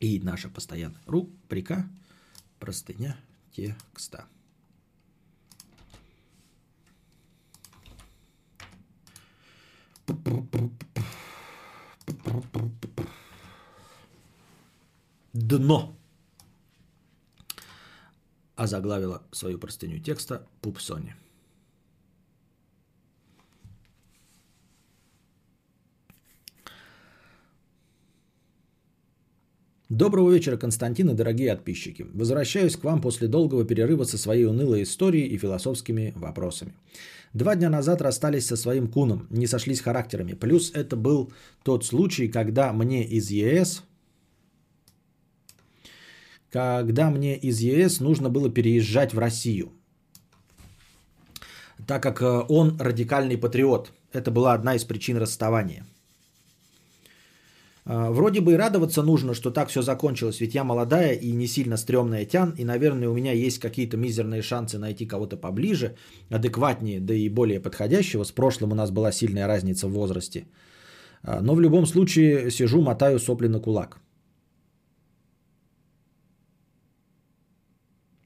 И наша постоянная рубрика простыня текста. Дно. А заглавила свою простыню текста Пупсони. Доброго вечера, Константин и дорогие подписчики. Возвращаюсь к вам после долгого перерыва со своей унылой историей и философскими вопросами. Два дня назад расстались со своим куном, не сошлись характерами. Плюс это был тот случай, когда мне из ЕС, когда мне из ЕС нужно было переезжать в Россию. Так как э, он радикальный патриот. Это была одна из причин расставания. А, вроде бы и радоваться нужно, что так все закончилось, ведь я молодая и не сильно стрёмная тян, и, наверное, у меня есть какие-то мизерные шансы найти кого-то поближе, адекватнее, да и более подходящего. С прошлым у нас была сильная разница в возрасте. А, но в любом случае сижу, мотаю сопли на кулак.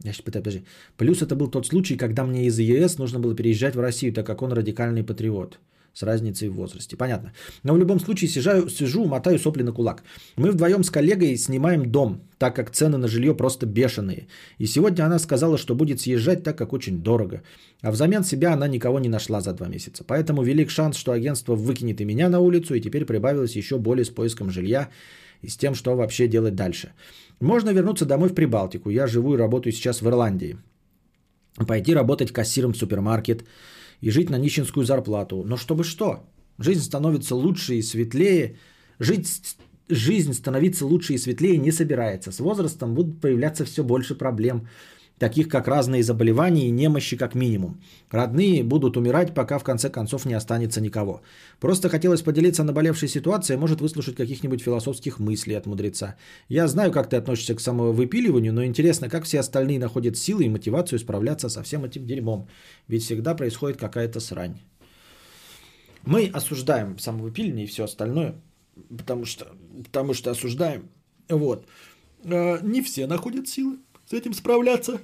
Я сейчас пытаюсь, подожди. Плюс это был тот случай, когда мне из ЕС нужно было переезжать в Россию, так как он радикальный патриот с разницей в возрасте. Понятно. Но в любом случае сижу, сижу, мотаю сопли на кулак. Мы вдвоем с коллегой снимаем дом, так как цены на жилье просто бешеные. И сегодня она сказала, что будет съезжать, так как очень дорого. А взамен себя она никого не нашла за два месяца. Поэтому велик шанс, что агентство выкинет и меня на улицу, и теперь прибавилось еще более с поиском жилья и с тем, что вообще делать дальше. Можно вернуться домой в Прибалтику. Я живу и работаю сейчас в Ирландии. Пойти работать кассиром в супермаркет – и жить на нищенскую зарплату. Но чтобы что? Жизнь становится лучше и светлее. Жить, жизнь становиться лучше и светлее не собирается. С возрастом будут появляться все больше проблем таких как разные заболевания и немощи как минимум. Родные будут умирать, пока в конце концов не останется никого. Просто хотелось поделиться наболевшей ситуацией, может выслушать каких-нибудь философских мыслей от мудреца. Я знаю, как ты относишься к самовыпиливанию, но интересно, как все остальные находят силы и мотивацию справляться со всем этим дерьмом. Ведь всегда происходит какая-то срань. Мы осуждаем самовыпиление и все остальное, потому что, потому что осуждаем. Вот. А, не все находят силы с этим справляться.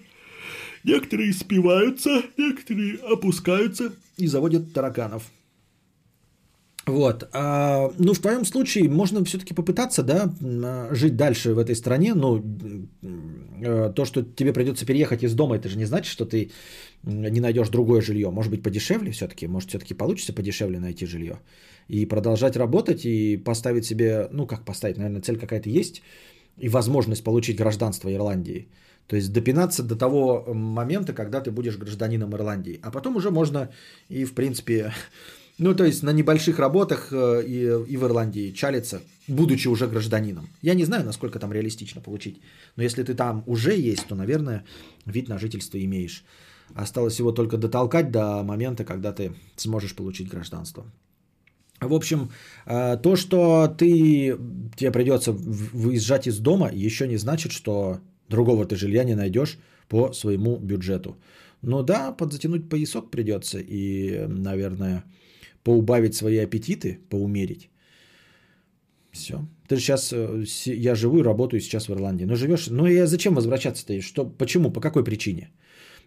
Некоторые спиваются, некоторые опускаются и заводят тараканов. Вот. А, ну, в твоем случае можно все-таки попытаться, да, жить дальше в этой стране. Ну, то, что тебе придется переехать из дома, это же не значит, что ты не найдешь другое жилье. Может быть, подешевле все-таки. Может, все-таки получится подешевле найти жилье. И продолжать работать и поставить себе, ну, как поставить, наверное, цель какая-то есть. И возможность получить гражданство Ирландии. То есть допинаться до того момента, когда ты будешь гражданином Ирландии. А потом уже можно и, в принципе, ну, то есть на небольших работах э, и, и в Ирландии чалиться, будучи уже гражданином. Я не знаю, насколько там реалистично получить. Но если ты там уже есть, то, наверное, вид на жительство имеешь. Осталось его только дотолкать до момента, когда ты сможешь получить гражданство. В общем, э, то, что ты, тебе придется выезжать из дома, еще не значит, что Другого ты жилья не найдешь по своему бюджету. Но да, подзатянуть поясок придется и, наверное, поубавить свои аппетиты, поумерить. Все. Ты сейчас, э, я живу и работаю сейчас в Ирландии. Но живешь, ну и зачем возвращаться-то? Что, почему, по какой причине?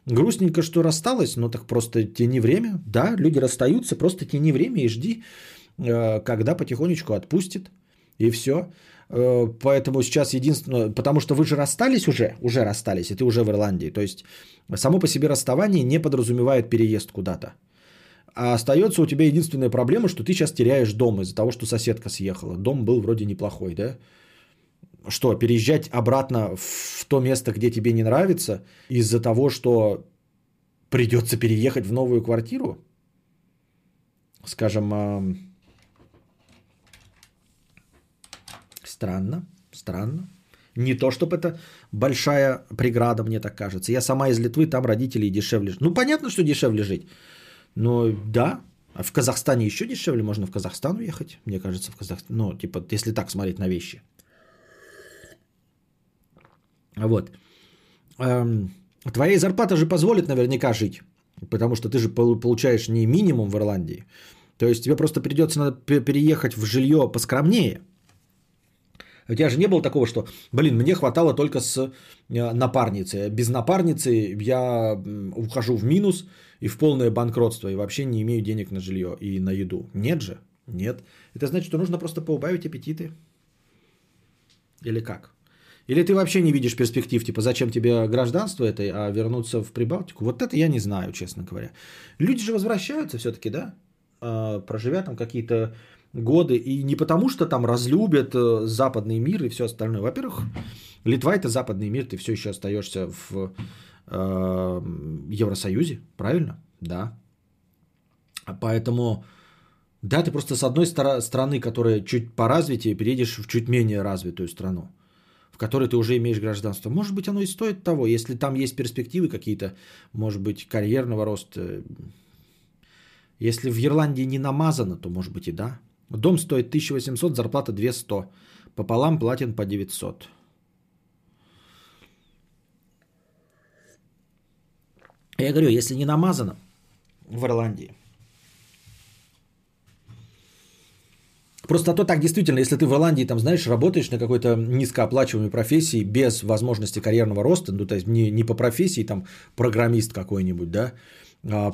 Грустненько, что рассталась, но так просто тяни время. Да, люди расстаются, просто тяни время и жди, э, когда потихонечку отпустит. И все. Э, поэтому сейчас единственное, потому что вы же расстались уже, уже расстались, и ты уже в Ирландии. То есть само по себе расставание не подразумевает переезд куда-то. А остается у тебя единственная проблема, что ты сейчас теряешь дом из-за того, что соседка съехала. Дом был вроде неплохой, да? Что, переезжать обратно в то место, где тебе не нравится, из-за того, что придется переехать в новую квартиру? Скажем, Странно, странно. Не то, чтобы это большая преграда, мне так кажется. Я сама из Литвы, там родители дешевле. Ну, понятно, что дешевле жить. Но да, а в Казахстане еще дешевле, можно в Казахстан уехать, мне кажется, в Казахстан. Ну, типа, если так смотреть на вещи. Вот. Эм, твоя зарплата же позволит наверняка жить, потому что ты же получаешь не минимум в Ирландии. То есть тебе просто придется переехать в жилье поскромнее. У тебя же не было такого, что, блин, мне хватало только с э, напарницей. Без напарницы я ухожу в минус и в полное банкротство, и вообще не имею денег на жилье и на еду. Нет же, нет. Это значит, что нужно просто поубавить аппетиты. Или как? Или ты вообще не видишь перспектив, типа, зачем тебе гражданство это, а вернуться в Прибалтику? Вот это я не знаю, честно говоря. Люди же возвращаются все-таки, да? А, проживя там какие-то годы. И не потому, что там разлюбят э, западный мир и все остальное. Во-первых, Литва это западный мир, ты все еще остаешься в э, Евросоюзе, правильно? Да. Поэтому, да, ты просто с одной стороны, страны, которая чуть по развитию, переедешь в чуть менее развитую страну в которой ты уже имеешь гражданство. Может быть, оно и стоит того, если там есть перспективы какие-то, может быть, карьерного роста. Если в Ирландии не намазано, то может быть и да. Дом стоит 1800, зарплата 200. Пополам платен по 900. Я говорю, если не намазано в Ирландии, Просто то так действительно, если ты в Ирландии, там, знаешь, работаешь на какой-то низкооплачиваемой профессии без возможности карьерного роста, ну, то есть не, не по профессии, там, программист какой-нибудь, да,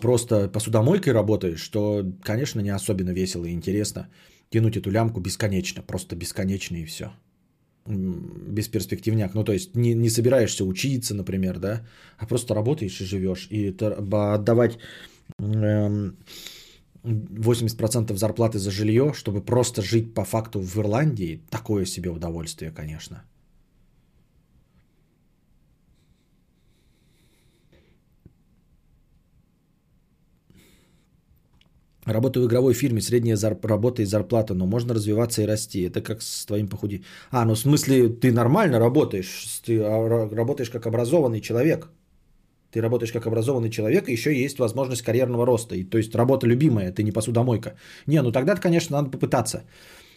просто посудомойкой работаешь, то, конечно, не особенно весело и интересно тянуть эту лямку бесконечно, просто бесконечно и все. Бесперспективняк. Ну, то есть не, не собираешься учиться, например, да, а просто работаешь и живешь. И это, отдавать эм, 80% зарплаты за жилье, чтобы просто жить по факту в Ирландии, такое себе удовольствие, конечно. Работаю в игровой фирме, средняя зар- работа и зарплата, но можно развиваться и расти. Это как с твоим похуди. А, ну в смысле, ты нормально работаешь, ты а, работаешь как образованный человек. Ты работаешь как образованный человек, и еще есть возможность карьерного роста. И, то есть работа любимая, ты не посудомойка. Не, ну тогда, конечно, надо попытаться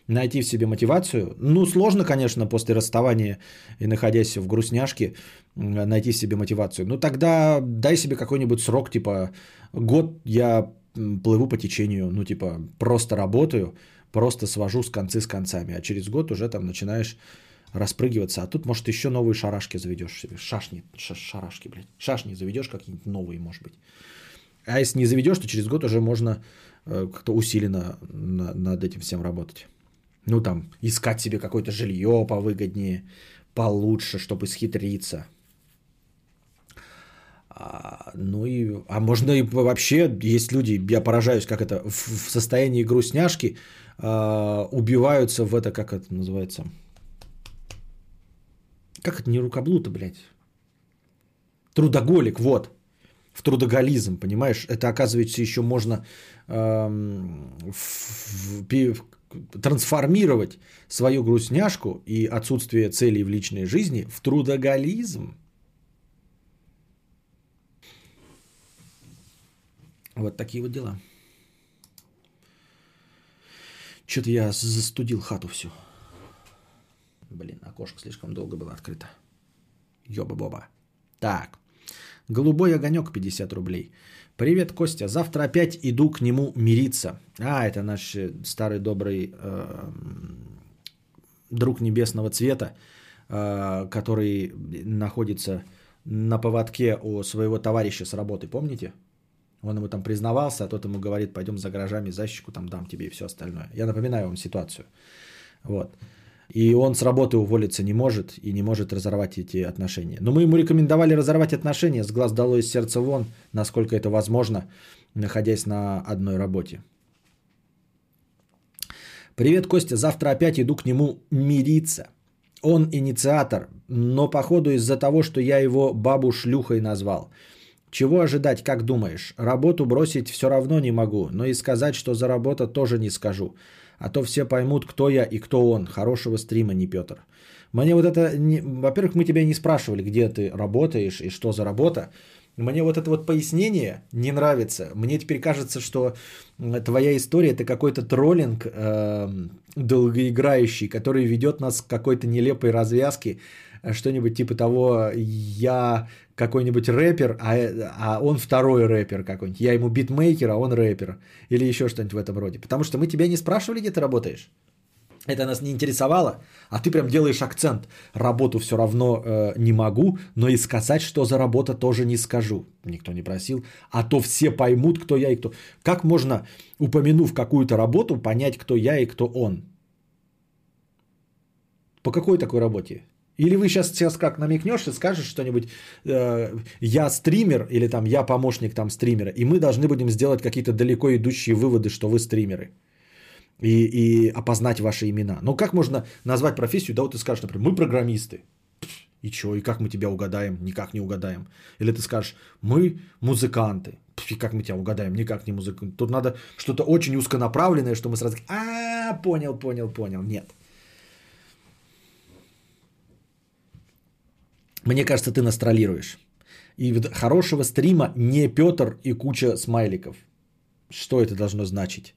найти в себе мотивацию. Ну, сложно, конечно, после расставания и находясь в грустняшке, найти в себе мотивацию. Ну, тогда дай себе какой-нибудь срок, типа год я плыву по течению, ну, типа просто работаю, просто свожу с концы с концами, а через год уже там начинаешь распрыгиваться. А тут, может, еще новые шарашки заведешь себе. Шашни, шарашки, блядь. Шашни заведешь какие-нибудь новые, может быть. А если не заведешь, то через год уже можно э, как-то усиленно над этим всем работать. Ну, там, искать себе какое-то жилье повыгоднее, получше, чтобы схитриться. А, ну и, а можно и вообще, есть люди, я поражаюсь, как это, в, в состоянии грустняшки а, убиваются в это, как это называется, как это не рукоблута, блядь? Трудоголик, вот. В трудоголизм, понимаешь? Это, оказывается, еще можно эм, в, в, в, трансформировать свою грустняшку и отсутствие целей в личной жизни в трудоголизм. Вот такие вот дела. Что-то я застудил хату всю. Блин, окошко слишком долго было открыто. Ёба-боба. Так. Голубой огонек 50 рублей. Привет, Костя. Завтра опять иду к нему мириться. А, это наш э, старый добрый э, друг небесного цвета, э, который находится на поводке у своего товарища с работы. Помните? Он ему там признавался, а тот ему говорит, пойдем за гаражами, защику там дам тебе и все остальное. Я напоминаю вам ситуацию. Вот. И он с работы уволиться не может и не может разорвать эти отношения. Но мы ему рекомендовали разорвать отношения с глаз долой, из сердца вон, насколько это возможно, находясь на одной работе. Привет, Костя. Завтра опять иду к нему мириться. Он инициатор, но походу из-за того, что я его бабу шлюхой назвал. Чего ожидать, как думаешь? Работу бросить все равно не могу, но и сказать, что за работа тоже не скажу. А то все поймут, кто я и кто он. Хорошего стрима, не Петр. Мне вот это... Не... Во-первых, мы тебя не спрашивали, где ты работаешь и что за работа. Мне вот это вот пояснение не нравится. Мне теперь кажется, что твоя история это какой-то троллинг э, долгоиграющий, который ведет нас к какой-то нелепой развязке, что-нибудь типа того, я какой-нибудь рэпер, а, а он второй рэпер какой-нибудь. Я ему битмейкер, а он рэпер. Или еще что-нибудь в этом роде. Потому что мы тебя не спрашивали, где ты работаешь. Это нас не интересовало, а ты прям делаешь акцент. Работу все равно э, не могу, но и сказать, что за работа тоже не скажу. Никто не просил. А то все поймут, кто я и кто. Как можно, упомянув какую-то работу, понять, кто я и кто он? По какой такой работе? Или вы сейчас, сейчас как намекнешь и скажешь что-нибудь, э, я стример или там я помощник там стримера, и мы должны будем сделать какие-то далеко идущие выводы, что вы стримеры. И, и опознать ваши имена. Ну как можно назвать профессию, да вот ты скажешь, например, мы программисты. И что, и как мы тебя угадаем? Никак не угадаем. Или ты скажешь, мы музыканты. И как мы тебя угадаем? Никак не музыканты. Тут надо что-то очень узконаправленное, что мы сразу, а, понял, понял, понял. Нет. Мне кажется, ты настролируешь. И хорошего стрима не Петр и куча смайликов. Что это должно значить?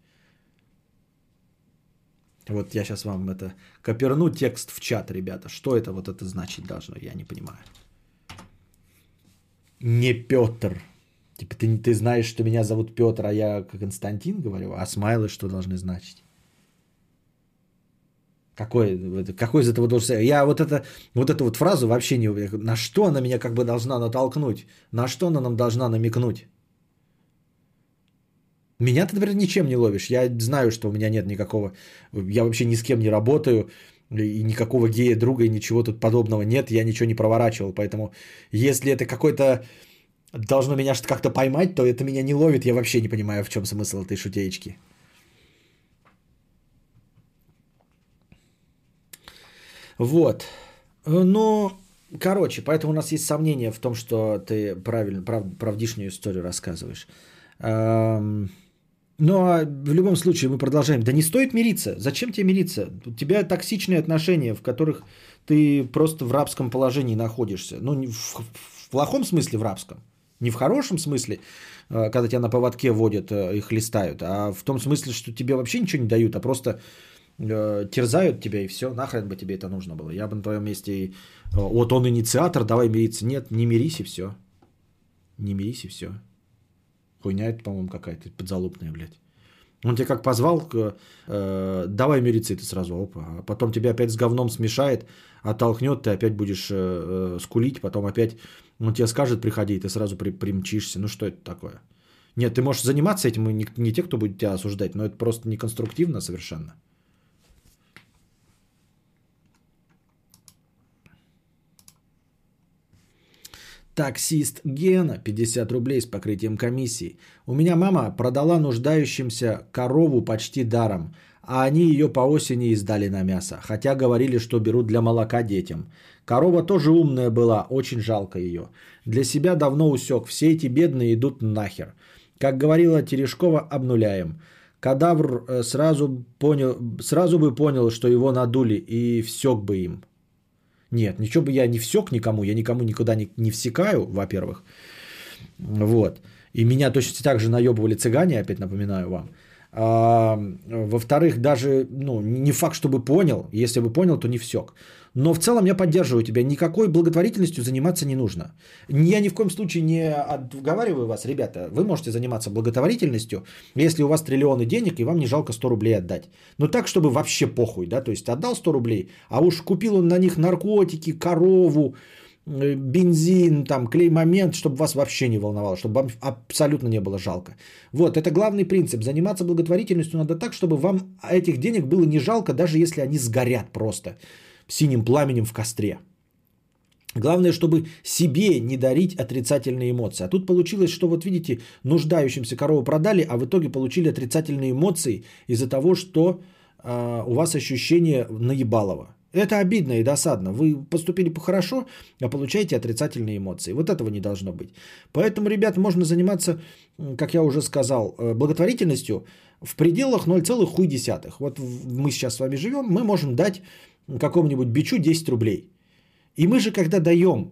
Вот я сейчас вам это коперну текст в чат, ребята. Что это вот это значить должно, я не понимаю. Не Петр. Типа ты, ты знаешь, что меня зовут Петр, а я Константин говорю, а смайлы что должны значить? Какой, какой из этого должен Я вот, это, вот эту вот фразу вообще не... На что она меня как бы должна натолкнуть? На что она нам должна намекнуть? Меня ты, например, ничем не ловишь. Я знаю, что у меня нет никакого... Я вообще ни с кем не работаю. И никакого гея друга и ничего тут подобного нет. Я ничего не проворачивал. Поэтому если это какой-то... Должно меня что-то как-то поймать, то это меня не ловит. Я вообще не понимаю, в чем смысл этой шутеечки. Вот. Ну, короче, поэтому у нас есть сомнения в том, что ты правильно, прав, правдишнюю историю рассказываешь. Эм, ну, а в любом случае мы продолжаем. Да не стоит мириться. Зачем тебе мириться? У тебя токсичные отношения, в которых ты просто в рабском положении находишься. Ну, в, в плохом смысле в рабском. Не в хорошем смысле, э, когда тебя на поводке водят э, и хлестают, а в том смысле, что тебе вообще ничего не дают, а просто Э, терзают тебя и все, нахрен бы тебе это нужно было. Я бы на твоем месте, э, вот он инициатор, давай мириться. Нет, не мирись и все. Не мирись и все. Хуйня это, по-моему, какая-то подзалупная, блядь. Он тебя как позвал, э, давай мириться, и ты сразу, опа. А потом тебя опять с говном смешает, оттолкнет, ты опять будешь э, э, скулить, потом опять он тебе скажет, приходи, и ты сразу при, примчишься. Ну что это такое? Нет, ты можешь заниматься этим, и не, не те, кто будет тебя осуждать, но это просто неконструктивно совершенно. Таксист Гена, 50 рублей с покрытием комиссии. У меня мама продала нуждающимся корову почти даром, а они ее по осени издали на мясо, хотя говорили, что берут для молока детям. Корова тоже умная была, очень жалко ее. Для себя давно усек, все эти бедные идут нахер. Как говорила Терешкова, обнуляем. Кадавр э, сразу, понял, сразу бы понял, что его надули и всек бы им. Нет, ничего бы я не всек никому, я никому никуда не, не всекаю, во-первых. Вот. И меня точно так же наебывали цыгане, опять напоминаю вам. Во-вторых, даже ну, не факт, чтобы понял. Если бы понял, то не всек. Но в целом я поддерживаю тебя. Никакой благотворительностью заниматься не нужно. Я ни в коем случае не отговариваю вас, ребята. Вы можете заниматься благотворительностью, если у вас триллионы денег и вам не жалко 100 рублей отдать. Но так, чтобы вообще похуй. Да? То есть отдал 100 рублей, а уж купил он на них наркотики, корову, бензин, там, клей-момент, чтобы вас вообще не волновало, чтобы вам абсолютно не было жалко. Вот, это главный принцип. Заниматься благотворительностью надо так, чтобы вам этих денег было не жалко, даже если они сгорят просто синим пламенем в костре. Главное, чтобы себе не дарить отрицательные эмоции. А тут получилось, что вот видите, нуждающимся корову продали, а в итоге получили отрицательные эмоции из-за того, что э, у вас ощущение наебалово. Это обидно и досадно. Вы поступили хорошо, а получаете отрицательные эмоции. Вот этого не должно быть. Поэтому, ребят, можно заниматься, как я уже сказал, э, благотворительностью в пределах 0,1. Вот мы сейчас с вами живем, мы можем дать какому-нибудь бичу 10 рублей. И мы же, когда даем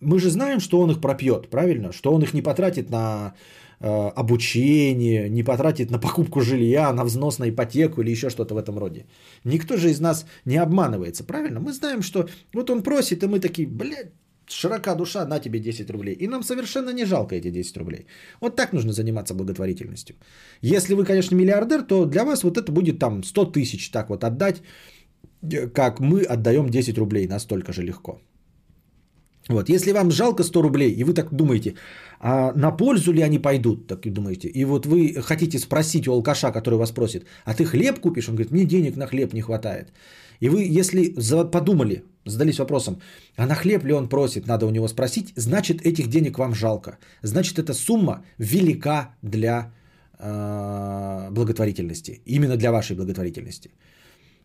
мы же знаем, что он их пропьет, правильно? Что он их не потратит на обучение, не потратит на покупку жилья, на взнос на ипотеку или еще что-то в этом роде. Никто же из нас не обманывается, правильно? Мы знаем, что вот он просит, и мы такие, блядь, широка душа, на тебе 10 рублей. И нам совершенно не жалко эти 10 рублей. Вот так нужно заниматься благотворительностью. Если вы, конечно, миллиардер, то для вас вот это будет там 100 тысяч так вот отдать, э, как мы отдаем 10 рублей, настолько же легко. Вот, если вам жалко 100 рублей, и вы так думаете, а на пользу ли они пойдут, так и думаете, и вот вы хотите спросить у алкаша, который вас просит, а ты хлеб купишь? Он говорит, мне денег на хлеб не хватает. И вы, если подумали, задались вопросом, а на хлеб ли он просит, надо у него спросить, значит, этих денег вам жалко. Значит, эта сумма велика для э, благотворительности, именно для вашей благотворительности.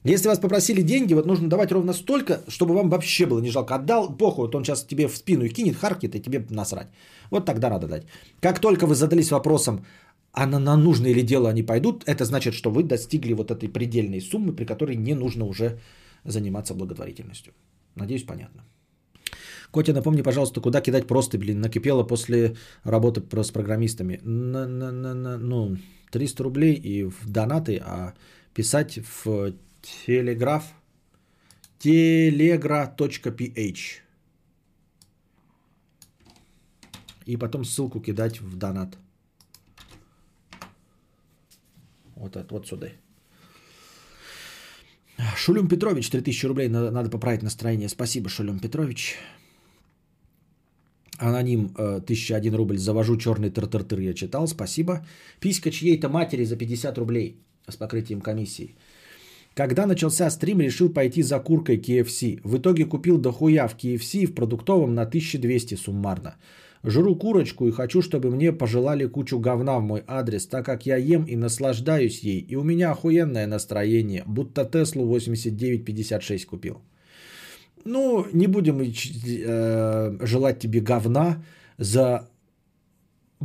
Если вас попросили деньги, вот нужно давать ровно столько, чтобы вам вообще было не жалко. Отдал, похуй, вот он сейчас тебе в спину их кинет, харкнет, и тебе насрать. Вот тогда надо дать. Как только вы задались вопросом, а на, на нужное ли дело они пойдут, это значит, что вы достигли вот этой предельной суммы, при которой не нужно уже заниматься благотворительностью. Надеюсь, понятно. Котя, напомни, пожалуйста, куда кидать просто, блин, накипело после работы с программистами. На, на, на, на, ну, 300 рублей и в донаты, а писать в телеграф telegra.ph и потом ссылку кидать в донат. Вот это вот сюда. Шулюм Петрович, 3000 рублей, надо, надо поправить настроение. Спасибо, Шулюм Петрович. Аноним 1001 э, рубль, завожу черный тыр-тыр-тыр, я читал, спасибо. Писька чьей-то матери за 50 рублей с покрытием комиссии. Когда начался стрим, решил пойти за куркой KFC. В итоге купил дохуя в KFC в продуктовом на 1200 суммарно. Жру курочку и хочу, чтобы мне пожелали кучу говна в мой адрес, так как я ем и наслаждаюсь ей. И у меня охуенное настроение, будто Теслу 8956 купил. Ну, не будем э, желать тебе говна за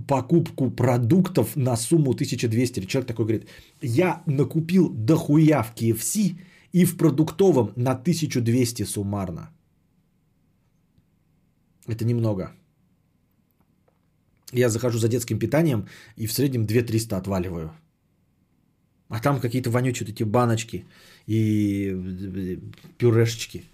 покупку продуктов на сумму 1200. Человек такой говорит, я накупил дохуя в KFC и в продуктовом на 1200 суммарно. Это немного. Я захожу за детским питанием и в среднем 2-300 отваливаю. А там какие-то вонючие вот эти баночки и пюрешечки.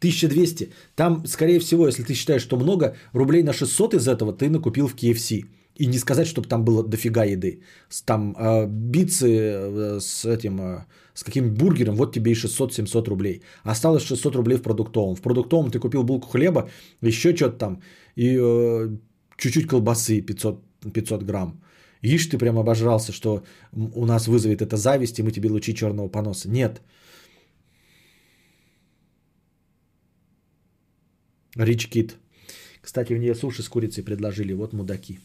1200. Там, скорее всего, если ты считаешь, что много, рублей на 600 из этого ты накупил в KFC. И не сказать, чтобы там было дофига еды. Там э, битсы э, с этим, э, с каким бургером, вот тебе и 600-700 рублей. Осталось 600 рублей в продуктовом. В продуктовом ты купил булку хлеба, еще что-то там, и э, чуть-чуть колбасы 500, 500 грамм. Ишь, ты прям обожрался, что у нас вызовет это зависть, и мы тебе лучи черного поноса. Нет. Рич Кит. Кстати, мне суши с курицей предложили. Вот мудаки.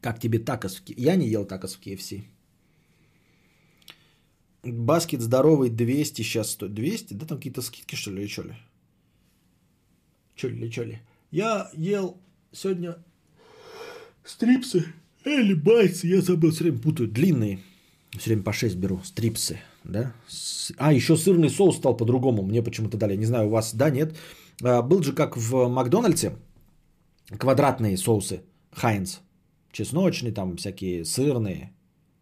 Как тебе такос? В... Я не ел такос в KFC. Баскет здоровый 200 сейчас стоит. 200? Да там какие-то скидки что ли или что ли? Что ли, что ли? Я ел сегодня стрипсы или байцы, я забыл, все время путаю. Длинные, все время по 6 беру, стрипсы, да. А, еще сырный соус стал по-другому, мне почему-то дали, не знаю, у вас, да, нет. А, был же как в Макдональдсе, квадратные соусы, Хайнс, чесночные, там всякие сырные,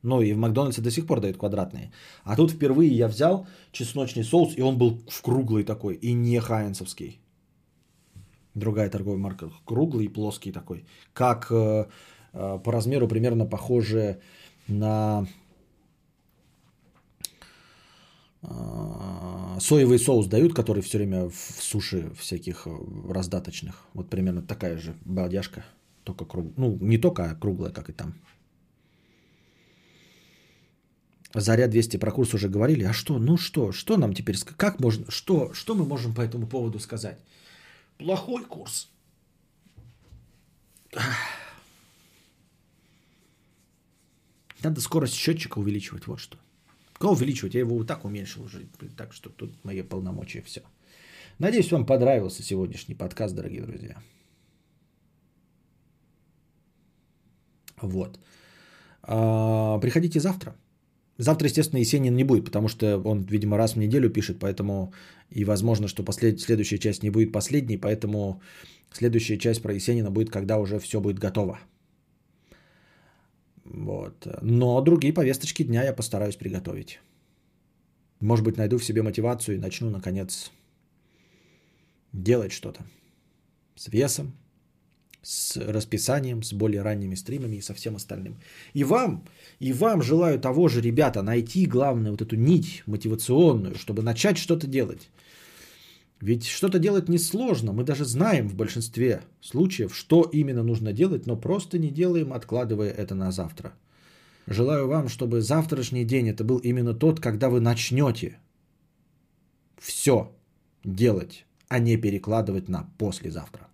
ну и в Макдональдсе до сих пор дают квадратные. А тут впервые я взял чесночный соус, и он был в круглый такой, и не хайнсовский. Другая торговая марка. Круглый и плоский такой. Как э, э, по размеру примерно похоже на э, соевый соус дают, который все время в суши всяких раздаточных. Вот примерно такая же балдяжка. Только круг... Ну, не только, а круглая, как и там. Заря 200 про курс уже говорили. А что? Ну что? Что нам теперь? Как можно? Что? Что мы можем по этому поводу сказать? Плохой курс. Надо скорость счетчика увеличивать, вот что. Кого увеличивать? Я его вот так уменьшил уже. Так что тут мои полномочия все. Надеюсь, вам понравился сегодняшний подкаст, дорогие друзья. Вот. А, приходите завтра. Завтра, естественно, Есенин не будет, потому что он, видимо, раз в неделю пишет, поэтому и возможно, что послед... следующая часть не будет последней, поэтому следующая часть про Есенина будет, когда уже все будет готово. Вот. Но другие повесточки дня я постараюсь приготовить. Может быть, найду в себе мотивацию и начну, наконец, делать что-то с весом, с расписанием, с более ранними стримами и со всем остальным. И вам, и вам желаю того же, ребята, найти, главное, вот эту нить мотивационную, чтобы начать что-то делать. Ведь что-то делать несложно, мы даже знаем в большинстве случаев, что именно нужно делать, но просто не делаем, откладывая это на завтра. Желаю вам, чтобы завтрашний день это был именно тот, когда вы начнете все делать, а не перекладывать на послезавтра.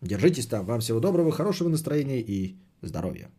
Держитесь там. Вам всего доброго, хорошего настроения и здоровья.